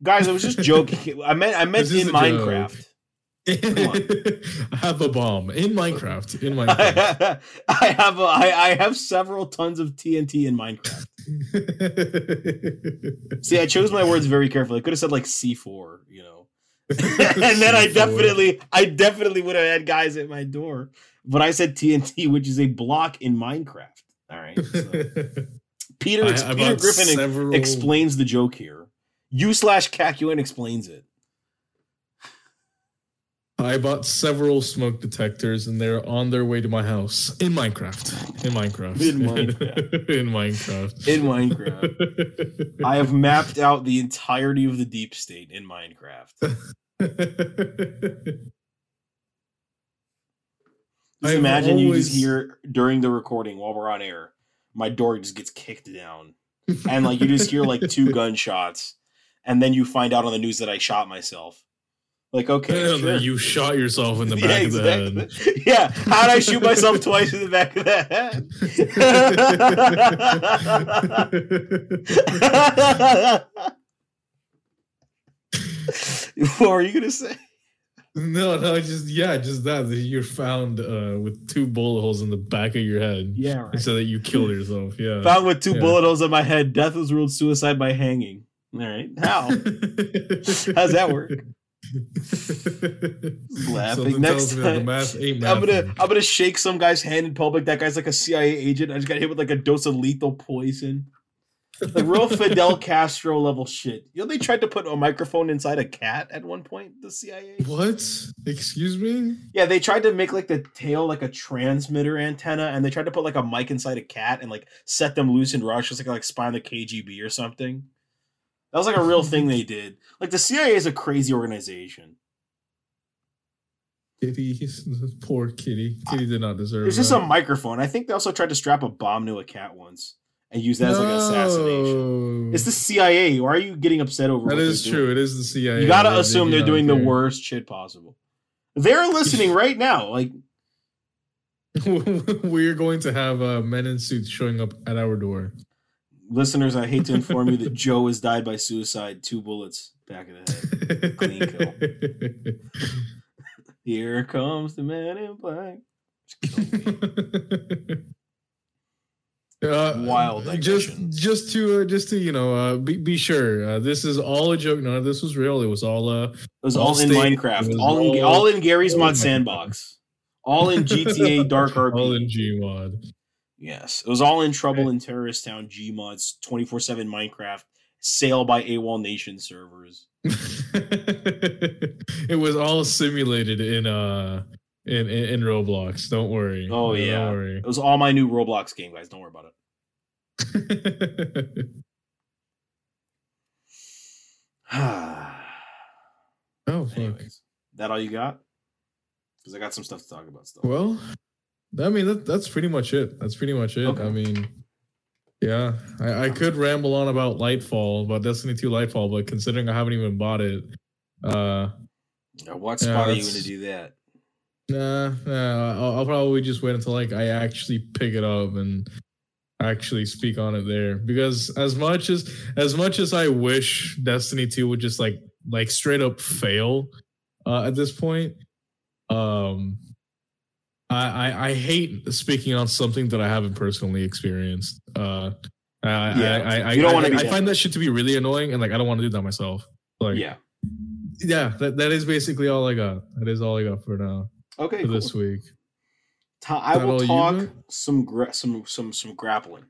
Speaker 2: guys? I was just joking. I meant I meant in
Speaker 1: minecraft joke. I have a bomb in Minecraft. In Minecraft.
Speaker 2: I have a, I, I have several tons of TNT in Minecraft. See, I chose my words very carefully. I could have said like C4, you know. and then I
Speaker 1: C4.
Speaker 2: definitely I definitely would have had guys at my door. But I said TNT, which is a block in Minecraft. All right. so. Peter
Speaker 1: I-
Speaker 2: Peter Griffin
Speaker 1: several-
Speaker 2: explains the joke here. You slash Kakuen explains it.
Speaker 1: I bought several smoke detectors, and they're on their way to my house in Minecraft. In Minecraft.
Speaker 2: In Minecraft.
Speaker 1: in Minecraft.
Speaker 2: In Minecraft. I have mapped out the entirety of the deep state in Minecraft. Just
Speaker 1: I've
Speaker 2: imagine you just hear during the recording while we're on air, my door just gets kicked down. And like you just hear like two gunshots, and then you find out on the news that I shot myself. Like, okay,
Speaker 1: Yeah,
Speaker 2: sure.
Speaker 1: You shot yourself in the
Speaker 2: Yeah,
Speaker 1: back of the head.
Speaker 2: Yeah, how'd I shoot myself twice in the back of the head? what were you gonna say?
Speaker 1: No, no, just yeah, just that. that You're found uh, with two bullet holes in the back of your head,
Speaker 2: Yeah, right.
Speaker 1: so that you killed yourself. Yeah.
Speaker 2: Found with two
Speaker 1: Yeah.
Speaker 2: bullet holes in my head. Death was ruled suicide by hanging. All right, how? How's that work? Laughing. Next time, I'm gonna. I'm gonna shake some guy's hand in public. That guy's like a CIA agent. I just got hit with like a dose of lethal poison. Like real Fidel Castro level shit. You know they tried to put a microphone inside a cat at one point. The CIA.
Speaker 1: What? Excuse me?
Speaker 2: Yeah, they tried to make like the tail like a transmitter antenna, and they tried to put like a mic inside a cat and like set them loose in Russia, just like like spy on the KGB or something. That was like a real thing they did. Like the CIA is a crazy organization.
Speaker 1: Kitty, poor kitty. Kitty did not deserve.
Speaker 2: There's just a microphone. I think they also tried to strap a bomb to a cat once and use that as like an assassination. It's the CIA. Why are you getting upset over
Speaker 1: That
Speaker 2: what
Speaker 1: is true.
Speaker 2: doing?
Speaker 1: It is the CIA.
Speaker 2: You gotta
Speaker 1: They- they
Speaker 2: assume
Speaker 1: do
Speaker 2: they're doing the worst shit possible. They're listening right now. Like
Speaker 1: We're going to have uh, men in suits showing up at our door.
Speaker 2: Listeners, I hate to inform you that Joe has died by suicide. Two bullets back of the head. Clean kill. Here comes the man in black.
Speaker 1: Uh,
Speaker 2: Wild
Speaker 1: Just, just to, uh, just to, you know, uh, be, be sure. Uh, this is all a joke. None of this was real. It was all. Uh,
Speaker 2: It was
Speaker 1: All
Speaker 2: all, in. Minecraft. All in
Speaker 1: all-
Speaker 2: in
Speaker 1: Garry's
Speaker 2: Mod sandbox. All in GTA Dark RP.
Speaker 1: all in Gmod.
Speaker 2: Yes, it was all in Trouble in Terrorist Town Gmods 24 7 Minecraft Sail by AWOL Nation servers.
Speaker 1: it was all simulated in uh in in, in Roblox. Don't worry.
Speaker 2: Oh,
Speaker 1: Don't
Speaker 2: yeah.
Speaker 1: worry.
Speaker 2: It was all my new Roblox game, guys. Don't worry about it.
Speaker 1: oh fuck.
Speaker 2: Anyways, that all you got? Because I got some stuff to talk about still.
Speaker 1: Well, I mean that, that's pretty much it. That's pretty much it.
Speaker 2: Okay.
Speaker 1: I mean, yeah, I, I could ramble on about Lightfall, about Destiny 2 Lightfall, but considering I haven't even bought it, uh,
Speaker 2: Now, what
Speaker 1: Yeah,
Speaker 2: are you going to do that?
Speaker 1: nah, nah I'll, I'll probably just wait until like I actually pick it up and actually speak on it there because as much as as much as I wish Destiny 2 would just like like straight up fail uh, at this point, um, I, I I hate speaking on something that I haven't personally experienced. Uh, I,
Speaker 2: Yeah,
Speaker 1: I, I,
Speaker 2: you don't
Speaker 1: I, I,
Speaker 2: be
Speaker 1: I find that shit to be really annoying, and like I don't want to do that myself. Like,
Speaker 2: yeah.
Speaker 1: yeah, that, that is basically all I got. That is all I got for now
Speaker 2: Okay.
Speaker 1: for
Speaker 2: Cool.
Speaker 1: this week.
Speaker 2: Ta- I will talk some gra- some some some grappling.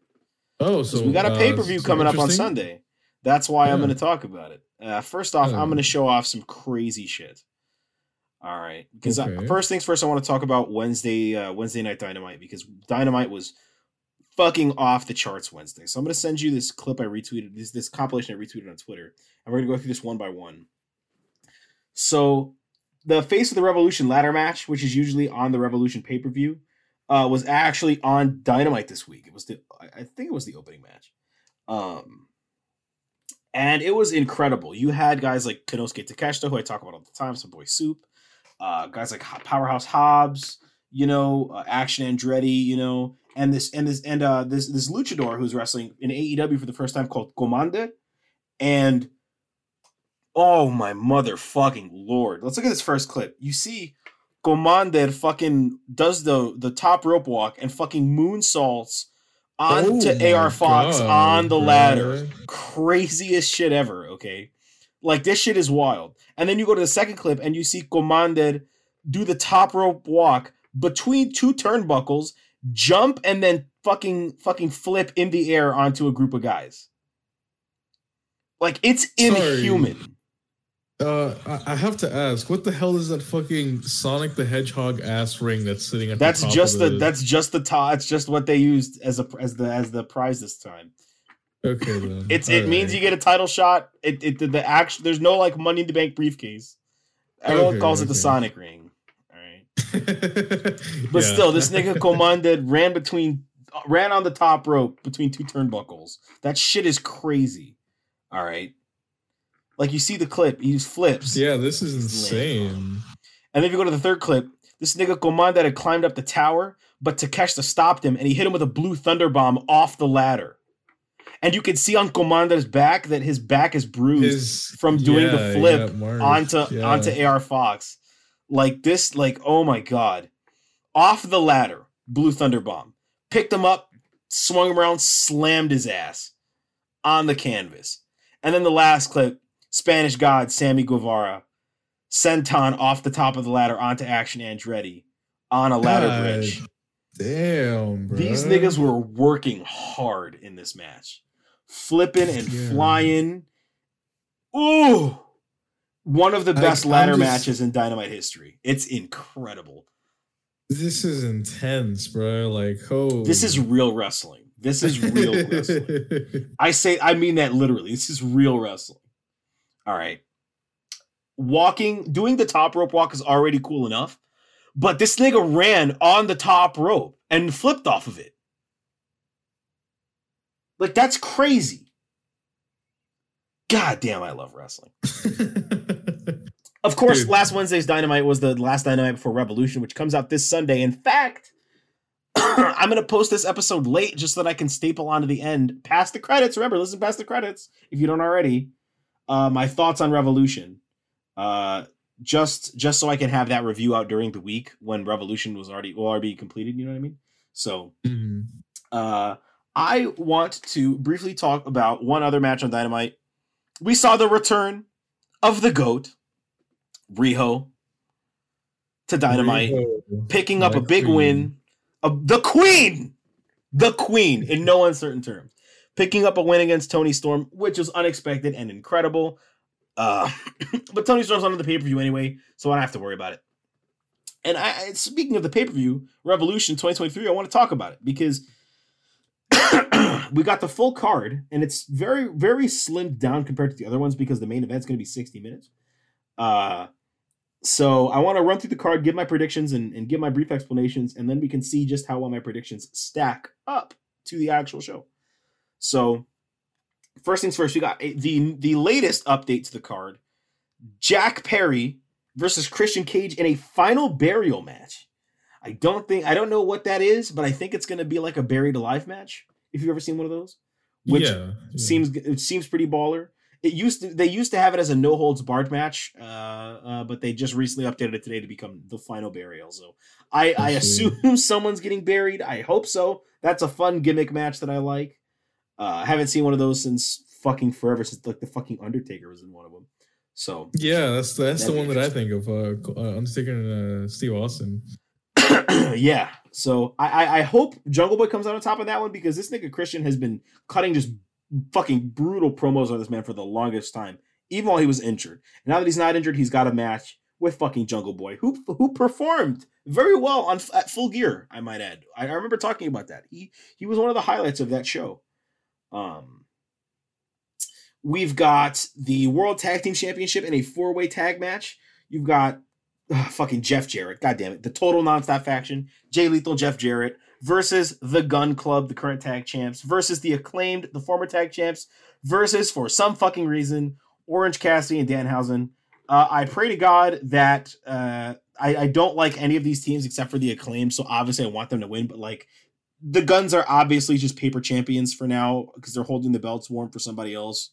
Speaker 1: Oh, so
Speaker 2: we got a
Speaker 1: uh,
Speaker 2: pay per view
Speaker 1: so
Speaker 2: coming up on. Sunday. That's why I'm going to talk about it. Uh, first off,
Speaker 1: Oh.
Speaker 2: I'm going to show off some crazy shit. All right, because
Speaker 1: Okay.
Speaker 2: first things first, I want to talk about Wednesday uh, Wednesday night Dynamite because Dynamite was fucking off the charts Wednesday. So I'm going to send you this clip I retweeted, this this compilation I retweeted on Twitter, and we're going to go through this one by one. So the Face of the Revolution ladder match, which is usually on the Revolution pay per view, uh, was actually on Dynamite this week. It was the I I think it was the opening match. Um and it was incredible. You had guys like Konosuke Takeshita, who I talk about all the time, some boy soup, uh, guys like Powerhouse Hobbs, you know, uh, Action Andretti, you know, and this and this and uh this this luchador who's wrestling in AEW for the first time called Komander, and oh my motherfucking lord! Let's look at this first clip. You see, Komander fucking does the the top rope walk and fucking moonsaults onto
Speaker 1: Oh
Speaker 2: AR Fox
Speaker 1: God,
Speaker 2: on the ladder.
Speaker 1: bruh.
Speaker 2: Craziest shit ever. Okay, like this shit is wild. And then you go to the second clip and you see Komander do the top rope walk between two turnbuckles, jump and then fucking fucking flip in the air onto a group of guys. Like it's
Speaker 1: Sorry.
Speaker 2: inhuman.
Speaker 1: Uh, I, have to ask, what the hell is that fucking Sonic the Hedgehog ass ring that's sitting at
Speaker 2: That's
Speaker 1: the top
Speaker 2: just the
Speaker 1: the
Speaker 2: that's just the top. It's just what they used as a as the as the prize this time.
Speaker 1: Okay then.
Speaker 2: It's it means you get a title shot. It it the, the action. There's no like money in the bank briefcase. Everyone
Speaker 1: Okay,
Speaker 2: calls it the.
Speaker 1: Sonic
Speaker 2: ring. All right, but still, this nigga commanded ran between ran on the top rope between two turnbuckles. That shit is crazy. All right, like you see the clip, he just flips.
Speaker 1: Yeah, this is insane.
Speaker 2: And then if you go to the third clip, this nigga Komander had climbed up the tower, but Takeshita stopped him and he hit him with a blue thunder bomb off the ladder. And you can see on Komander's back that his back is bruised
Speaker 1: His,
Speaker 2: from doing the flip
Speaker 1: yeah,
Speaker 2: onto
Speaker 1: yeah.
Speaker 2: onto AR Fox. Like this, like, oh my god. Off the ladder, blue thunder bomb. Picked him up, swung him around, slammed his ass on the canvas. And then the last clip, Spanish God Sammy Guevara, senton off the top of the ladder onto Action Andretti on a ladder
Speaker 1: God
Speaker 2: bridge.
Speaker 1: Damn, bro.
Speaker 2: These niggas were working hard in this match, flipping and
Speaker 1: Yeah.
Speaker 2: flying. Ooh, one of the best
Speaker 1: I'm
Speaker 2: ladder
Speaker 1: just-
Speaker 2: matches in Dynamite history. It's incredible.
Speaker 1: This is intense, bro. Like, oh,
Speaker 2: This is real wrestling. This is real wrestling. I say, I mean that literally. This is real wrestling. All right. Walking, doing the top rope walk is already cool enough, but this nigga ran on the top rope and flipped off of it. Like, that's crazy. God damn, I love wrestling. Of course,
Speaker 1: Dude.
Speaker 2: last Wednesday's Dynamite was the last Dynamite before Revolution, which comes out this Sunday. In fact, I'm going to post this episode late just so that I can staple onto the end past the credits. Remember, listen past the credits if you don't already. Uh, my thoughts on Revolution, uh, just just so I can have that review out during the week when Revolution was already will already be completed. You know what I mean? So
Speaker 1: Mhm.
Speaker 2: uh, I want to briefly talk about one other match on Dynamite. We saw the return of the GOAT, Riho, to Dynamite,
Speaker 1: Riho,
Speaker 2: picking up
Speaker 1: my
Speaker 2: a big
Speaker 1: queen.
Speaker 2: win. Of the Queen! The Queen, in no uncertain terms. Picking up a win against Toni Storm, which was unexpected and incredible. Uh, but Toni Storm's on the pay per view anyway, so I don't have to worry about it. And I, speaking of the pay per view, Revolution 2023, I want to talk about it because we got the full card, and it's very, very slimmed down compared to the other ones because the main event's going to be 60 minutes. Uh, so I want to run through the card, give my predictions, and, and give my brief explanations, and then we can see just how well my predictions stack up to the actual show. So, first things first, we got the the latest update to the card: Jack Perry versus Christian Cage in a final burial match. I don't think I don't know what that is, but I think it's going to be like a buried alive match If you've ever seen one of those, which
Speaker 1: yeah, yeah.
Speaker 2: seems it seems pretty baller. It used to they used to have it as a no holds barred match, uh, uh, but they just recently updated it today to become the final burial. So I, I assume someone's getting buried. I hope so. That's a fun gimmick match that I like. Uh, I haven't seen one of those since fucking forever, since like the fucking Undertaker was in one of them. So
Speaker 1: Yeah, that's that's the one that I think of. Uh, uh Undertaker and uh, Steve Austin.
Speaker 2: yeah. So I, I I hope Jungle Boy comes out on top of that one because this nigga Christian has been cutting just fucking brutal promos on this man for the longest time, even while he was injured. And now that he's not injured, he's got a match with fucking Jungle Boy, who who performed very well on at Full Gear. I might add. I, I remember talking about that. He he was one of the highlights of that show. Um. We've got the World Tag Team Championship in a four way tag match. You've got ugh, fucking Jeff Jarrett. God damn it. The total nonstop faction. Jay Lethal, Jeff Jarrett versus the Gunn Club, the current tag champs, versus the acclaimed, the former tag champs, versus for some fucking reason, Orange Cassidy and Danhausen. Uh, I pray to God that uh, I, I don't like any of these teams except for the acclaimed. So obviously I want them to win, but like the Gunns are obviously just paper champions for now because they're holding the belts warm for somebody else.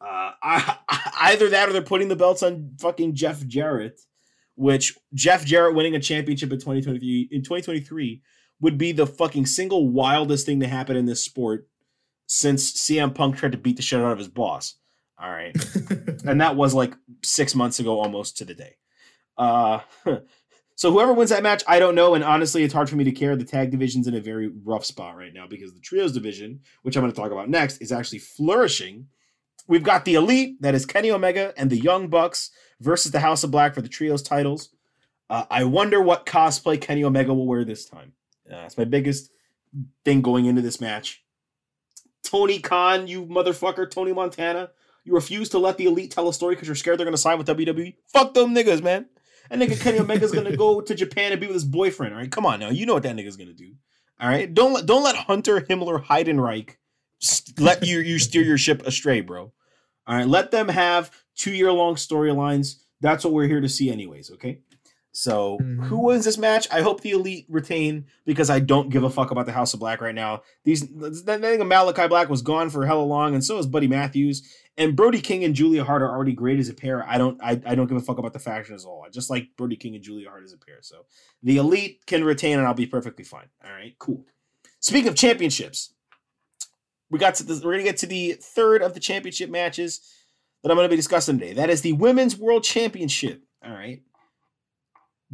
Speaker 2: Uh, I, either that or they're putting the belts on fucking Jeff Jarrett, which Jeff Jarrett winning a championship in 2023 in 2023 would be the fucking single wildest thing to happen in this sport since CM Punk tried to beat the shit out of his boss. All right. and that was like six months ago almost to the day. Uh, so whoever wins that match, I don't know. And honestly, it's hard for me to care. The tag division's in a very rough spot right now because the trios division, which I'm going to talk about next, is actually flourishing. We've got the elite, that is Kenny Omega and the Young Bucks versus the House of Black for the trios titles. Uh, I wonder what cosplay Kenny Omega will wear this time. Uh, that's my biggest thing going into this match. Tony Khan, you motherfucker, Tony Montana. You refuse to let the elite tell a story because you're scared they're gonna sign with WWE. Fuck them niggas, man. And nigga Kenny Omega's gonna go to Japan and be with his boyfriend. All right, come on now. You know what that nigga's gonna do. All right, don't let don't let Hunter Himmler Heidenreich s- let you you steer your ship astray, bro. All right, let them have two year long storylines. That's what we're here to see, anyways. Okay. So
Speaker 1: Mhm.
Speaker 2: who wins this match? I hope the elite retain because I don't give a fuck about the House of Black right now. These that thing of Malakai Black was gone for hella long, and so is Buddy Matthews. And Brody King and Julia Hart are already great as a pair. I don't I, I don't give a fuck about the faction as all. I just like Brody King and Julia Hart as a pair. So the elite can retain and I'll be perfectly fine. All right, cool. Speaking of championships, we got to the, we're gonna get to the third of the championship matches that I'm gonna be discussing today. That is the Women's World Championship. All right.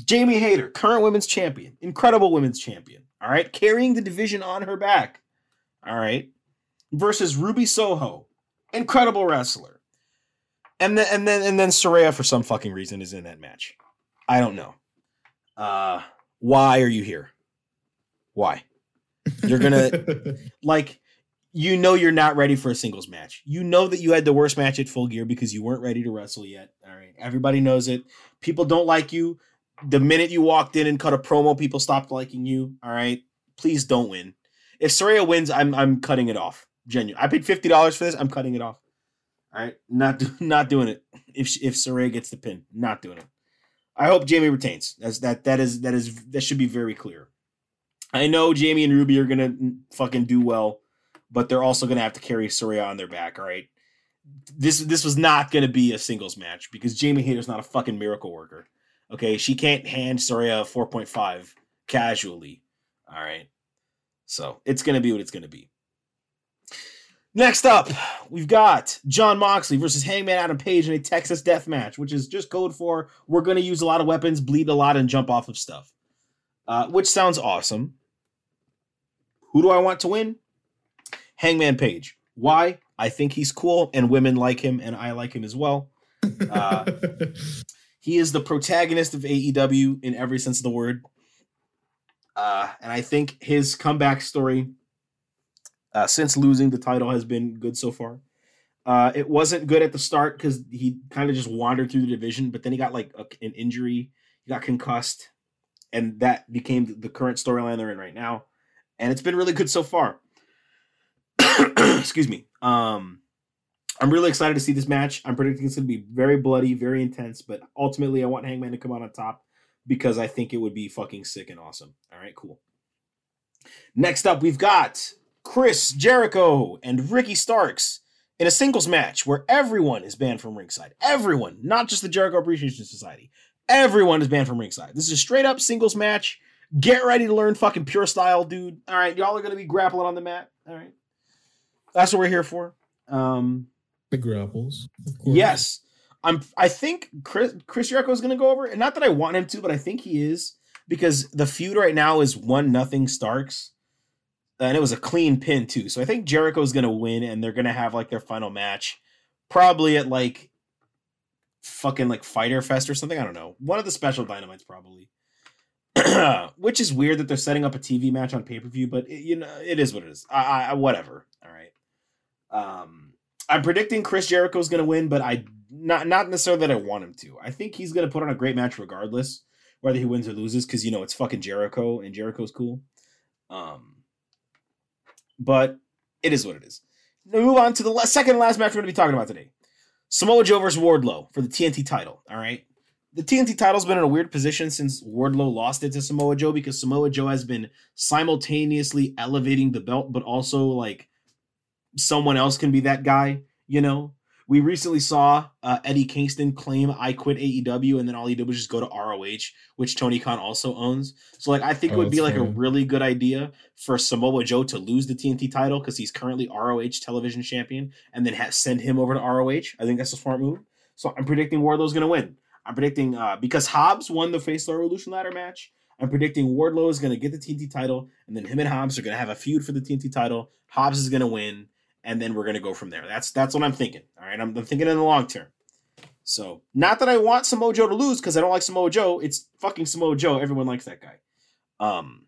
Speaker 2: Jamie Hayter, current women's champion, incredible women's champion. All right, carrying the division on her back. All right, versus Ruby Soho, incredible wrestler. And then and then and then Saraya for some fucking reason is in that match. I don't know. Uh why are you here? Why? You're gonna like you know you're not ready for a singles match. You know that you had the worst match at full gear because you weren't ready to wrestle yet. All right. Everybody knows it. People don't like you. The minute you walked in and cut a promo, people stopped liking you. All right. Please don't win. If Saraya wins, I'm I'm cutting it off. Genuine. I paid fifty dollars for this. I'm cutting it off. All right. Not do- not doing it. If if Saraya gets the pin, not doing it. I hope Jamie retains. That's that that is that is that should be very clear. I know Jamie and Ruby are gonna fucking do well, but they're also gonna have to carry Saraya on their back. All right. This this was not gonna be a singles match because Jamie Hayter's not a fucking miracle worker. Okay, she can't hand Saraya a four point five casually. All right. So it's gonna be what it's gonna be. Next up, we've got Jon Moxley versus Hangman Adam Page in a Texas death match, which is just code for we're going to use a lot of weapons, bleed a lot, and jump off of stuff. Uh, which sounds awesome. Who do I want to win? Hangman Page. Why? I think he's cool, and women like him, and I like him as well. Uh, He is the protagonist of AEW in every sense of the word. Uh, and I think his comeback story uh, since losing the title has been good so far. Uh, it wasn't good at the start because he kind of just wandered through the division, but then he got like a, an injury, he got concussed, and that became the- the current storyline they're in right now. And it's been really good so far. Excuse me. Um, I'm really excited to see this match. I'm predicting it's going to be very bloody, very intense, but ultimately, I want Hangman to come out on top because I think it would be fucking sick and awesome. All right, cool. Next up, we've got Chris Jericho and Ricky Starks in a singles match where everyone is banned from ringside. Everyone, not just the Jericho Appreciation Society. Everyone is banned from ringside. This is a straight up singles match. Get ready to learn fucking pure style, dude. All right, y'all are gonna be grappling on the mat. All right, that's what we're here for. Um,
Speaker 1: The grapples.
Speaker 2: yes, I'm. I think Chris Chris Jericho is gonna go over, and not that I want him to, but I think he is because the feud right now is one nothing Starks, and it was a clean pin too. So I think Jericho is gonna win, and they're gonna have like their final match, probably at like fucking like Fyter Fest or something. I don't know. One of the special dynamites probably. Which is weird that they're setting up a TV match on pay per view, but it, you know it is what it is. I, I whatever. All right. Um, I'm predicting Chris Jericho's going to win, but I not not necessarily that I want him to. I think he's going to put on a great match regardless, whether he wins or loses, because you know it's fucking Jericho and Jericho's cool. Um, but it is what it is. Now move on to the la- second last match we're going to be talking about today: Samoa Joe versus Wardlow for the TNT title. All right. The TNT title's been in a weird position since Wardlow lost it to Samoa Joe because Samoa Joe has been simultaneously elevating the belt, but also like someone else can be that guy, you know? We recently saw uh, Eddie Kingston claim I quit AEW, and then all he did was just go to ROH, which Tony Khan also owns. So, like, I think it
Speaker 1: Oh,
Speaker 2: would be like a really good idea for Samoa Joe to lose the TNT title because he's currently ROH television champion, and then send him over to ROH. I think that's a smart move. So, I'm predicting Wardlow's going to win. I'm predicting uh, because Hobbs won the Face Star Revolution ladder match. I'm predicting Wardlow is going to get the TNT title, and then him and Hobbs are going to have a feud for the TNT title. Hobbs is going to win, and then we're going to go from there. That's that's what I'm thinking. All right, I'm, I'm thinking in the long term. So, not that I want Samoa Joe to lose because I don't like Samoa Joe. It's fucking Samoa Joe. Everyone likes that guy. Um,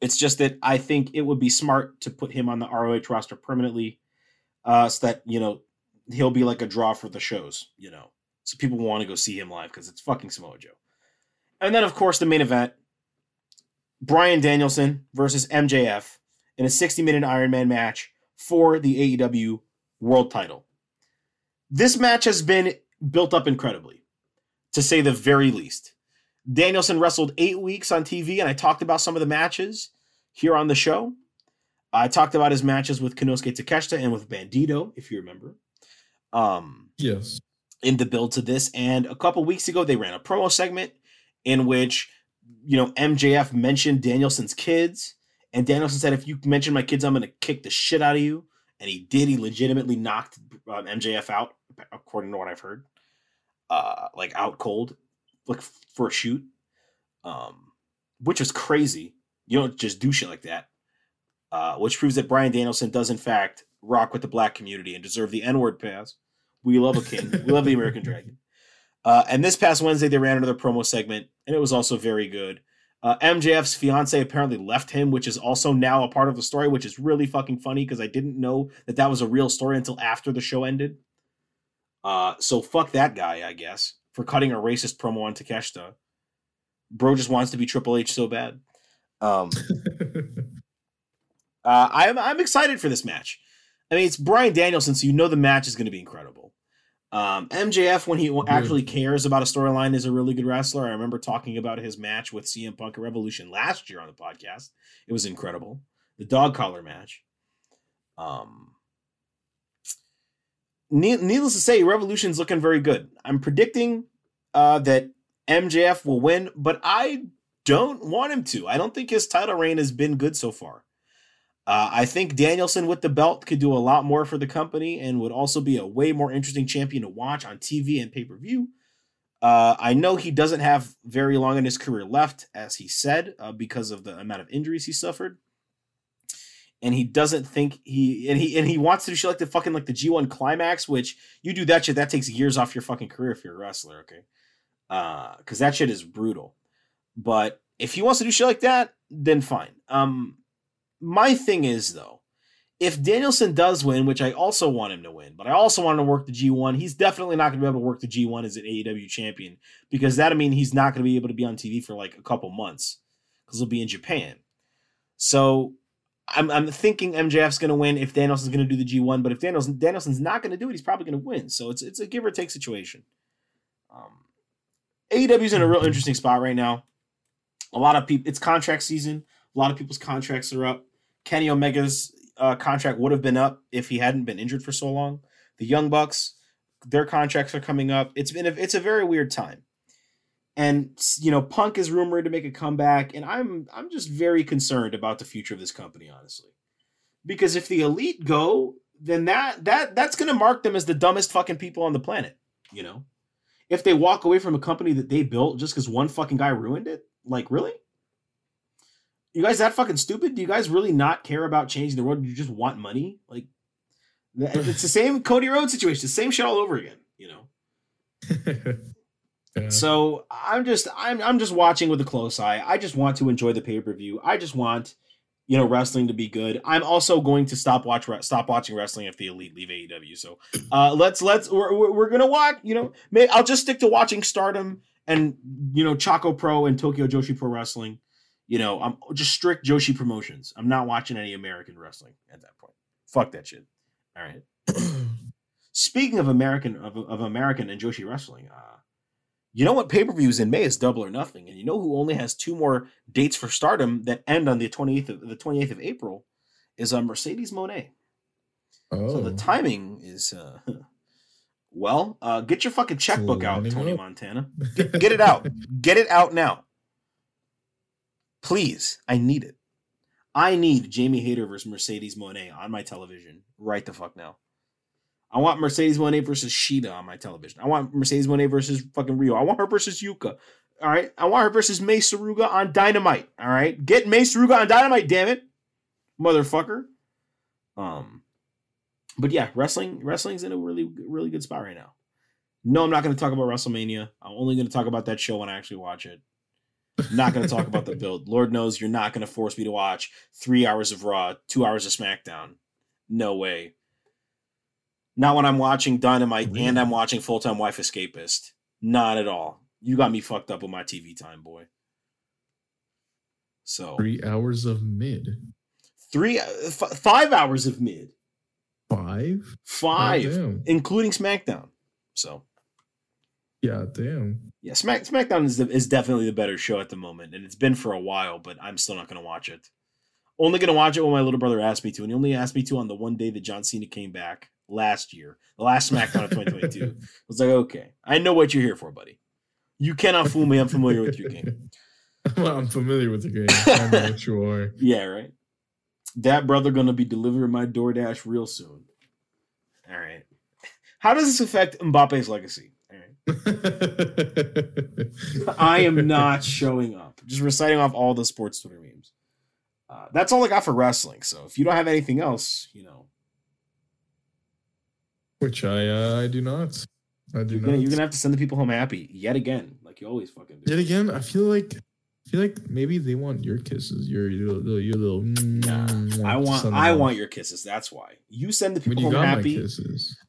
Speaker 2: it's just that I think it would be smart to put him on the ROH roster permanently, uh, so that you know he'll be like a draw for the shows. You know, so people want to go see him live because it's fucking Samoa Joe. And then, of course, the main event: Bryan Danielson versus MJF in a 60-minute Iron Man match for the AEW World Title. This match has been built up incredibly, to say the very least. Danielson wrestled eight weeks on TV, and I talked about some of the matches here on the show. I talked about his matches with Konosuke Takeshita and with Bandito, if you remember. Um,
Speaker 1: Yes.
Speaker 2: in the build to this. And a couple weeks ago, they ran a promo segment in which, you know, MJF mentioned Danielson's kids. And Danielson said, if you mention my kids, I'm going to kick the shit out of you. And he did. He legitimately knocked um, MJF out, according to what I've heard. Uh, like out cold, like for a shoot. Um, which was crazy. You don't just do shit like that. Uh, which proves that Bryan Danielson does, in fact, rock with the black community and deserve the N word pass. We love a king. we love the American Dragon. Uh, and this past Wednesday, they ran another promo segment, and it was also very good. Uh, MJF's fiance apparently left him, which is also now a part of the story, which is really fucking funny because I didn't know that that was a real story until after the show ended. Uh, so fuck that guy, I guess, for cutting a racist promo on Takeshita. Bro just wants to be Triple H so bad. Um, uh, I'm I'm excited for this match. I mean, it's Bryan Danielson, so you know the match is going to be incredible. Um, MJF, when he actually cares about a storyline, is a really good wrestler. I remember talking about his match with CM Punk at Revolution last year on the podcast. It was incredible. The dog collar match. Um, needless to say, Revolution's looking very good. I'm predicting uh, that MJF will win, but I don't want him to. I don't think his title reign has been good so far. Uh, I think Danielson with the belt could do a lot more for the company and would also be a way more interesting champion to watch on TV and pay per view. Uh, I know he doesn't have very long in his career left, as he said, uh, because of the amount of injuries he suffered. And he doesn't think he and he and he wants to do shit like the fucking like the G1 climax, which you do that shit, that takes years off your fucking career if you're a wrestler, okay? Uh, because that shit is brutal. But if he wants to do shit like that, then fine. Um, my thing is though, if Danielson does win, which I also want him to win, but I also want him to work the G1, he's definitely not going to be able to work the G1 as an AEW champion because that'll mean he's not going to be able to be on TV for like a couple months because he'll be in Japan. So I'm, I'm thinking MJF's going to win if Danielson's going to do the G1, but if Danielson, Danielson's not going to do it, he's probably going to win. So it's it's a give or take situation. Um, AEW's in a real interesting spot right now. A lot of people, it's contract season. A lot of people's contracts are up. Kenny Omega's uh, contract would have been up if he hadn't been injured for so long. The Young Bucks, their contracts are coming up. It's been a, it's a very weird time, and you know Punk is rumored to make a comeback, and I'm I'm just very concerned about the future of this company, honestly, because if the Elite go, then that that that's going to mark them as the dumbest fucking people on the planet. You know, if they walk away from a company that they built just because one fucking guy ruined it, like really? You guys that fucking stupid? Do you guys really not care about changing the world? Do you just want money? Like it's the same Cody Rhodes situation, the same shit all over again, you know.
Speaker 1: Yeah.
Speaker 2: So I'm just I'm I'm just watching with a close eye. I just want to enjoy the pay-per-view. I just want you know wrestling to be good. I'm also going to stop watch stop watching wrestling if the elite leave AEW. So uh let's let's we're, we're, we're gonna watch, you know, may, I'll just stick to watching Stardom and you know ChocoPro and Tokyo Joshi Pro Wrestling. You know, I'm just strict Joshi promotions. I'm not watching any American wrestling at that point. Fuck that shit. All right. Speaking of American of, of American and Joshi wrestling, uh, you know what pay per views in May is Double or Nothing, and you know who only has two more dates for Stardom that end on the twenty eighth of the twenty eighth of April is uh, Mercedes Moné.
Speaker 1: oh.
Speaker 2: So the timing is uh, well, uh, get your fucking checkbook out, Tony. Montana. Get, get it out. Get it out now. Please, I need it. I need Jamie Hayter versus Mercedes Moné on my television right the fuck now. I want Mercedes Moné versus Sheeta on my television. I want Mercedes Moné versus fucking Riho. I want her versus Yuka. All right. I want her versus Mei Suruga on Dynamite. All right. Get Mei Suruga on Dynamite, damn it. Motherfucker. Um, but yeah, wrestling wrestling's in a really really good spot right now. No, I'm not going to talk about WrestleMania. I'm only going to talk about that show when I actually watch it. Not going to talk about the build. Lord knows you're not going to force me to watch three hours of Raw, two hours of SmackDown. No way. Not when I'm watching Dynamite
Speaker 1: Really?
Speaker 2: and I'm watching Full Time Wife Escapist. Not at all. You got me fucked up with my TV time, boy. So
Speaker 1: Three hours of mid.
Speaker 2: three, uh, f- five hours of mid,
Speaker 1: Five?
Speaker 2: five, including SmackDown. So
Speaker 1: Yeah, damn.
Speaker 2: Yeah, Smack SmackDown is the, is definitely the better show at the moment, and it's been for a while. But I'm still not going to watch it. Only going to watch it when my little brother asked me to, and he only asked me to on the one day that John Cena came back last year, the last SmackDown of 2022. I was like, okay, I know what you're here for, buddy. You cannot fool me. I'm familiar with your game.
Speaker 1: well, I'm familiar with the game. I know what you are.
Speaker 2: Yeah, right. That brother going to be delivering my DoorDash real soon. All right. How does this affect Mbappe's legacy? I am not showing up. Just reciting off all the sports Twitter memes. Uh, that's all I got for wrestling. So if you don't have anything else, you know,
Speaker 1: Which I uh, I do not. I do
Speaker 2: you're
Speaker 1: not.
Speaker 2: gonna, you're gonna have to send the people home happy yet again, like you always fucking do.
Speaker 1: Yet again, I feel like I feel like maybe they want your kisses. Your your little your little.
Speaker 2: Nah, mm,
Speaker 1: mm, mm,
Speaker 2: I
Speaker 1: want I
Speaker 2: want your kisses. That's why you send the people home happy.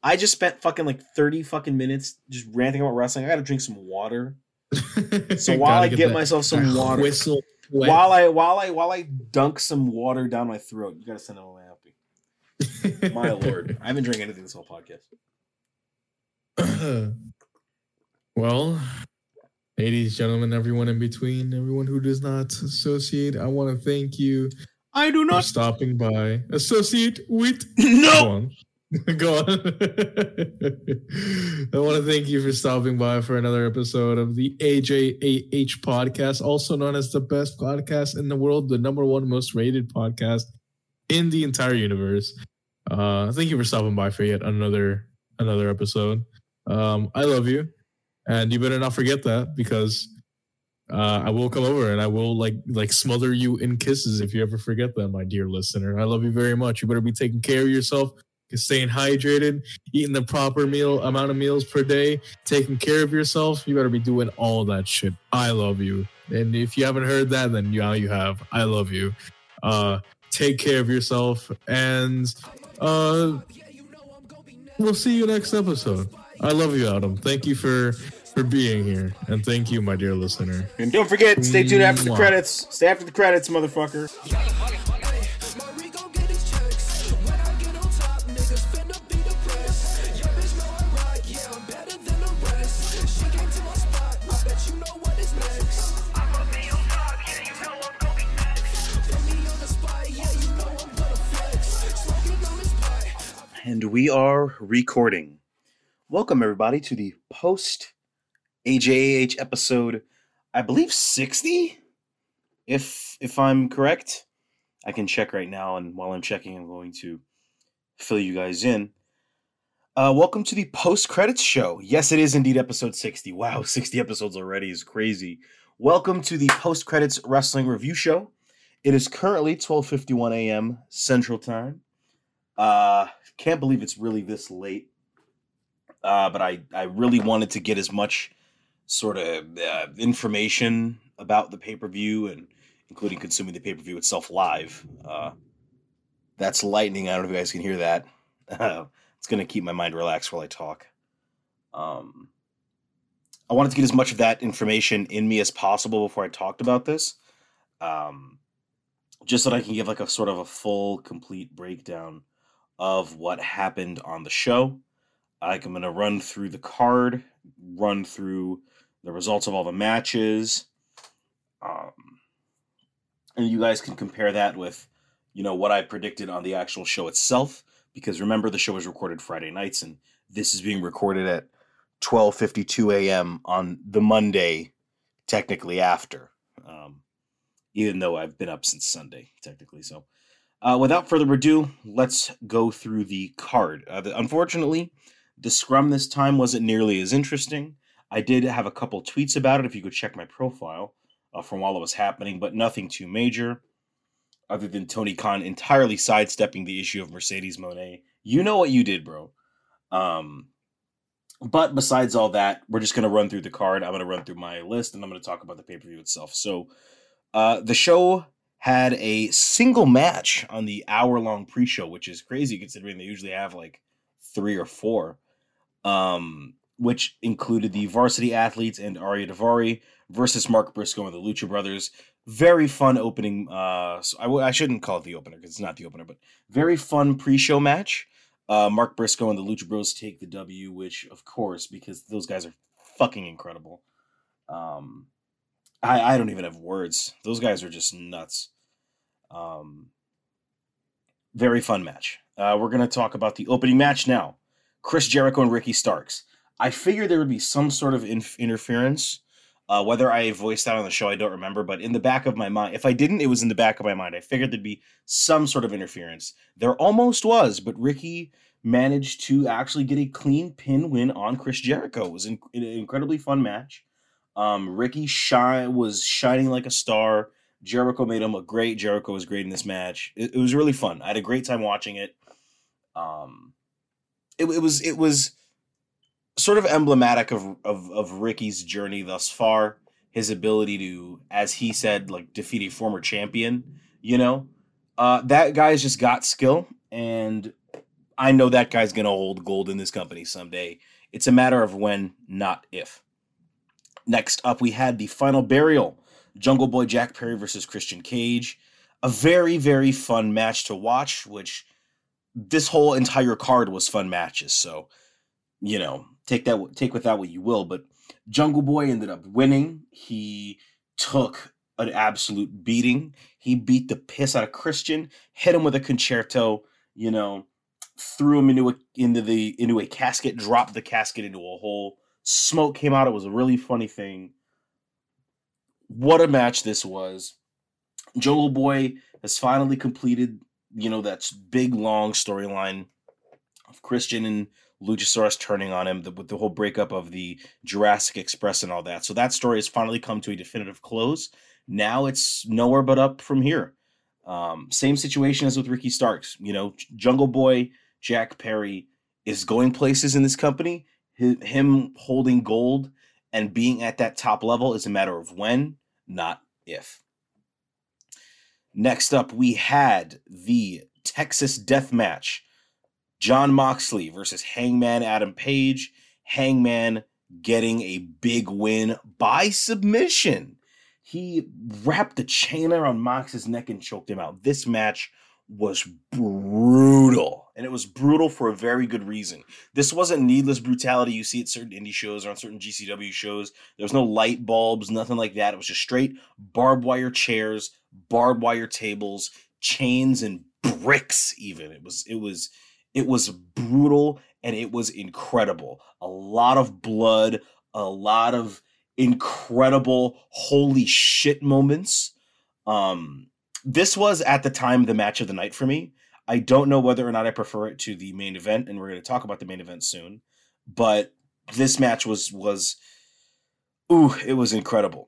Speaker 2: I just spent fucking like thirty fucking minutes just ranting about wrestling. I got to drink some water. So while I get
Speaker 1: that-
Speaker 2: myself some water,
Speaker 1: whistle wet.
Speaker 2: while I while I while I dunk some water down my throat, you got to send them home happy. My lord, I haven't drank anything this whole podcast.
Speaker 1: well, ladies, gentlemen, everyone in between, everyone who does not associate, I want to thank you
Speaker 2: I do not.
Speaker 1: for stopping by. Associate with
Speaker 2: No.
Speaker 1: Go on. Go on. I want to thank you for stopping by for another episode of the AJAH podcast, also known as the best podcast in the world, the number one most rated podcast in the entire universe. Uh, thank you for stopping by for yet another another episode. Um, I love you, and you better not forget that because uh, I will come over and I will like like smother you in kisses if you ever forget that, my dear listener. I love you very much. You better be taking care of yourself, staying hydrated, eating the proper meal amount of meals per day, taking care of yourself. You better be doing all that shit. I love you, and if you haven't heard that, then now you have. I love you. Uh, take care of yourself, and uh, we'll see you next episode. I love you, Adam. Thank you for for being here, and thank you, my dear listener.
Speaker 2: And don't forget, stay tuned after the credits. Stay after the credits, motherfucker.
Speaker 5: My Rico get his checks. When I get on top, niggas finna be depressed. Your bitch know I rock, yeah, I'm better than the rest. She came to my spot, I bet you know what is next. Put me on the spot, yeah, you know I'm
Speaker 2: And we are recording. Welcome, everybody, to the post AJAH episode, I believe 60? If if I'm correct. I can check right now, and while I'm checking, I'm going to fill you guys in. Uh, welcome to the post credits show. Yes, it is indeed episode 60. Wow, 60 episodes already is crazy. Welcome to the post credits wrestling review show. It is currently 12:51 a.m. Central Time. Uh, can't believe it's really this late. Uh, but I I really wanted to get as much sort of uh, information about the pay per view and including consuming the pay per view itself live. Uh, that's lightning. I don't know if you guys can hear that. it's gonna keep my mind relaxed while I talk. Um, I wanted to get as much of that information in me as possible before I talked about this. Um, just so that I can give like a sort of a full, complete breakdown of what happened on the show. I'm gonna run through the card, run through the results of all the matches, um, and you guys can compare that with, you know, what I predicted on the actual show itself. Because remember, the show was recorded Friday nights, and this is being recorded at 12:52 a.m. on the Monday, technically after. Um, even though I've been up since Sunday, technically. So, uh, without further ado, let's go through the card. Uh, the, unfortunately, the scrum this time wasn't nearly as interesting. I did have a couple tweets about it if you could check my profile uh, from while it was happening, but nothing too major other than Tony Khan entirely sidestepping the issue of Mercedes Moné. You know what you did, bro. Um, but besides all that, we're just going to run through the card. I'm going to run through my list and I'm going to talk about the pay per view itself. So, uh, the show had a single match on the hour long pre show, which is crazy considering they usually have like three or four, um, which included the varsity athletes and Ari Daivari versus Mark Briscoe and the Lucha Brothers. Very fun opening. Uh, so I, w- I shouldn't call it the opener because it's not the opener, but very fun pre show match. Uh, Mark Briscoe and the Lucha Bros take the W, which of course, because those guys are fucking incredible. Um, I, I don't even have words. Those guys are just nuts. Um, very fun match. Uh, we're gonna talk about the opening match now. Chris Jericho and Ricky Starks. I figured there would be some sort of inf- interference. Uh, whether I voiced that on the show, I don't remember. But in the back of my mind, if I didn't, it was in the back of my mind. I figured there'd be some sort of interference. There almost was, but Ricky managed to actually get a clean pin win on Chris Jericho. It was in- an incredibly fun match. Um, Ricky shine was shining like a star. Jericho made him look great. Jericho was great in this match. It, it was really fun. I had a great time watching it. Um, it, it was it was sort of emblematic of, of of Ricky's journey thus far. His ability to, as he said, like defeat a former champion. You know, uh, that guy's just got skill, and I know that guy's gonna hold gold in this company someday. It's a matter of when, not if. Next up, we had the final burial Jungle Boy Jack Perry versus Christian Cage. A very, very fun match to watch, which this whole entire card was fun matches. So, you know, take that take with that what you will. But Jungle Boy ended up winning. He took an absolute beating. He beat the piss out of Christian, hit him with a Con-Chair-To, you know, threw him into a into the into a casket, dropped the casket into a hole. Smoke came out. It was a really funny thing. What a match this was. Jungle Boy has finally completed, you know, that big long storyline of Christian and Luchasaurus turning on him the, with the whole breakup of the Jurassic Express and all that. So that story has finally come to a definitive close. Now it's nowhere but up from here. Um, same situation as with Ricky Starks. You know, Jungle Boy, Jack Perry is going places in this company. Hi- Him holding gold and being at that top level is a matter of when, not if. Next up, we had the Texas Death Match. Jon Moxley versus Hangman Adam Page. Hangman getting a big win by submission. He wrapped the chain around Mox's neck and choked him out. This match was brutal. And it was brutal for a very good reason. This wasn't needless brutality you see at certain indie shows or on certain GCW shows. There was no light bulbs, nothing like that. It was just straight barbed wire chairs, barbed wire tables, chains, and bricks, even. It was, it was It was brutal and it was incredible. A lot of blood, a lot of incredible holy shit moments. Um this was at the time the match of the night for me. I don't know whether or not I prefer it to the main event and we're going to talk about the main event soon, but this match was was ooh, it was incredible.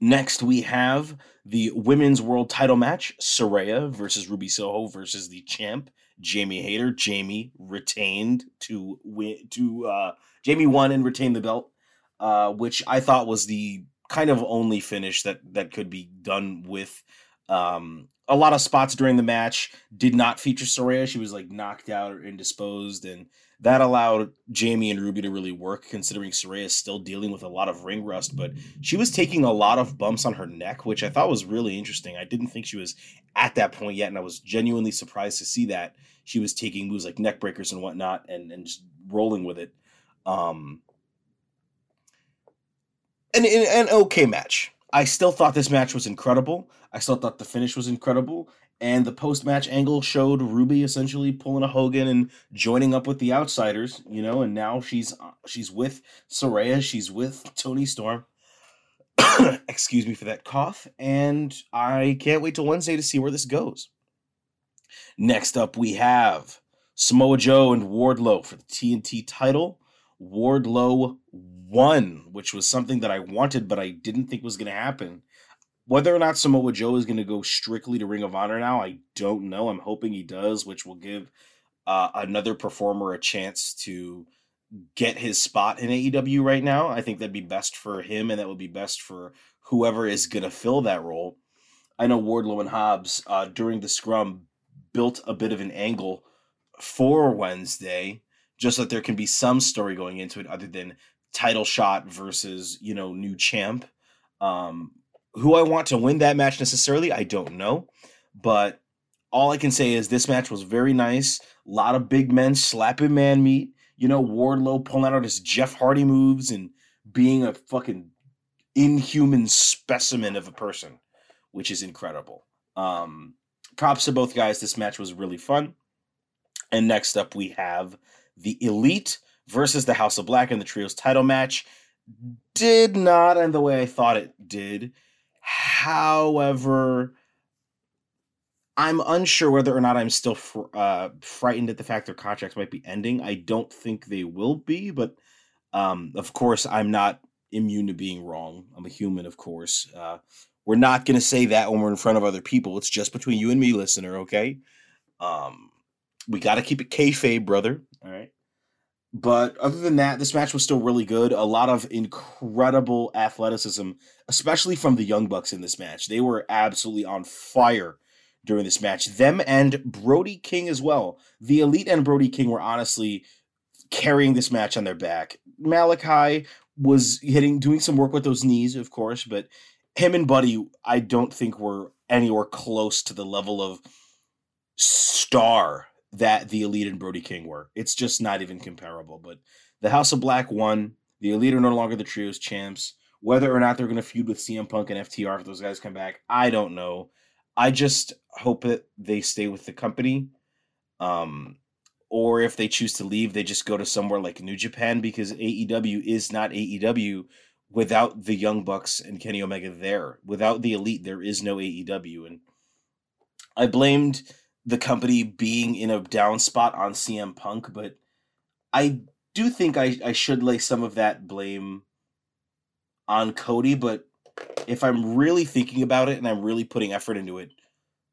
Speaker 2: Next, we have the women's world title match: Saraya versus Ruby Soho versus the champ Jamie Hayter. Jamie retained to win. To uh, Jamie won and retained the belt, uh, which I thought was the kind of only finish that that could be done with. Um, a lot of spots during the match did not feature Saraya. She was like knocked out or indisposed, and that allowed Jamie and Ruby to really work, considering Saraya is still dealing with a lot of ring rust. But she was taking a lot of bumps on her neck, which I thought was really interesting. I didn't think she was at that point yet, and I was genuinely surprised to see that she was taking moves like neck breakers and whatnot, and and just rolling with it. Um, an, an, an okay match. I still thought this match was incredible. I still thought the finish was incredible. And the post match angle showed Ruby essentially pulling a Hogan and joining up with the outsiders, you know, and now she's uh, she's with Saraya, she's with Toni Storm. Excuse me for that cough, and I can't wait till Wednesday to see where this goes. Next up, we have Samoa Joe and Wardlow for the TNT title. Wardlow won, which was something that I wanted, but I didn't think was going to happen. Whether or not Samoa Joe is going to go strictly to Ring of Honor now, I don't know. I'm hoping he does, which will give uh, another performer a chance to get his spot in AEW right now. I think that'd be best for him, and that would be best for whoever is going to fill that role. I know Wardlow and Hobbs uh, during the scrum built a bit of an angle for Wednesday, just that there can be some story going into it other than title shot versus you know new champ. Um, who I want to win that match necessarily, I don't know, but all I can say is this match was very nice. A lot of big men slapping man meat. You know, Wardlow pulling out his Jeff Hardy moves and being a fucking inhuman specimen of a person, which is incredible. Um, props to both guys. This match was really fun. And next up, we have the Elite versus the House of Black in the Trios title match. Did not end the way I thought it did. However, I'm unsure whether or not I'm still fr- uh, frightened at the fact their contracts might be ending. I don't think they will be, but um, of course, I'm not immune to being wrong. I'm a human, of course. Uh, we're not going to say that when we're in front of other people. It's just between you and me, listener, okay? Um, we got to keep it kayfabe, brother. All right. But other than that, this match was still really good. A lot of incredible athleticism, especially from the Young Bucks in this match. They were absolutely on fire during this match. Them and Brody King as well. The Elite and Brody King were honestly carrying this match on their back. Malakai was hitting, doing some work with those knees, of course, but him and Buddy, I don't think were anywhere close to the level of star that the Elite and Brody King were. It's just not even comparable. But the House of Black won. The Elite are no longer the trios champs. Whether or not they're going to feud with CM Punk and FTR if those guys come back, I don't know. I just hope that they stay with the company. Um, or if they choose to leave, they just go to somewhere like New Japan because AEW is not AEW without the Young Bucks and Kenny Omega there. Without the Elite, there is no AEW. And I blamed the company being in a down spot on CM Punk, but I do think I, I should lay some of that blame on Cody. But if I'm really thinking about it and I'm really putting effort into it,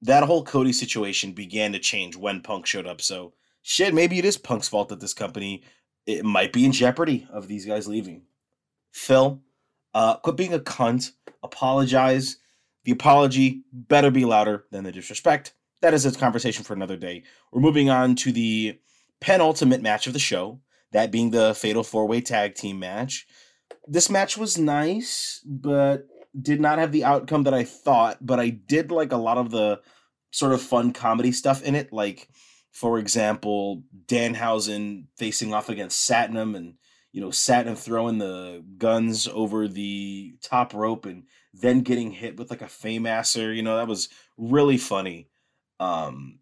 Speaker 2: that whole Cody situation began to change when Punk showed up. So shit, maybe it is Punk's fault that this company it might be in jeopardy of these guys leaving. Phil, uh, quit being a cunt. Apologize. The apology better be louder than the disrespect. That is a conversation for another day. We're moving on to the penultimate match of the show, that being the Fatal Four Way Tag Team match. This match was nice, but did not have the outcome that I thought. But I did like a lot of the sort of fun comedy stuff in it. Like, for example, Danhausen facing off against Satnam and you know, Satnam throwing the Gunns over the top rope and then getting hit with like a Fameasser. You know, that was really funny. Um,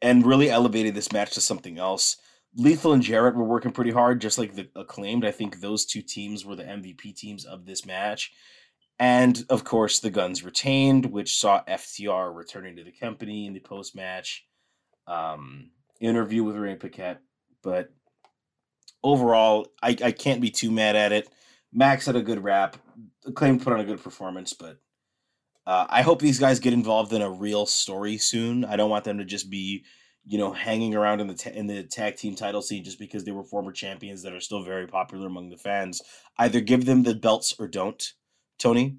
Speaker 2: and really elevated this match to something else. Lethal and Jarrett were working pretty hard, just like the acclaimed. I think those two teams were the MVP teams of this match. And of course, the Gunns retained, which saw FTR returning to the company in the post match um, interview with Ray Paquette. But overall, I, I can't be too mad at it. Max had a good rap. Acclaim put on a good performance, but uh, I hope these guys get involved in a real story soon. I don't want them to just be, you know, hanging around in the ta- in the tag team title scene just because they were former champions that are still very popular among the fans. Either give them the belts or don't, Tony.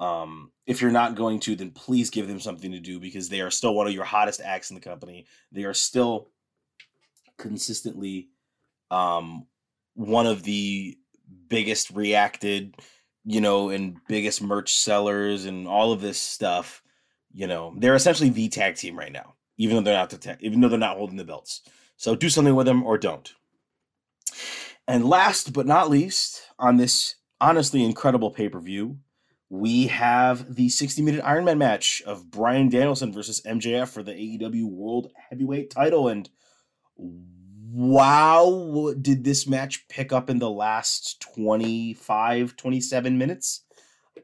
Speaker 2: Um, if you're not going to, then please give them something to do because they are still one of your hottest acts in the company. They are still consistently um, one of the biggest reacted, you know, and biggest merch sellers and all of this stuff. You know, they're essentially the tag team right now, even though they're not the tag, even though they're not holding the belts. So do something with them or don't. And last but not least, on this honestly incredible pay per view, we have the 60 minute Iron Man match of Bryan Danielson versus MJF for the AEW World Heavyweight title. And wow, did this match pick up in the last 25, 27 minutes?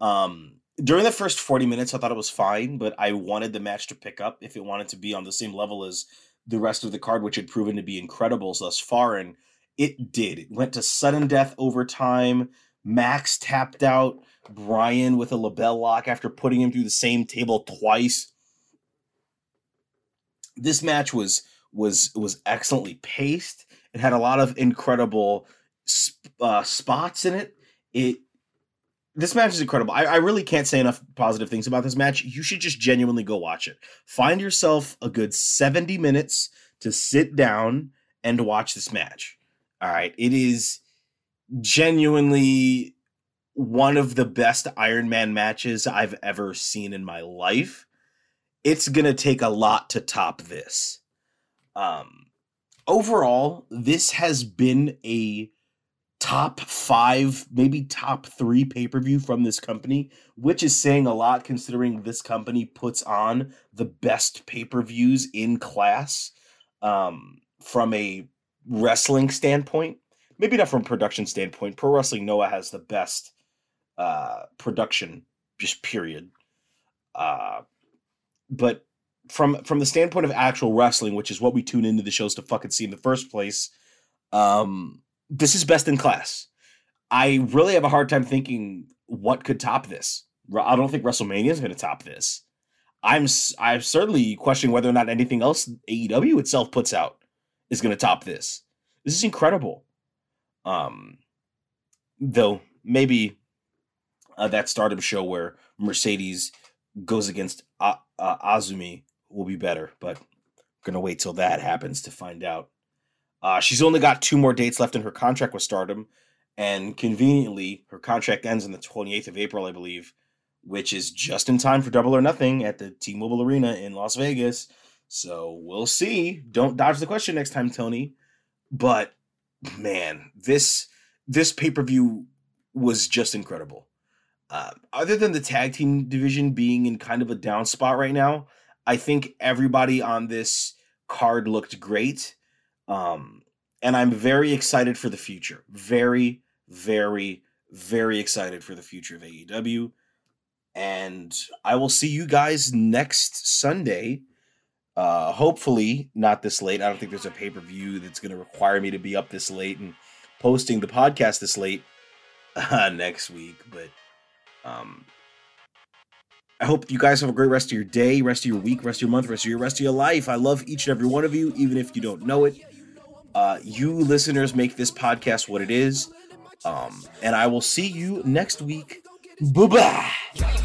Speaker 2: Um, during the first 40 minutes, I thought it was fine, but I wanted the match to pick up if it wanted to be on the same level as the rest of the card, which had proven to be incredible thus far. And it did. It went to sudden death overtime. Max tapped out Bryan with a LeBell Lock after putting him through the same table twice. This match was was was excellently paced. It had a lot of incredible sp- uh, spots in it. It this match is incredible. I, I really can't say enough positive things about this match. You should just genuinely go watch it. Find yourself a good 70 minutes to sit down and watch this match. All right. It is genuinely one of the best Iron Man matches I've ever seen in my life. It's going to take a lot to top this. Um, overall, this has been a top five, maybe top three pay per view from this company, which is saying a lot considering this company puts on the best pay per views in class um, from a wrestling standpoint. Maybe not from production standpoint. Pro Wrestling Noah has the best uh, production, just period. Uh, but from from the standpoint of actual wrestling, which is what we tune into the shows to fucking see in the first place, um, this is best in class. I really have a hard time thinking what could top this. I don't think WrestleMania is going to top this. I'm I'm certainly questioning whether or not anything else AEW itself puts out is going to top this. This is incredible. Um, though maybe uh, that Stardom show where Mercedes goes against uh, uh, Azumi will be better, but I'm gonna wait till that happens to find out. Uh, she's only got two more dates left in her contract with Stardom, and conveniently, her contract ends on the 28th of April, I believe, which is just in time for Double or Nothing at the T-Mobile Arena in Las Vegas. So we'll see. Don't dodge the question next time, Tony. But man, this this pay per view was just incredible. Uh, other than the tag team division being in kind of a down spot right now, I think everybody on this card looked great. Um, and I'm very excited for the future. Very, very, very excited for the future of AEW. And I will see you guys next Sunday. Uh, hopefully, not this late. I don't think there's a pay per view that's going to require me to be up this late and posting the podcast this late uh, next week. But um, I hope you guys have a great rest of your day, rest of your week, rest of your month, rest of your rest of your life. I love each and every one of you, even if you don't know it. Uh, you listeners make this podcast what it is. Um, and I will see you next week. Bye bye.